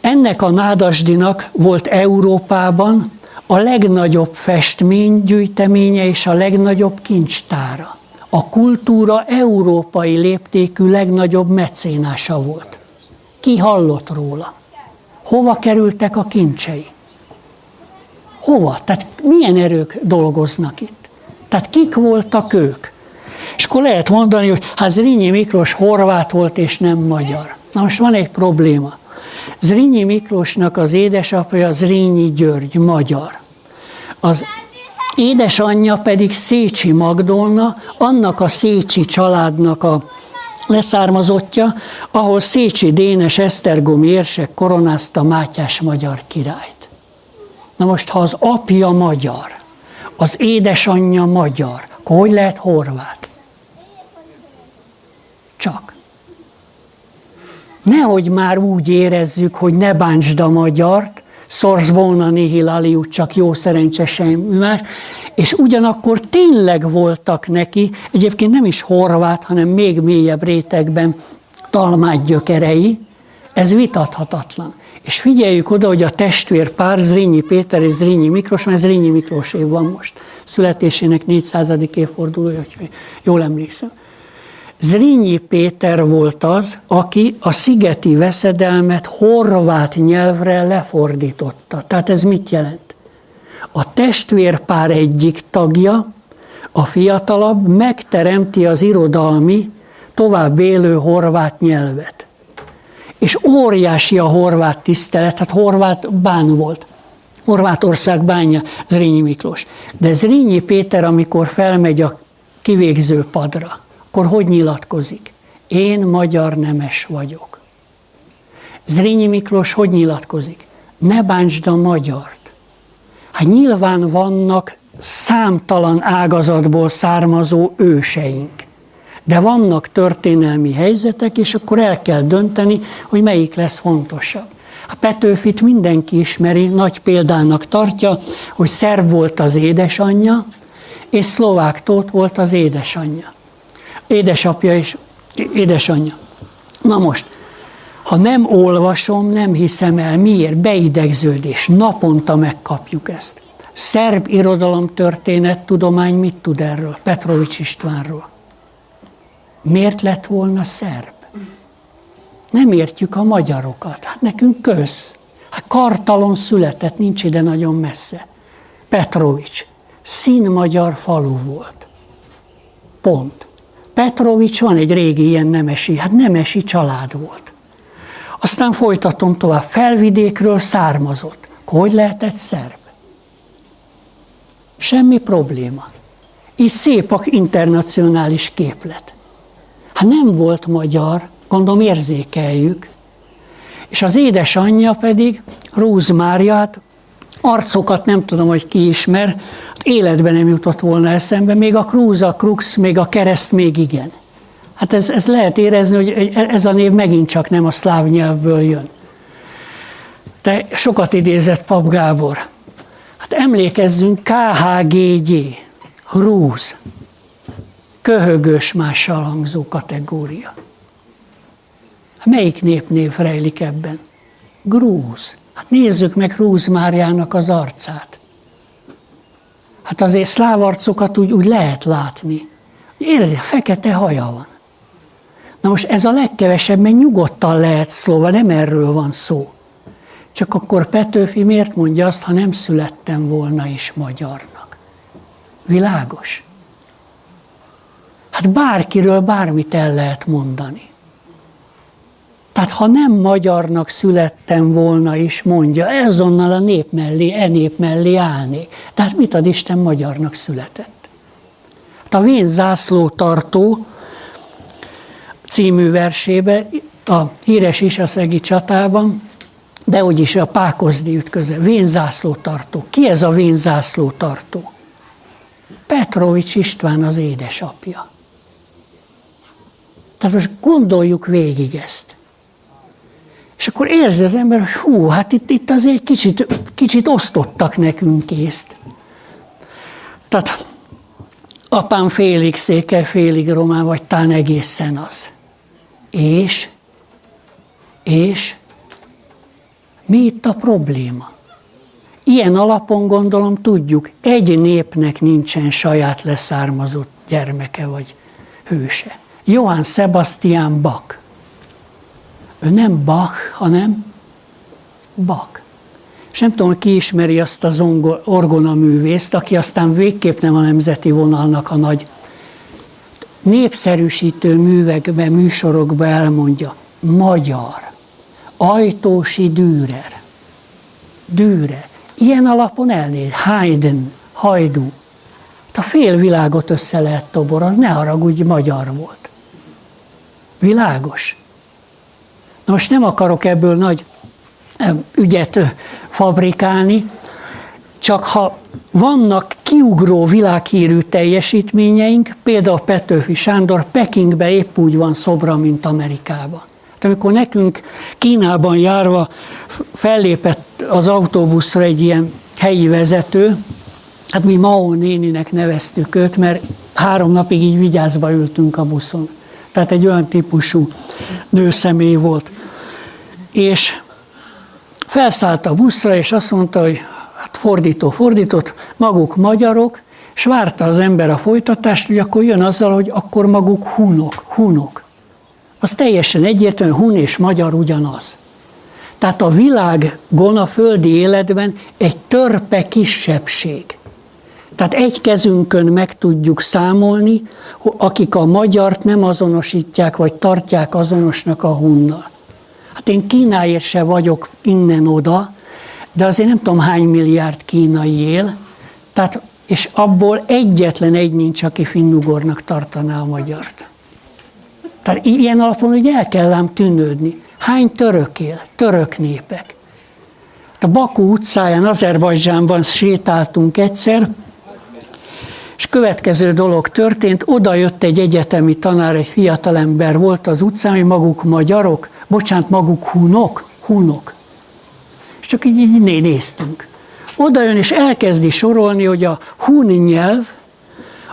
ennek a Nádasdinak volt Európában a legnagyobb festménygyűjteménye és a legnagyobb kincstára. A kultúra európai léptékű legnagyobb mecénása volt. Ki hallott róla? Hova kerültek a kincsei? Hova? Tehát milyen erők dolgoznak itt? Tehát kik voltak ők? És akkor lehet mondani, hogy hát Zrínyi Miklós horvát volt és nem magyar. Na most van egy probléma. Zrínyi Miklósnak az édesapja Zrínyi György, magyar. Az édesanyja pedig Szécsi Magdolna, annak a Szécsi családnak a leszármazottja, ahol Szécsi Dénes Esztergomi érsek koronázta Mátyás magyar királyt. Na most, ha az apja magyar, az édesanyja magyar, akkor hogy lehet horvát? Csak. Nehogy már úgy érezzük, hogy ne bántsd a magyart, szorsz volna nihil csak jó szerencse semmi más, és ugyanakkor tényleg voltak neki, egyébként nem is horvát, hanem még mélyebb rétegben talmát gyökerei, ez vitathatatlan. És figyeljük oda, hogy a testvérpár, Zrínyi Péter és Zrínyi Miklós, mert Zrínyi Miklós év van most, születésének 400. évfordulója, hogy jól emlékszem. Zrínyi Péter volt az, aki a szigeti veszedelmet horvát nyelvre lefordította. Tehát ez mit jelent? A testvérpár egyik tagja, a fiatalabb megteremti az irodalmi, tovább élő horvát nyelvet és óriási a horvát tisztelet, hát horvát bán volt. Horvátország bánja Zrínyi Miklós. De Zrínyi Péter, amikor felmegy a kivégző padra, akkor hogy nyilatkozik? Én magyar nemes vagyok. Zrínyi Miklós hogy nyilatkozik? Ne bántsd a magyart. Hát nyilván vannak számtalan ágazatból származó őseink. De vannak történelmi helyzetek, és akkor el kell dönteni, hogy melyik lesz fontosabb. A Petőfit mindenki ismeri, nagy példának tartja, hogy szerb volt az édesanyja, és szlovák tót volt az édesanyja. Édesapja és édesanyja. Na most, ha nem olvasom, nem hiszem el. Miért? Beidegződés. Naponta megkapjuk ezt. Szerb irodalomtörténet tudomány mit tud erről? Petrovics Istvánról. Miért lett volna szerb? Nem értjük a magyarokat. Hát nekünk köz. Hát Kartalon született, nincs ide nagyon messze. Petrovics. Szín magyar falu volt. Pont. Petrovics van egy régi ilyen nemesi, hát nemesi család volt. Aztán folytatom tovább. Felvidékről származott. Hogy lehetett szerb? Semmi probléma. Így szép a internacionális képlet. Hát nem volt magyar, gondolom érzékeljük. És az édesanyja pedig, hát arcokat nem tudom, hogy ki ismer, életben nem jutott volna eszembe, még a krúz, a krux, még a kereszt még igen. Hát ez, ez lehet érezni, hogy ez a név megint csak nem a szláv nyelvből jön. De sokat idézett Pap Gábor. Hát emlékezzünk KHGG, Hrúz. köhögös mással hangzó kategória. Melyik népnév rejlik ebben? Grúz. Hát nézzük meg Grúz Máriának az arcát. Hát azért szláv arcokat úgy, úgy lehet látni. Érzi, fekete haja van. Na most ez a legkevesebb, mert nyugodtan lehet szlóva, nem erről van szó. Csak akkor Petőfi miért mondja azt, ha nem születtem volna is magyarnak? Világos? Hát bárkiről bármit el lehet mondani. Tehát ha nem magyarnak születtem volna is, mondja, ezonnal a nép mellé, e nép mellé állni. Tehát mit ad Isten magyarnak született? Hát a Vén zászlótartó című versébe, a híres Isaszegi csatában, de úgyis a Pákozdi ütköze, Vén zászlótartó. Ki ez a Vén zászlótartó? Petrovics István az édesapja. Tehát most gondoljuk végig ezt. És akkor érzi az ember, hogy hú, hát itt, itt azért kicsit, kicsit osztottak nekünk észt. Tehát apám félig széke, félig román, vagy talán egészen az. És, és mi itt a probléma? Ilyen alapon gondolom tudjuk, egy népnek nincsen saját leszármazott gyermeke vagy hőse. Johann Sebastian Bach. Ő nem Bach, hanem Bach. És nem tudom, ki ismeri azt az orgona művészt, aki aztán végképp nem a nemzeti vonalnak a nagy népszerűsítő művekben, műsorokban elmondja. Magyar. Ajtósi Dürer. Dürer. Ilyen alapon elnéz. Haydn, Hajdú. A fél világot össze lehet toborozni, ne haragudj, magyar volt. Világos. Na most nem akarok ebből nagy ügyet fabrikálni, csak ha vannak kiugró világhírű teljesítményeink, például Petőfi Sándor Pekingbe épp úgy van szobra, mint Amerikában. Tehát amikor nekünk Kínában járva fellépett az autóbuszra egy ilyen helyi vezető, hát mi Mao néninek neveztük őt, mert három napig így vigyázva ültünk a buszon. Tehát egy olyan típusú nőszemély volt. És felszállt a buszra, és azt mondta, hogy hát fordító fordított, maguk magyarok, és várta az ember a folytatást, hogy akkor jön azzal, hogy akkor maguk hunok, hunok. Az teljesen egyértelmű, hun és magyar ugyanaz. Tehát a világon, a földi életben egy törpe kisebbség. Tehát egy kezünkön meg tudjuk számolni, akik a magyart nem azonosítják, vagy tartják azonosnak a hunnal. Hát én Kínáért se vagyok innen-oda, de azért nem tudom hány milliárd kínai él, tehát, és abból egyetlen egy nincs, aki finnugornak tartaná a magyart. Tehát ilyen alapon ugye el kell ám tűnődni. Hány török él? Török népek. A Bakú utcáján, Azerbajdzsánban sétáltunk egyszer, és következő dolog történt, oda jött egy egyetemi tanár, egy fiatalember volt az utcán, hogy maguk magyarok, bocsánat, maguk hunok, hunok. És csak így, így néztünk. Oda jön és elkezdi sorolni, hogy a hun nyelv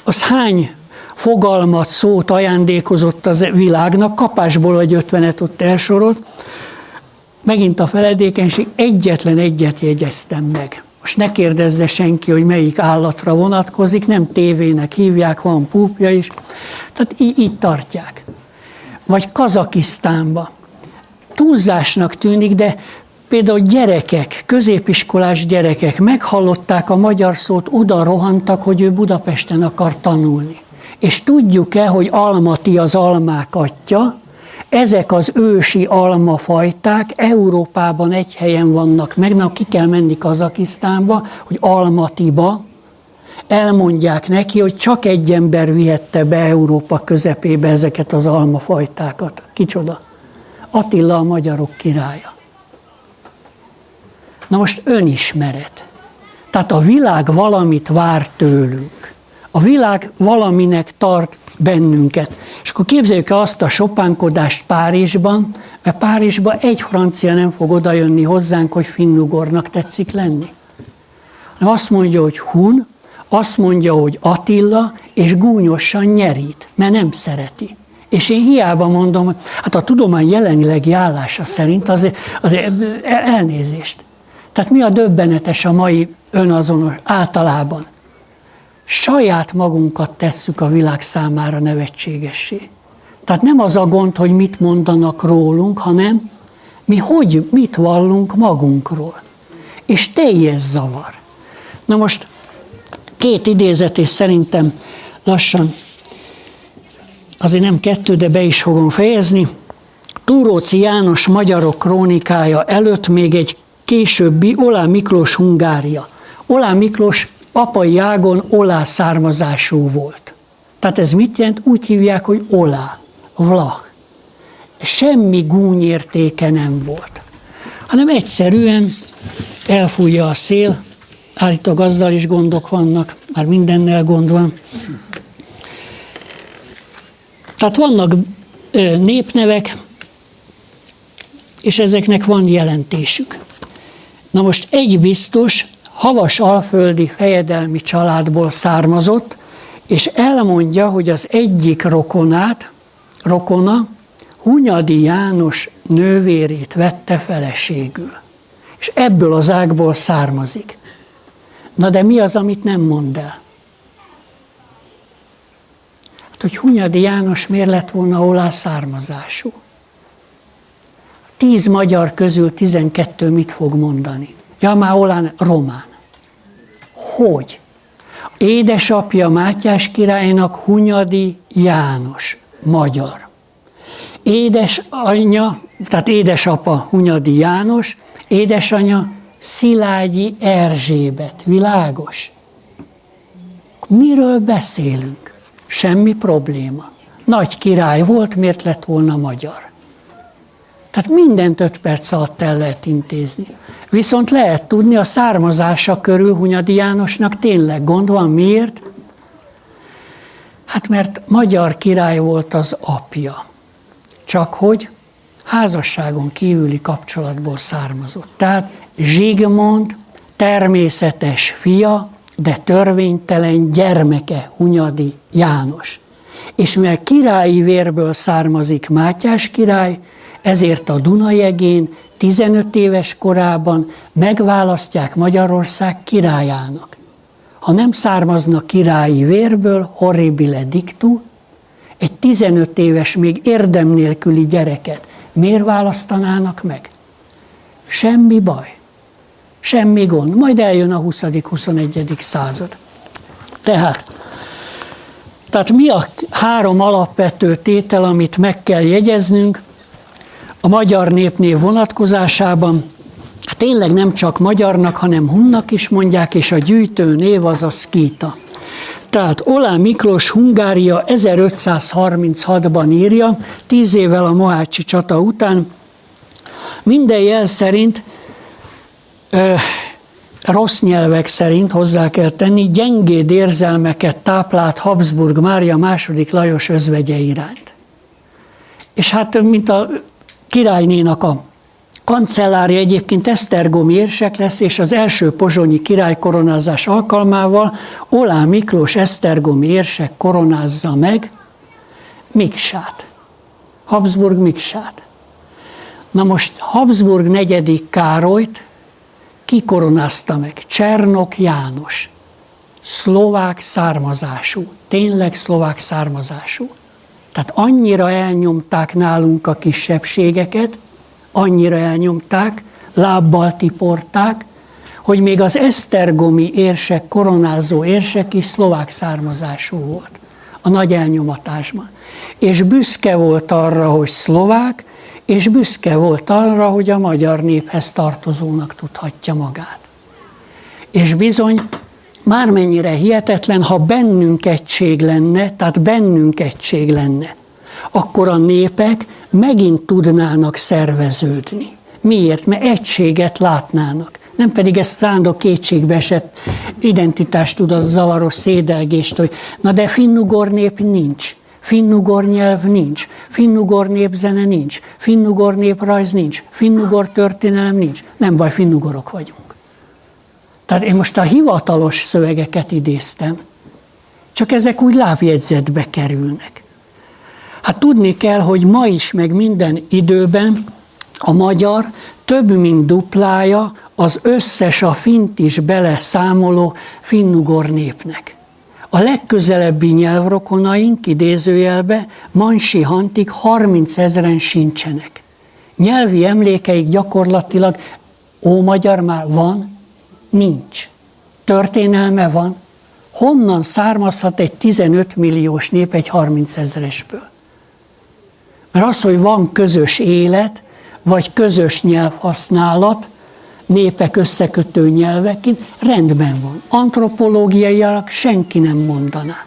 az hány fogalmat, szót ajándékozott az világnak, kapásból egy ötvenet ott elsorolt. Megint a feledékenység, egyetlen egyet jegyeztem meg. Most ne kérdezze senki, hogy melyik állatra vonatkozik, nem tévének hívják, van púpja is. Tehát így, így tartják. Vagy Kazakisztánba. Túlzásnak tűnik, de például gyerekek, középiskolás gyerekek meghallották a magyar szót, oda rohantak, hogy ő Budapesten akar tanulni. És tudjuk-e, hogy Almati az almák atya, ezek az ősi almafajták Európában egy helyen vannak meg, na ki kell menni Kazakisztánba, hogy Almatiba, elmondják neki, hogy csak egy ember vihette be Európa közepébe ezeket az almafajtákat. Kicsoda? Attila a magyarok királya. Na most önismeret. Tehát a világ valamit vár tőlünk. A világ valaminek tart bennünket. És akkor képzeljük el azt a sopánkodást Párizsban, mert Párizsban egy francia nem fog odajönni hozzánk, hogy finnugornak tetszik lenni. Nem azt mondja, hogy hun, azt mondja, hogy Attila, és gúnyosan nyerít, mert nem szereti. És én hiába mondom, hát a tudomány jelenlegi állása szerint az, az elnézést. Tehát mi a döbbenetes a mai önazonos általában? Saját magunkat tesszük a világ számára nevetségessé. Tehát nem az a gond, hogy mit mondanak rólunk, hanem mi hogy, mit vallunk magunkról. És teljes zavar. Na most két idézet, és szerintem lassan azért nem kettő, de be is fogom fejezni. Túróci János Magyarok krónikája előtt még egy későbbi Olá Miklós Hungária. Olá Miklós apai ágon olá származású volt. Tehát ez mit jelent? Úgy hívják, hogy olá, vlach. Semmi gúnyértéke nem volt, hanem egyszerűen elfújja a szél, állítólag azzal is gondok vannak, már mindennel gond van. Tehát vannak népnevek, és ezeknek van jelentésük. Na most egy biztos, havas alföldi fejedelmi családból származott, és elmondja, hogy az egyik rokonát, rokona, Hunyadi János nővérét vette feleségül. És ebből az ágból származik. Na de mi az, amit nem mond el? Hát, hogy Hunyadi János miért lett volna olá származású? Tíz magyar közül tizenkettő mit fog mondani? Ja, már olán román. Hogy? Édesapja Mátyás királynak Hunyadi János, magyar. Édesanyja, tehát édesapa Hunyadi János, édesanyja Szilágyi Erzsébet. Világos? Miről beszélünk? Semmi probléma. Nagy király volt, miért lett volna magyar? Tehát mindent öt perc alatt el lehet intézni. Viszont lehet tudni, a származása körül Hunyadi Jánosnak tényleg gond van. Miért? Hát mert magyar király volt az apja. Csak hogy házasságon kívüli kapcsolatból származott. Tehát Zsigmond természetes fia, de törvénytelen gyermeke Hunyadi János. És mivel királyi vérből származik Mátyás király, ezért a Dunajegén 15 éves korában megválasztják Magyarország királyának. Ha nem származnak királyi vérből, horribile dictu, egy 15 éves, még érdem nélküli gyereket miért választanának meg? Semmi baj. Semmi gond. Majd eljön a 20.-21. század. Tehát, tehát mi a három alapvető tétel, amit meg kell jegyeznünk a magyar népnév vonatkozásában? Tényleg nem csak magyarnak, hanem hunnak is mondják, és a gyűjtő név az a szkíta. Tehát Olá Miklós Hungária 1536-ban írja, tíz évvel a Mohácsi csata után, minden jel szerint ö, rossz nyelvek szerint hozzá kell tenni, gyengéd érzelmeket táplált Habsburg Mária második Lajos özvegye iránt. És hát, mint a királynénak a kancellárja egyébként Esztergomi érsek lesz, és az első pozsonyi király koronázás alkalmával Olá Miklós Esztergomi érsek koronázza meg Miksát. Habsburg Miksát. Na most Habsburg negyedik Károlyt ki koronázta meg? Csernok János. Szlovák származású. Tényleg szlovák származású. Tehát annyira elnyomták nálunk a kisebbségeket, annyira elnyomták, lábbal tiporták, hogy még az esztergomi érsek, koronázó érsek is szlovák származású volt a nagy elnyomatásban. És büszke volt arra, hogy szlovák, és büszke volt arra, hogy a magyar néphez tartozónak tudhatja magát. És bizony, mármennyire hihetetlen, ha bennünk egység lenne, tehát bennünk egység lenne, akkor a népek megint tudnának szerveződni. Miért? Mert egységet látnának. Nem pedig ezt szándó kétségbe esett identitást tud az zavaros szédelgést, hogy na de finnugor nép nincs. Finnugor nyelv nincs, finnugor népzene nincs, finnugor néprajz nincs, finnugor történelem nincs. Nem baj, finnugorok vagyunk. Tehát én most a hivatalos szövegeket idéztem, csak ezek úgy lábjegyzetbe kerülnek. Hát tudni kell, hogy ma is, meg minden időben a magyar több mint duplája az összes a fint is bele számoló finnugor népnek. A legközelebbi nyelvrokonaink idézőjelbe Mansi Hantig 30 ezeren sincsenek. Nyelvi emlékeik gyakorlatilag ó magyar már van, nincs. Történelme van. Honnan származhat egy 15 milliós nép egy 30 ezeresből? Mert az, hogy van közös élet, vagy közös nyelvhasználat, népek összekötő nyelveként, rendben van. Antropológiailag senki nem mondaná.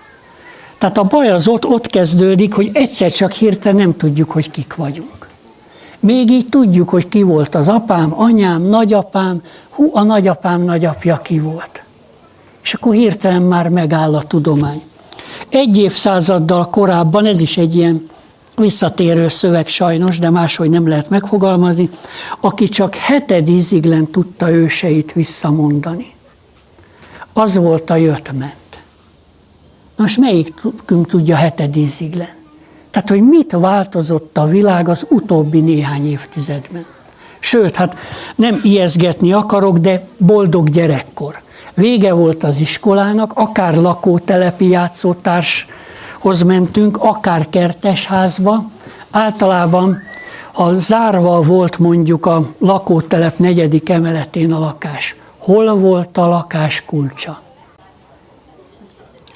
Tehát a baj az ott, ott kezdődik, hogy egyszer csak hirtelen nem tudjuk, hogy kik vagyunk. Még így tudjuk, hogy ki volt az apám, anyám, nagyapám, hú, a nagyapám nagyapja ki volt. És akkor hirtelen már megáll a tudomány. Egy évszázaddal korábban, ez is egy ilyen visszatérő szöveg sajnos, de máshogy nem lehet megfogalmazni, aki csak heted íziglen tudta őseit visszamondani. Az volt a jött-ment. Most melyikünk tudja heted íziglen? Tehát, hogy mit változott a világ az utóbbi néhány évtizedben. Sőt, hát nem ijeszgetni akarok, de boldog gyerekkor. Vége volt az iskolának, akár lakótelepi játszótárs hoz mentünk, akár kertesházba, általában ha zárva volt mondjuk a lakótelep negyedik emeletén a lakás, hol volt a lakás kulcsa?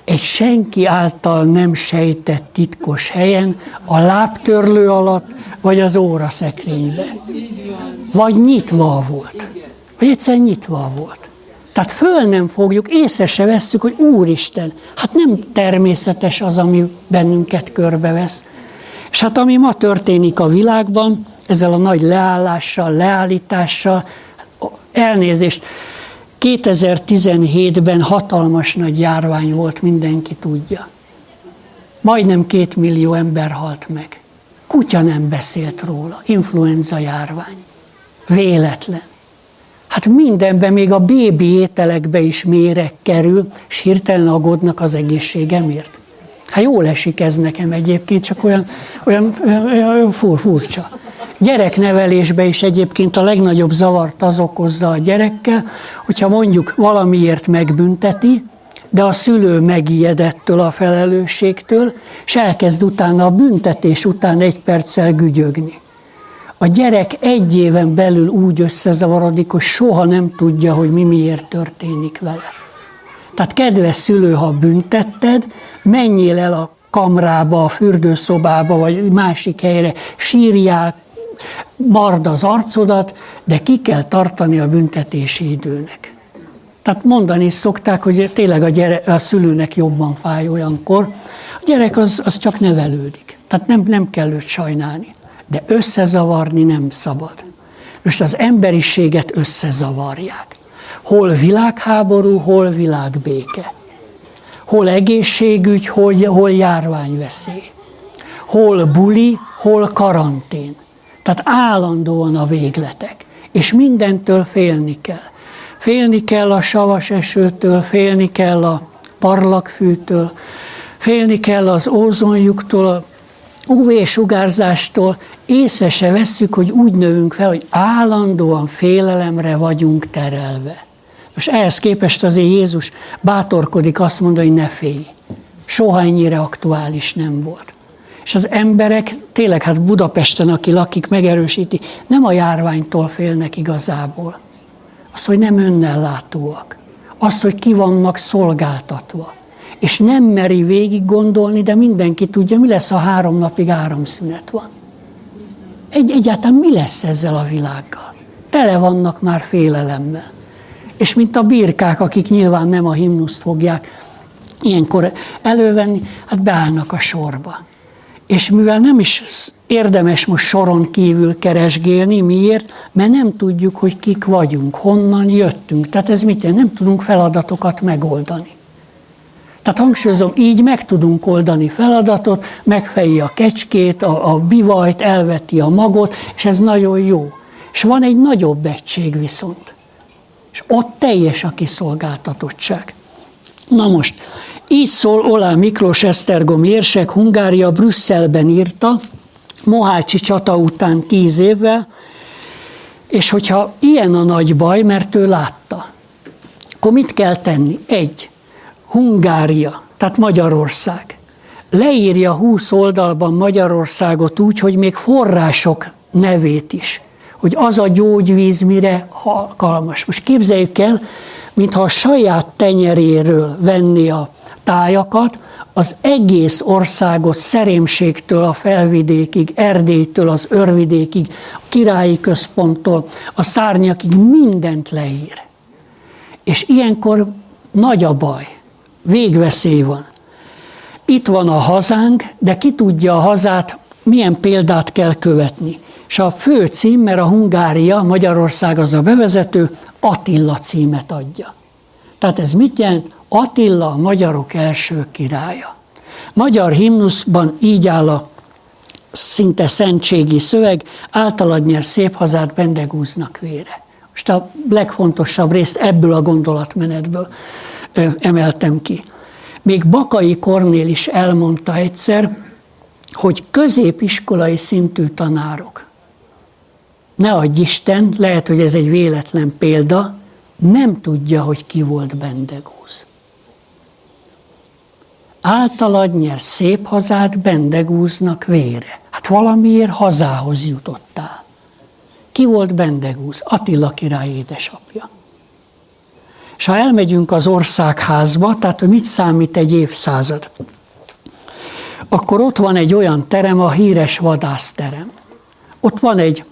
Egy senki által nem sejtett titkos helyen, a lábtörlő alatt, vagy az óraszekrényben. Vagy nyitva volt. Vagy egyszer nyitva volt. Tehát föl nem fogjuk, észre se vesszük, hogy Úristen, hát nem természetes az, ami bennünket körbevesz. És hát ami ma történik a világban, ezzel a nagy leállással, leállítással, elnézést, 2017-ben hatalmas nagy járvány volt, mindenki tudja. Majdnem két millió ember halt meg. Kutya nem beszélt róla, influenza járvány. Véletlen. Hát mindenben, még a bébi ételekbe is méreg kerül, és hirtelen aggódnak az egészségemért. Hát jól esik ez nekem egyébként, csak olyan, olyan, olyan, olyan fur, furcsa. Gyereknevelésbe is egyébként a legnagyobb zavart az okozza a gyerekkel, hogyha mondjuk valamiért megbünteti, de a szülő megijedettől a felelősségtől, és elkezd utána a büntetés után egy perccel gügyögni. A gyerek egy éven belül úgy összezavarodik, hogy soha nem tudja, hogy mi miért történik vele. Tehát kedves szülő, ha büntetted, menjél el a kamrába, a fürdőszobába, vagy másik helyre, sírjál, mard az arcodat, de ki kell tartani a büntetési időnek. Tehát mondani szokták, hogy tényleg a, gyere, a szülőnek jobban fáj olyankor. A gyerek az, az csak nevelődik. Tehát nem, nem kell őt sajnálni de összezavarni nem szabad. Most az emberiséget összezavarják. Hol világháború, hol világbéke. Hol egészségügy, hol, hol járványveszély. Hol buli, hol karantén. Tehát állandóan a végletek. És mindentől félni kell. Félni kell a savas esőtől, félni kell a parlagfűtől, félni kell az ózonjuktól, UV-sugárzástól észre se vesszük, hogy úgy növünk fel, hogy állandóan félelemre vagyunk terelve. Most ehhez képest azért Jézus bátorkodik azt mondani, hogy ne félj. Soha ennyire aktuális nem volt. És az emberek tényleg, hát Budapesten, aki lakik, megerősíti, nem a járványtól félnek igazából. Az, hogy nem önnellátóak. Az, hogy ki vannak szolgáltatva és nem meri végig gondolni, de mindenki tudja, mi lesz, ha három napig áramszünet van. Egy, egyáltalán mi lesz ezzel a világgal? Tele vannak már félelemmel. És mint a birkák, akik nyilván nem a himnuszt fogják ilyenkor elővenni, hát beállnak a sorba. És mivel nem is érdemes most soron kívül keresgélni, miért? Mert nem tudjuk, hogy kik vagyunk, honnan jöttünk. Tehát ez mit jelent? Nem tudunk feladatokat megoldani. Tehát hangsúlyozom, így meg tudunk oldani feladatot, megfejli a kecskét, a, a bivajt, elveti a magot, és ez nagyon jó. És van egy nagyobb egység viszont. És ott teljes a kiszolgáltatottság. Na most, így szól Olá Miklós Esztergom érsek, Hungária Brüsszelben írta, Mohácsi csata után tíz évvel, és hogyha ilyen a nagy baj, mert ő látta, akkor mit kell tenni? Egy, Hungária, tehát Magyarország. Leírja 20 oldalban Magyarországot úgy, hogy még források nevét is, hogy az a gyógyvíz mire alkalmas. Most képzeljük el, mintha a saját tenyeréről venni a tájakat, az egész országot szerémségtől a felvidékig, Erdélytől az örvidékig, a királyi központtól, a szárnyakig mindent leír. És ilyenkor nagy a baj, végveszély van. Itt van a hazánk, de ki tudja a hazát, milyen példát kell követni. És a fő cím, mert a Hungária, Magyarország az a bevezető, Attila címet adja. Tehát ez mit jelent? Attila a magyarok első királya. Magyar himnuszban így áll a szinte szentségi szöveg, általad nyer szép hazát, bendegúznak vére. Most a legfontosabb részt ebből a gondolatmenetből emeltem ki. Még Bakai Kornél is elmondta egyszer, hogy középiskolai szintű tanárok, ne adj Isten, lehet, hogy ez egy véletlen példa, nem tudja, hogy ki volt Bendegúz. Általad nyer szép hazát, Bendegúznak vére. Hát valamiért hazához jutottál. Ki volt Bendegúz? Attila király édesapja. És ha elmegyünk az országházba, tehát mit számít egy évszázad, akkor ott van egy olyan terem, a híres vadászterem. Ott van egy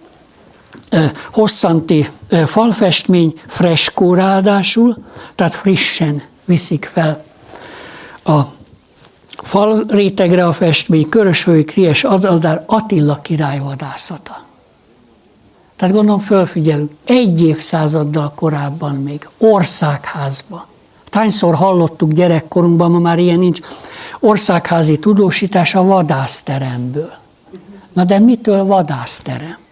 hosszanti falfestmény, freskó ráadásul, tehát frissen viszik fel a fal rétegre a festmény, Körösvölgyi Kries Adaldár Attila király vadászata. Tehát gondolom fölfigyelünk, egy évszázaddal korábban még, országházban. Hányszor hallottuk gyerekkorunkban, ma már ilyen nincs, országházi tudósítás a vadászteremből. Na de mitől vadászterem?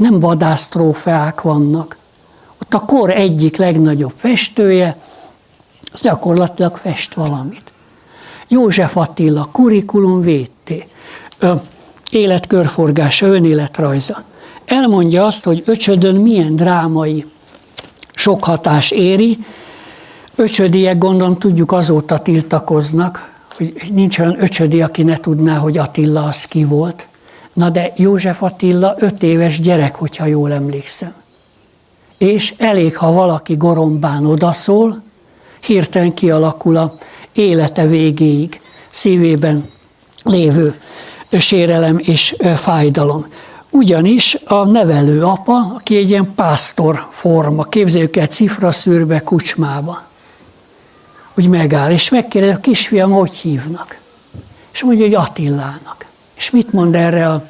nem vadásztrófeák vannak. Ott a kor egyik legnagyobb festője, az gyakorlatilag fest valamit. József Attila, kurikulum védté, életkörforgása, önéletrajza. Elmondja azt, hogy öcsödön milyen drámai sok hatás éri. Öcsödiek gondolom tudjuk azóta tiltakoznak, hogy nincs olyan öcsödi, aki ne tudná, hogy Attila az ki volt. Na de József Attila öt éves gyerek, hogyha jól emlékszem. És elég, ha valaki gorombán odaszól, hirtelen kialakul a élete végéig szívében lévő sérelem és fájdalom. Ugyanis a nevelő apa, aki egy ilyen pásztor forma, képzeljük el cifraszűrbe, kucsmába, úgy megáll, és megkérdezi, a kisfiam, hogy hívnak? És mondja, hogy Attilának. És mit mond erre a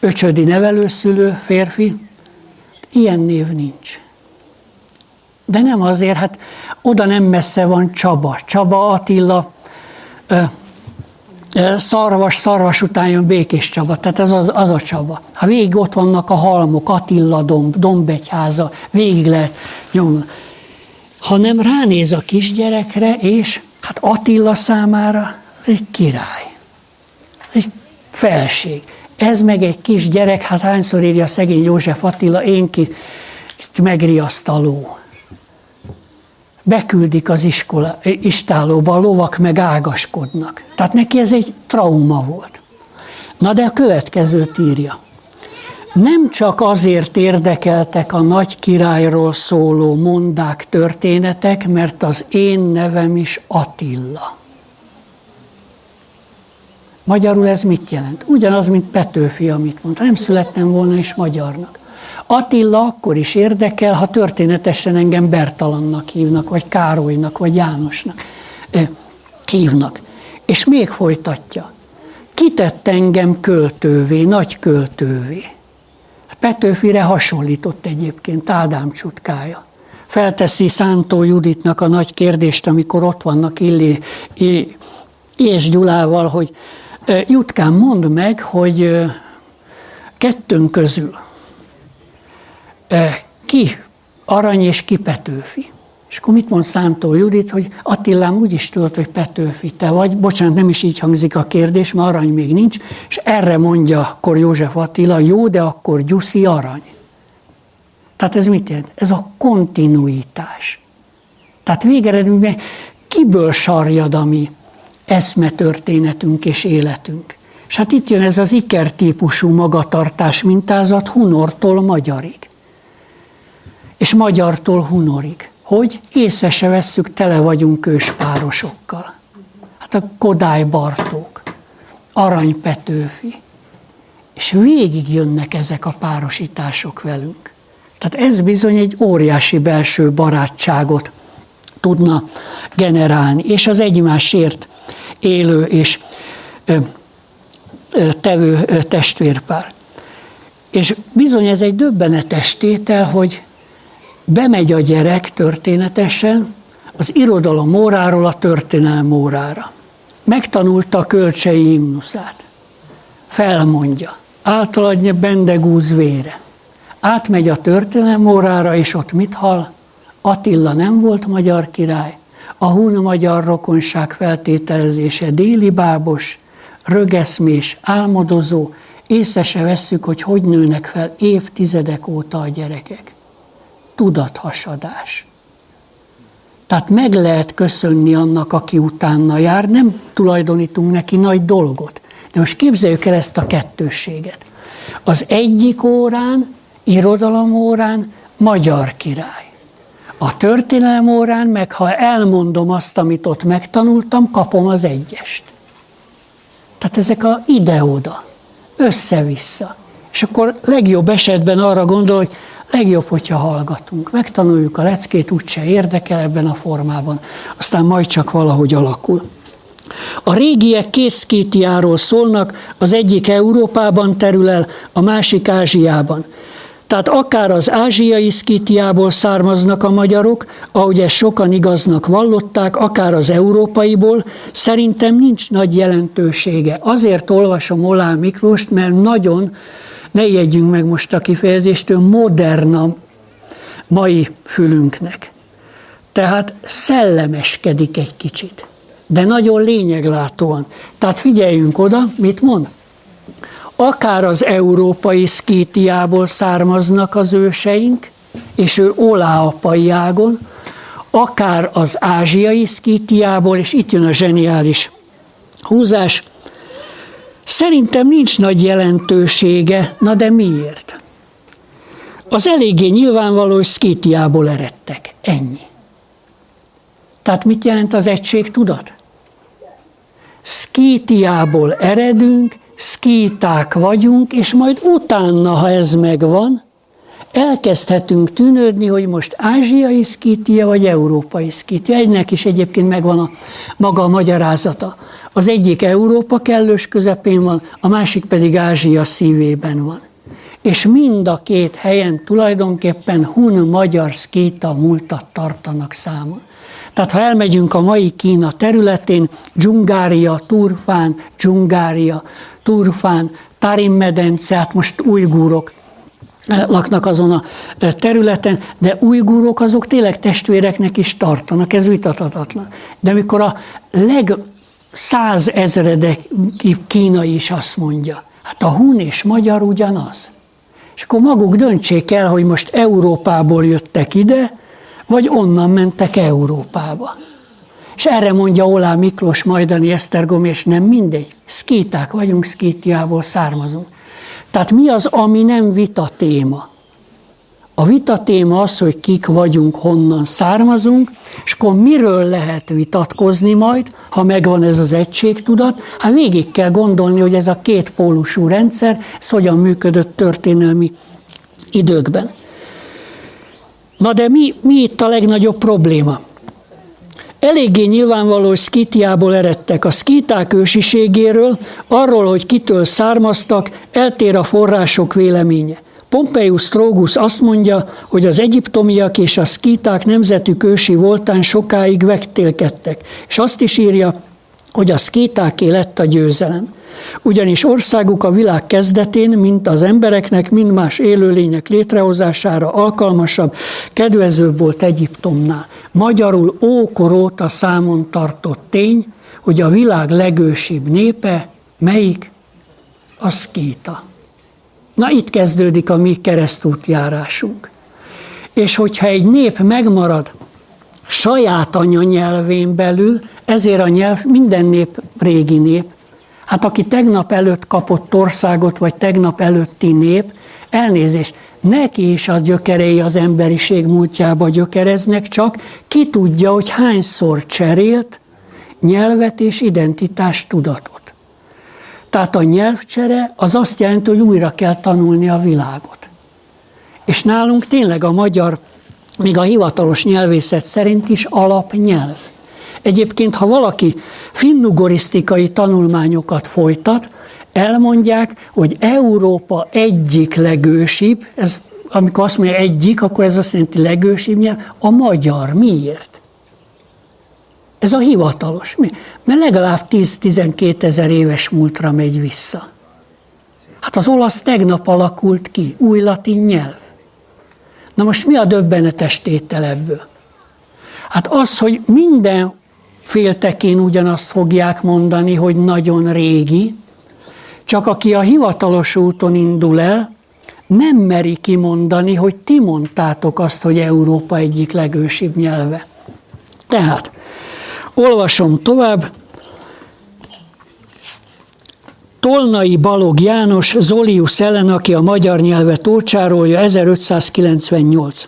öcsödi nevelőszülő férfi? Ilyen név nincs. De nem azért, hát oda nem messze van Csaba. Csaba Attila, Szarvas, Szarvas után jön Békés Csaba, tehát ez az, az a Csaba. Ha végig ott vannak a halmok, Attila domb, Dombegyháza, végig lehet nyomni. Ha nem ránéz a kisgyerekre, és hát Attila számára az egy király. Ez egy felség. Ez meg egy kis gyerek, hát hányszor írja szegény József Attila, én ki megriasztaló. Beküldik az iskola, istálóba, a lovak meg ágaskodnak. Tehát neki ez egy trauma volt. Na de a következőt írja. Nem csak azért érdekeltek a nagy királyról szóló mondák, történetek, mert az én nevem is Attila. Magyarul ez mit jelent? Ugyanaz, mint Petőfi, amit mondta. Nem születtem volna is magyarnak. Attila akkor is érdekel, ha történetesen engem Bertalannak hívnak, vagy Károlynak, vagy Jánosnak hívnak. És még folytatja. Kitett engem költővé, nagy költővé. Petőfire hasonlított egyébként Ádám csutkája. Felteszi Szántó Juditnak a nagy kérdést, amikor ott vannak Illi, Illi és Gyulával, hogy Jutkám, mondd meg, hogy kettőnk közül ki arany és ki Petőfi. És akkor mit mond Szántó Judit, hogy Attilám úgy is tudod, hogy Petőfi te vagy, bocsánat, nem is így hangzik a kérdés, mert arany még nincs, és erre mondja akkor József Attila, jó, de akkor Gyuszi arany. Tehát ez mit jelent? Ez a kontinuitás. Tehát végeredményben kiből sarjad a mi eszmetörténetünk és életünk. És hát itt jön ez az iker típusú magatartás mintázat Hunortól Magyarig. És Magyartól Hunorig. Hogy észre se vesszük, tele vagyunk őspárosokkal. Hát a Kodály Bartók, Arany Petőfi. És végig jönnek ezek a párosítások velünk. Tehát ez bizony egy óriási belső barátságot tudna generálni, és az egymásért élő és ö, ö, tevő ö, testvérpár. És bizony ez egy döbbenetes tétel, hogy bemegy a gyerek történetesen az irodalom óráról a történelem órára. Megtanulta a kölcsei himnuszát. Felmondja. Általadja bendegúz vére. Átmegy a történelem órára, és ott mit hall? Attila nem volt magyar király, a hun-magyar rokonság feltételezése déli bábos, rögeszmés, álmodozó, észre se vesszük, hogy hogy nőnek fel évtizedek óta a gyerekek. Tudathasadás. Tehát meg lehet köszönni annak, aki utána jár, nem tulajdonítunk neki nagy dolgot. De most képzeljük el ezt a kettősséget. Az egyik órán, irodalom órán magyar király. A történelem órán meg, ha elmondom azt, amit ott megtanultam, kapom az egyest. Tehát ezek a ide-oda, össze-vissza. És akkor legjobb esetben arra gondol, hogy legjobb, hogyha hallgatunk. Megtanuljuk a leckét, úgyse érdekel ebben a formában, aztán majd csak valahogy alakul. A régiek készkétiáról szólnak, az egyik Európában terül el, a másik Ázsiában. Tehát akár az ázsiai szkítiából származnak a magyarok, ahogy ezt sokan igaznak vallották, akár az európaiból, szerintem nincs nagy jelentősége. Azért olvasom Olá Miklóst, mert nagyon, ne jegyünk meg most a kifejezéstől, moderna mai fülünknek. Tehát szellemeskedik egy kicsit, de nagyon lényeglátóan. Tehát figyeljünk oda, mit mond? akár az európai szkítiából származnak az őseink, és ő oláapai ágon, akár az ázsiai szkítiából, és itt jön a zseniális húzás, szerintem nincs nagy jelentősége, na de miért? Az eléggé nyilvánvaló, hogy szkítiából eredtek. Ennyi. Tehát mit jelent az egység tudat? Szkítiából eredünk, szkíták vagyunk, és majd utána, ha ez megvan, elkezdhetünk tűnődni, hogy most ázsiai szkítia vagy európai szkítia. Egynek is egyébként megvan a maga a magyarázata. Az egyik Európa kellős közepén van, a másik pedig Ázsia szívében van. És mind a két helyen tulajdonképpen hun-magyar szkíta múltat tartanak számon. Tehát ha elmegyünk a mai Kína területén, Dzsungária, Turfán, Dzsungária, Turfán, Tarim medence, hát most újgúrok laknak azon a területen, de újgúrok azok tényleg testvéreknek is tartanak, ez vitathatatlan. De amikor a leg százezredek kínai is azt mondja, hát a hun és magyar ugyanaz. És akkor maguk döntsék el, hogy most Európából jöttek ide, vagy onnan mentek Európába. És erre mondja Olá Miklós Majdani Esztergom, és nem mindegy. Szkíták vagyunk, szkítiából származunk. Tehát mi az, ami nem vita téma? A vita téma az, hogy kik vagyunk, honnan származunk, és akkor miről lehet vitatkozni majd, ha megvan ez az egységtudat? Hát végig kell gondolni, hogy ez a két pólusú rendszer, ez hogyan működött történelmi időkben. Na de mi, mi itt a legnagyobb probléma? Eléggé nyilvánvaló, hogy szkítiából eredtek. A szkíták ősiségéről, arról, hogy kitől származtak, eltér a források véleménye. Pompeius Trógus azt mondja, hogy az egyiptomiak és a szkíták nemzetük ősi voltán sokáig vektélkedtek. És azt is írja, hogy a szkétáké lett a győzelem. Ugyanis országuk a világ kezdetén, mint az embereknek, mind más élőlények létrehozására alkalmasabb, kedvezőbb volt Egyiptomnál. Magyarul ókor óta számon tartott tény, hogy a világ legősibb népe melyik? A szkéta. Na itt kezdődik a mi keresztútjárásunk. És hogyha egy nép megmarad saját anyanyelvén belül, ezért a nyelv minden nép régi nép. Hát aki tegnap előtt kapott országot, vagy tegnap előtti nép, elnézést, neki is a gyökerei az emberiség múltjába gyökereznek, csak ki tudja, hogy hányszor cserélt nyelvet és identitás tudatot. Tehát a nyelvcsere az azt jelenti, hogy újra kell tanulni a világot. És nálunk tényleg a magyar, még a hivatalos nyelvészet szerint is alapnyelv. Egyébként, ha valaki finnugorisztikai tanulmányokat folytat, elmondják, hogy Európa egyik legősibb, ez, amikor azt mondja egyik, akkor ez azt jelenti legősibb nyelv, a magyar. Miért? Ez a hivatalos. Mert legalább 10-12 ezer éves múltra megy vissza. Hát az olasz tegnap alakult ki, új latin nyelv. Na most mi a döbbenetes tétel ebből? Hát az, hogy minden féltekén ugyanazt fogják mondani, hogy nagyon régi, csak aki a hivatalos úton indul el, nem meri kimondani, hogy ti mondtátok azt, hogy Európa egyik legősibb nyelve. Tehát, olvasom tovább, Tolnai Balog János, Zolius ellen, aki a magyar nyelvet ócsárolja, 1598.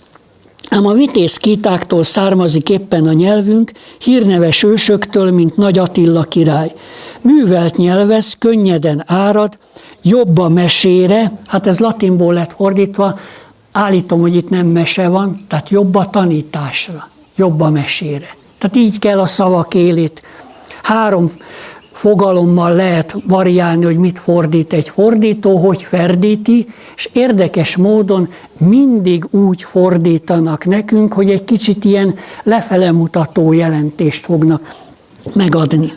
Ám a vitéz kitáktól származik éppen a nyelvünk, hírneves ősöktől, mint Nagy Attila király. Művelt nyelvez, könnyeden árad, jobb a mesére, hát ez latinból lett fordítva, állítom, hogy itt nem mese van, tehát jobb a tanításra, jobb a mesére. Tehát így kell a szavak élét. Három fogalommal lehet variálni, hogy mit fordít egy fordító, hogy ferdíti, és érdekes módon mindig úgy fordítanak nekünk, hogy egy kicsit ilyen lefele mutató jelentést fognak megadni.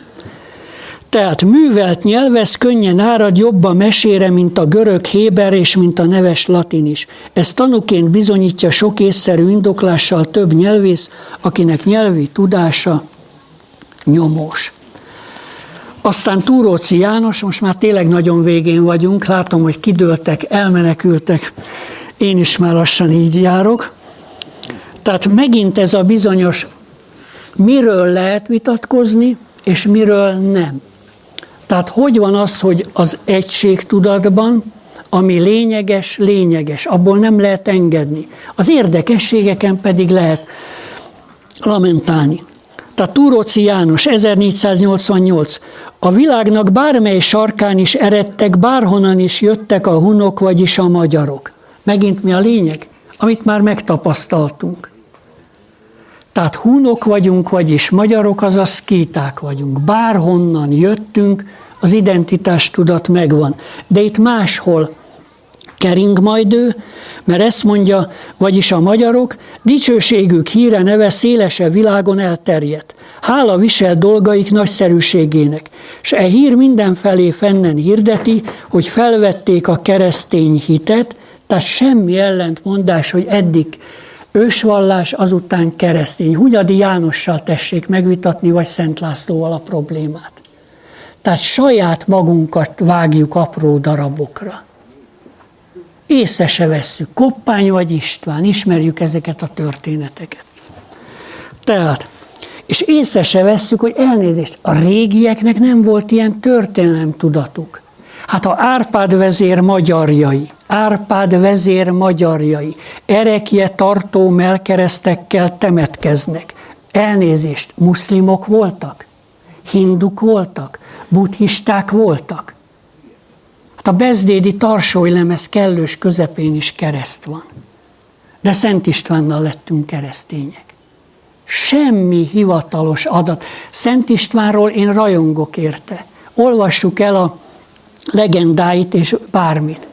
Tehát művelt nyelvez könnyen árad jobb a mesére, mint a görög héber és mint a neves latin is. Ez tanúként bizonyítja sok észszerű indoklással több nyelvész, akinek nyelvi tudása nyomós. Aztán Túróci János, most már tényleg nagyon végén vagyunk, látom, hogy kidőltek, elmenekültek, én is már lassan így járok. Tehát megint ez a bizonyos, miről lehet vitatkozni, és miről nem. Tehát hogy van az, hogy az egységtudatban, ami lényeges, lényeges, abból nem lehet engedni. Az érdekességeken pedig lehet lamentálni. Tehát Túróci János, 1488. A világnak bármely sarkán is eredtek, bárhonnan is jöttek a hunok, vagyis a magyarok. Megint mi a lényeg? Amit már megtapasztaltunk. Tehát hunok vagyunk, vagyis magyarok, azaz kíták vagyunk. Bárhonnan jöttünk, az identitás tudat megvan. De itt máshol kering majd ő, mert ezt mondja, vagyis a magyarok, dicsőségük híre neve szélese világon elterjedt. Hála visel dolgaik nagyszerűségének, s e hír mindenfelé fennen hirdeti, hogy felvették a keresztény hitet, tehát semmi ellentmondás, hogy eddig ősvallás, azután keresztény. Hunyadi Jánossal tessék megvitatni, vagy Szent Lászlóval a problémát. Tehát saját magunkat vágjuk apró darabokra. Észre se vesszük. Koppány vagy István, ismerjük ezeket a történeteket. Tehát és észre se vesszük, hogy elnézést, a régieknek nem volt ilyen történelem tudatuk. Hát a Árpád vezér magyarjai, Árpád vezér magyarjai, erekje tartó melkeresztekkel temetkeznek. Elnézést, muszlimok voltak? Hinduk voltak? Buddhisták voltak? Hát a bezdédi lemez kellős közepén is kereszt van. De Szent Istvánnal lettünk keresztények. Semmi hivatalos adat. Szent Istvánról én rajongok érte. Olvassuk el a legendáit és bármit.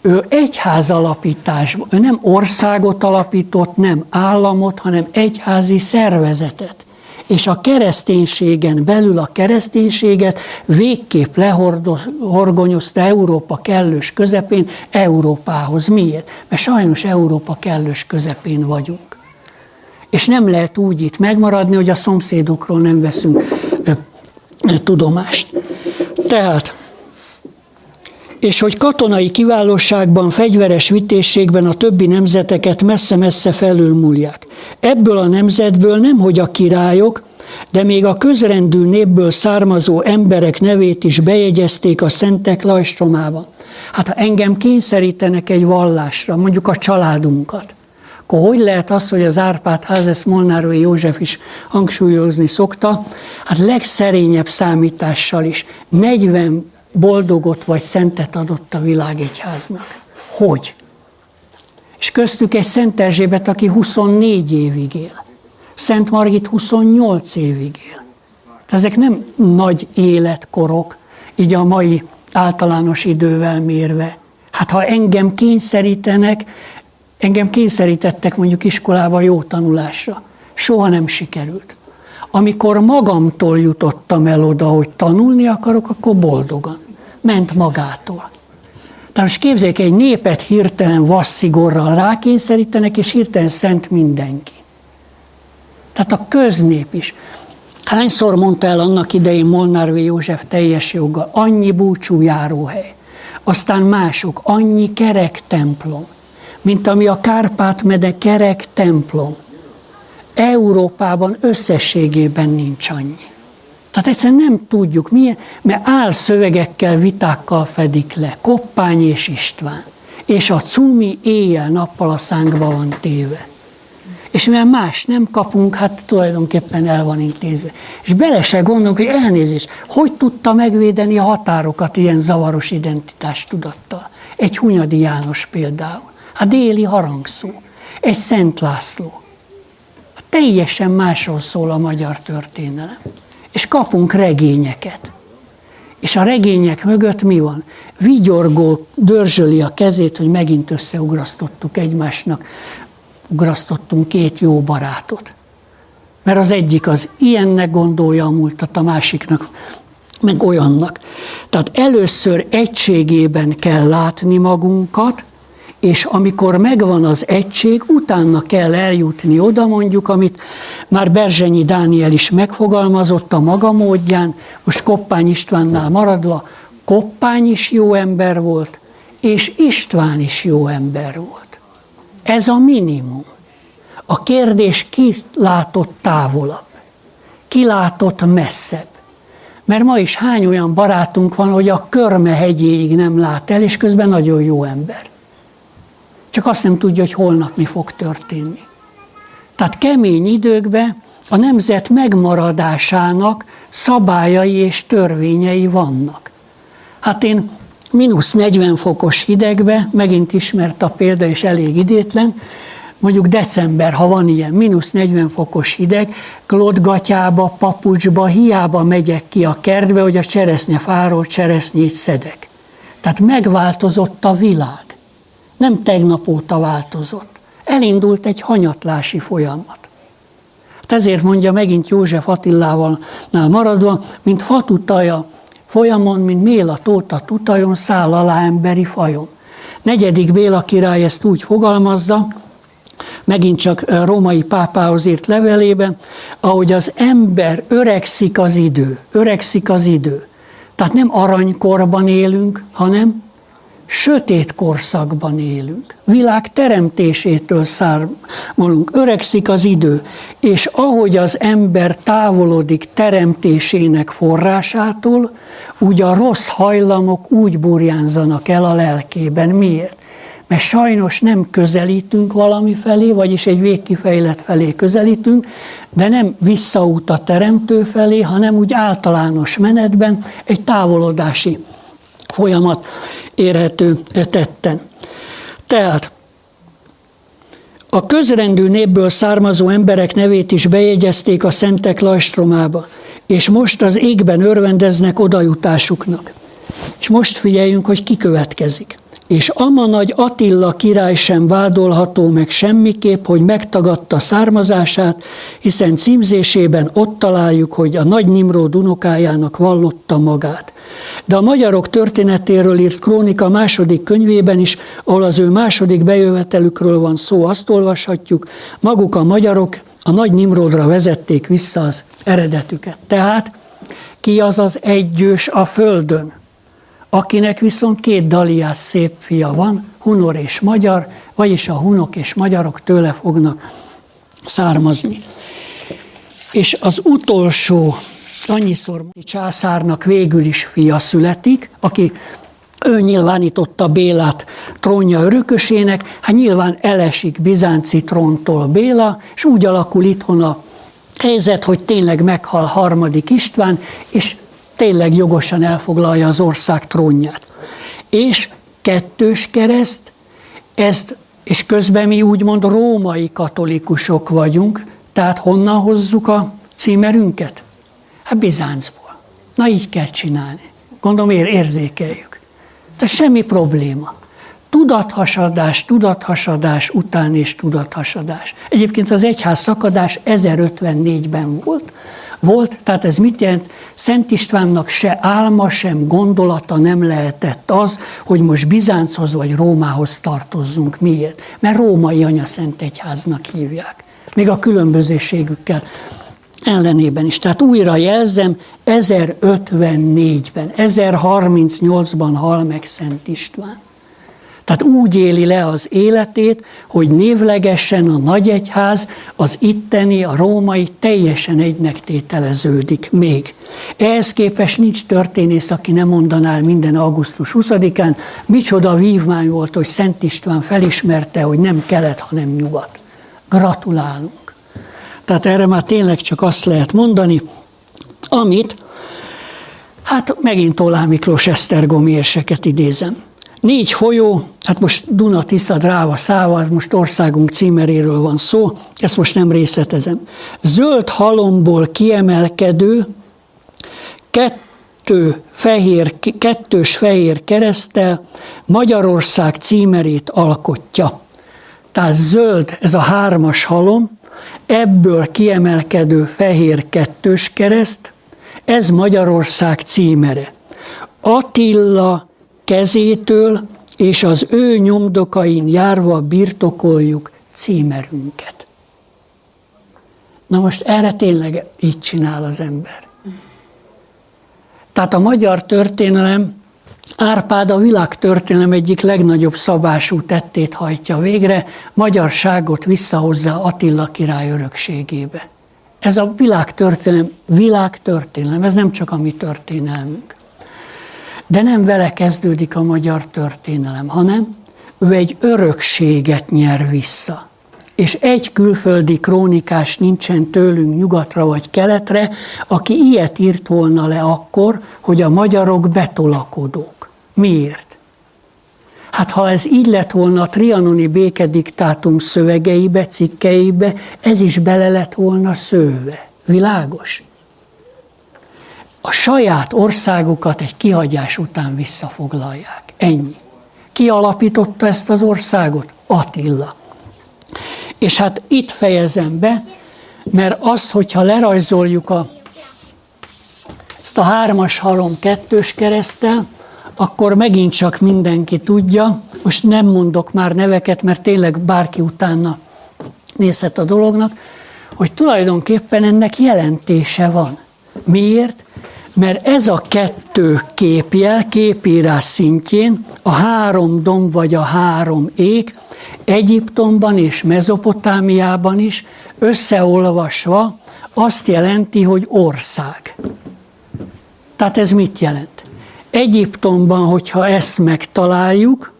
Ő egyház alapításban, ő nem országot alapított, nem államot, hanem egyházi szervezetet. és a kereszténységen belül a kereszténységet végképp lehorgonyozta Európa kellős közepén Európához. Miért? Mert sajnos Európa kellős közepén vagyunk. És nem lehet úgy itt megmaradni, hogy a szomszédokról nem veszünk tudomást. Tehát és hogy katonai kiválóságban, fegyveres vitészségben a többi nemzeteket messze-messze felülmúlják. Ebből a nemzetből nem hogy a királyok, de még a közrendű népből származó emberek nevét is bejegyezték a szentek lajstromában. Hát ha engem kényszerítenek egy vallásra, mondjuk a családunkat, akkor hogy lehet az, hogy az Árpád ház, ezt Molnárói József is hangsúlyozni szokta, hát legszerényebb számítással is 40 boldogot vagy szentet adott a világegyháznak. Hogy? És köztük egy Szent Erzsébet, aki 24 évig él. Szent Margit 28 évig él. Ezek nem nagy életkorok, így a mai általános idővel mérve. Hát ha engem kényszerítenek, engem kényszerítettek mondjuk iskolába jó tanulásra. Soha nem sikerült. Amikor magamtól jutottam el oda, hogy tanulni akarok, akkor boldogan ment magától. Tehát most képzeljék, egy népet hirtelen vasszigorral rákényszerítenek, és hirtelen szent mindenki. Tehát a köznép is. Hányszor mondta el annak idején Molnár V. József teljes joga, annyi búcsú járóhely, aztán mások, annyi kerek templom, mint ami a Kárpát-mede kerek templom. Európában összességében nincs annyi. Tehát egyszerűen nem tudjuk, milyen, mert álszövegekkel, vitákkal fedik le. Koppány és István. És a cumi éjjel-nappal a szánkba van téve. És mivel más nem kapunk, hát tulajdonképpen el van intézve. És bele se gondolunk, hogy elnézés, hogy tudta megvédeni a határokat ilyen zavaros identitástudattal. Egy Hunyadi János például. A déli harangszó. Egy Szent László. Teljesen másról szól a magyar történelem és kapunk regényeket. És a regények mögött mi van? Vigyorgó dörzsöli a kezét, hogy megint összeugrasztottuk egymásnak, ugrasztottunk két jó barátot. Mert az egyik az ilyennek gondolja a múltat, a másiknak meg olyannak. Tehát először egységében kell látni magunkat, és amikor megvan az egység, utána kell eljutni oda mondjuk, amit már Berzsenyi Dániel is megfogalmazott a maga módján, most Koppány Istvánnál maradva, Koppány is jó ember volt, és István is jó ember volt. Ez a minimum. A kérdés ki látott távolabb, ki látott messzebb. Mert ma is hány olyan barátunk van, hogy a körme hegyéig nem lát el, és közben nagyon jó ember. Csak azt nem tudja, hogy holnap mi fog történni. Tehát kemény időkben a nemzet megmaradásának szabályai és törvényei vannak. Hát én mínusz 40 fokos hidegbe, megint ismert a példa, és elég idétlen, mondjuk december, ha van ilyen, mínusz 40 fokos hideg, klodgatyába, papucsba, hiába megyek ki a kertbe, hogy a cseresznyefáról cseresznyét szedek. Tehát megváltozott a világ nem tegnap óta változott. Elindult egy hanyatlási folyamat. Hát ezért mondja megint József Attilával maradva, mint fatutaja folyamon, mint Méla tóta tutajon, száll alá emberi fajon. Negyedik Béla király ezt úgy fogalmazza, megint csak római pápához írt levelében, ahogy az ember öregszik az idő, öregszik az idő. Tehát nem aranykorban élünk, hanem sötét korszakban élünk. Világ teremtésétől szármolunk. Öregszik az idő, és ahogy az ember távolodik teremtésének forrásától, úgy a rossz hajlamok úgy burjánzanak el a lelkében. Miért? Mert sajnos nem közelítünk valami felé, vagyis egy végkifejlet felé közelítünk, de nem visszaút a teremtő felé, hanem úgy általános menetben egy távolodási folyamat érhető tetten. Tehát a közrendű népből származó emberek nevét is bejegyezték a szentek lajstromába, és most az égben örvendeznek odajutásuknak. És most figyeljünk, hogy ki következik. És ama nagy Attila király sem vádolható meg semmiképp, hogy megtagadta származását, hiszen címzésében ott találjuk, hogy a nagy Nimród unokájának vallotta magát. De a magyarok történetéről írt krónika második könyvében is, ahol az ő második bejövetelükről van szó, azt olvashatjuk, maguk a magyarok a nagy Nimrodra vezették vissza az eredetüket. Tehát ki az az egyős a földön? Akinek viszont két daliás szép fia van, hunor és magyar, vagyis a hunok és magyarok tőle fognak származni. És az utolsó annyiszor császárnak végül is fia születik, aki ő nyilvánította Bélát trónja örökösének, hát nyilván elesik Bizánci tróntól Béla, és úgy alakul itthon a helyzet, hogy tényleg meghal harmadik István, és tényleg jogosan elfoglalja az ország trónját. És kettős kereszt, ezt, és közben mi úgymond római katolikusok vagyunk, tehát honnan hozzuk a címerünket? Hát Bizáncból. Na így kell csinálni. Gondolom ér, érzékeljük. De semmi probléma. Tudathasadás, tudathasadás után és tudathasadás. Egyébként az egyház szakadás 1054-ben volt, volt, tehát ez mit jelent? Szent Istvánnak se álma, sem gondolata nem lehetett az, hogy most Bizánchoz vagy Rómához tartozzunk. Miért? Mert római anya Szent Egyháznak hívják. Még a különbözőségükkel ellenében is. Tehát újra jelzem, 1054-ben, 1038-ban hal meg Szent István. Tehát úgy éli le az életét, hogy névlegesen a nagyegyház, az itteni, a római teljesen egynek tételeződik még. Ehhez képest nincs történész, aki nem mondaná minden augusztus 20-án, micsoda vívmány volt, hogy Szent István felismerte, hogy nem kelet, hanem nyugat. Gratulálunk. Tehát erre már tényleg csak azt lehet mondani, amit, hát megint Olá Miklós Esztergomi érseket idézem. Négy folyó, hát most Duna, Tisza, Dráva, Száva, ez most országunk címeréről van szó, ezt most nem részletezem. Zöld halomból kiemelkedő, kettő fehér, kettős fehér keresztel Magyarország címerét alkotja. Tehát zöld, ez a hármas halom, ebből kiemelkedő fehér kettős kereszt, ez Magyarország címere. Attila kezétől és az ő nyomdokain járva birtokoljuk címerünket. Na most erre tényleg így csinál az ember. Tehát a magyar történelem Árpád a világtörténelem egyik legnagyobb szabású tettét hajtja végre, magyarságot visszahozza Attila király örökségébe. Ez a világtörténelem, világtörténelem, ez nem csak a mi történelmünk. De nem vele kezdődik a magyar történelem, hanem ő egy örökséget nyer vissza. És egy külföldi krónikás nincsen tőlünk nyugatra vagy keletre, aki ilyet írt volna le akkor, hogy a magyarok betolakodók. Miért? Hát ha ez így lett volna a trianoni békediktátum szövegeibe, cikkeibe, ez is bele lett volna szőve. Világos? A saját országukat egy kihagyás után visszafoglalják. Ennyi. Ki alapította ezt az országot? Attila. És hát itt fejezem be, mert az, hogyha lerajzoljuk a, ezt a hármas halom kettős keresztel, akkor megint csak mindenki tudja, most nem mondok már neveket, mert tényleg bárki utána nézhet a dolognak, hogy tulajdonképpen ennek jelentése van. Miért? Mert ez a kettő képjel, képírás szintjén, a három domb vagy a három ég, Egyiptomban és Mezopotámiában is összeolvasva azt jelenti, hogy ország. Tehát ez mit jelent? Egyiptomban, hogyha ezt megtaláljuk,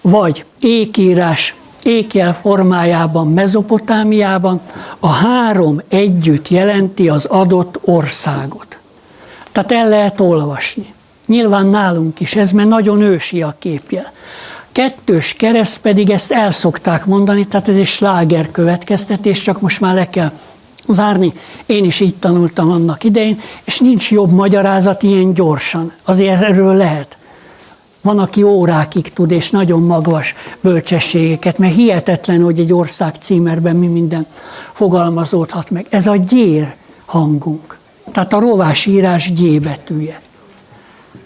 vagy ékírás, ékjel formájában Mezopotámiában, a három együtt jelenti az adott országot. Tehát el lehet olvasni. Nyilván nálunk is ez, mert nagyon ősi a képje. Kettős kereszt pedig ezt el szokták mondani, tehát ez egy sláger következtetés, csak most már le kell zárni. Én is így tanultam annak idején, és nincs jobb magyarázat ilyen gyorsan. Azért erről lehet. Van, aki órákig tud, és nagyon magas bölcsességeket, mert hihetetlen, hogy egy ország címerben mi minden fogalmazódhat meg. Ez a gyér hangunk. Tehát a rovás írás gyébetűje.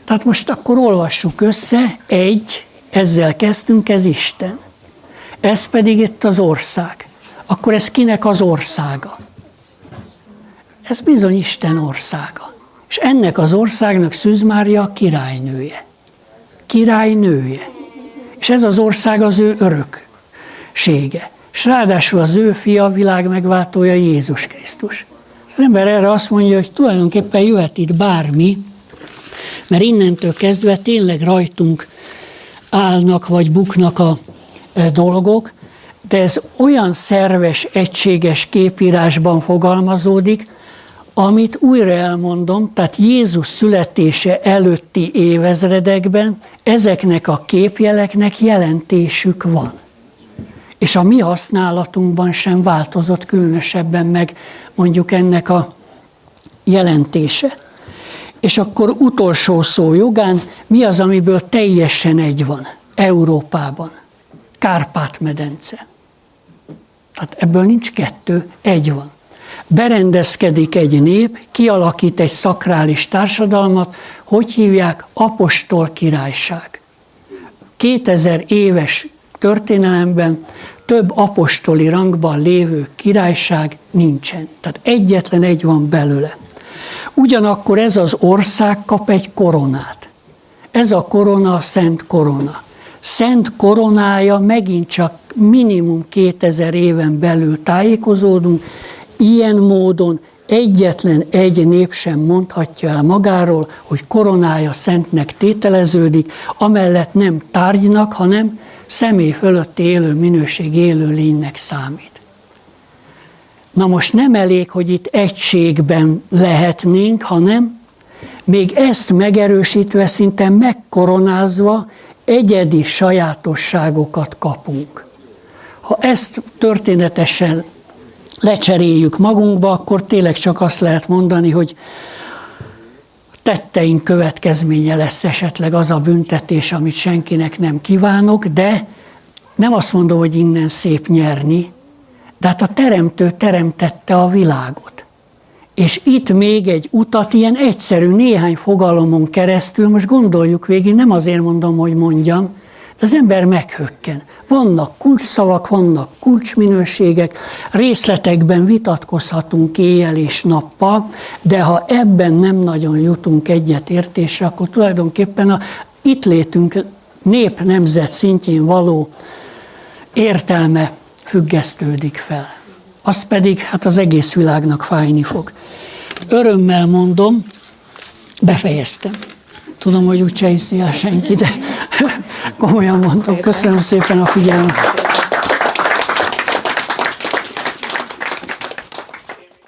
Tehát most akkor olvassuk össze, egy, ezzel kezdtünk, ez Isten. Ez pedig itt az ország. Akkor ez kinek az országa? Ez bizony Isten országa. És ennek az országnak Szűz Mária a királynője. Királynője. És ez az ország az ő öröksége. És ráadásul az ő fia a világ megváltója Jézus Krisztus. Az ember erre azt mondja, hogy tulajdonképpen jöhet itt bármi, mert innentől kezdve tényleg rajtunk állnak vagy buknak a e, dolgok, de ez olyan szerves, egységes képírásban fogalmazódik, amit újra elmondom, tehát Jézus születése előtti évezredekben ezeknek a képjeleknek jelentésük van. És a mi használatunkban sem változott különösebben meg mondjuk ennek a jelentése. És akkor utolsó szó jogán, mi az, amiből teljesen egy van Európában? Kárpát-medence. Tehát ebből nincs kettő, egy van. Berendezkedik egy nép, kialakít egy szakrális társadalmat, hogy hívják? Apostol királyság. 2000 éves történelemben több apostoli rangban lévő királyság nincsen. Tehát egyetlen egy van belőle. Ugyanakkor ez az ország kap egy koronát. Ez a korona a szent korona. Szent koronája megint csak minimum 2000 éven belül tájékozódunk, ilyen módon egyetlen egy nép sem mondhatja el magáról, hogy koronája szentnek tételeződik, amellett nem tárgynak, hanem személy fölött élő minőség élő lénynek számít. Na most nem elég, hogy itt egységben lehetnénk, hanem még ezt megerősítve, szinte megkoronázva egyedi sajátosságokat kapunk. Ha ezt történetesen lecseréljük magunkba, akkor tényleg csak azt lehet mondani, hogy tetteink következménye lesz esetleg az a büntetés, amit senkinek nem kívánok, de nem azt mondom, hogy innen szép nyerni, de hát a teremtő teremtette a világot. És itt még egy utat, ilyen egyszerű néhány fogalomon keresztül, most gondoljuk végig, nem azért mondom, hogy mondjam, de az ember meghökken. Vannak kulcsszavak, vannak kulcsminőségek, részletekben vitatkozhatunk éjjel és nappal, de ha ebben nem nagyon jutunk egyetértésre, akkor tulajdonképpen a itt létünk nép-nemzet szintjén való értelme függesztődik fel. Az pedig hát az egész világnak fájni fog. Örömmel mondom, befejeztem. Tudom, hogy úgyse hiszi senki, de komolyan mondom. Köszönöm szépen a figyelmet.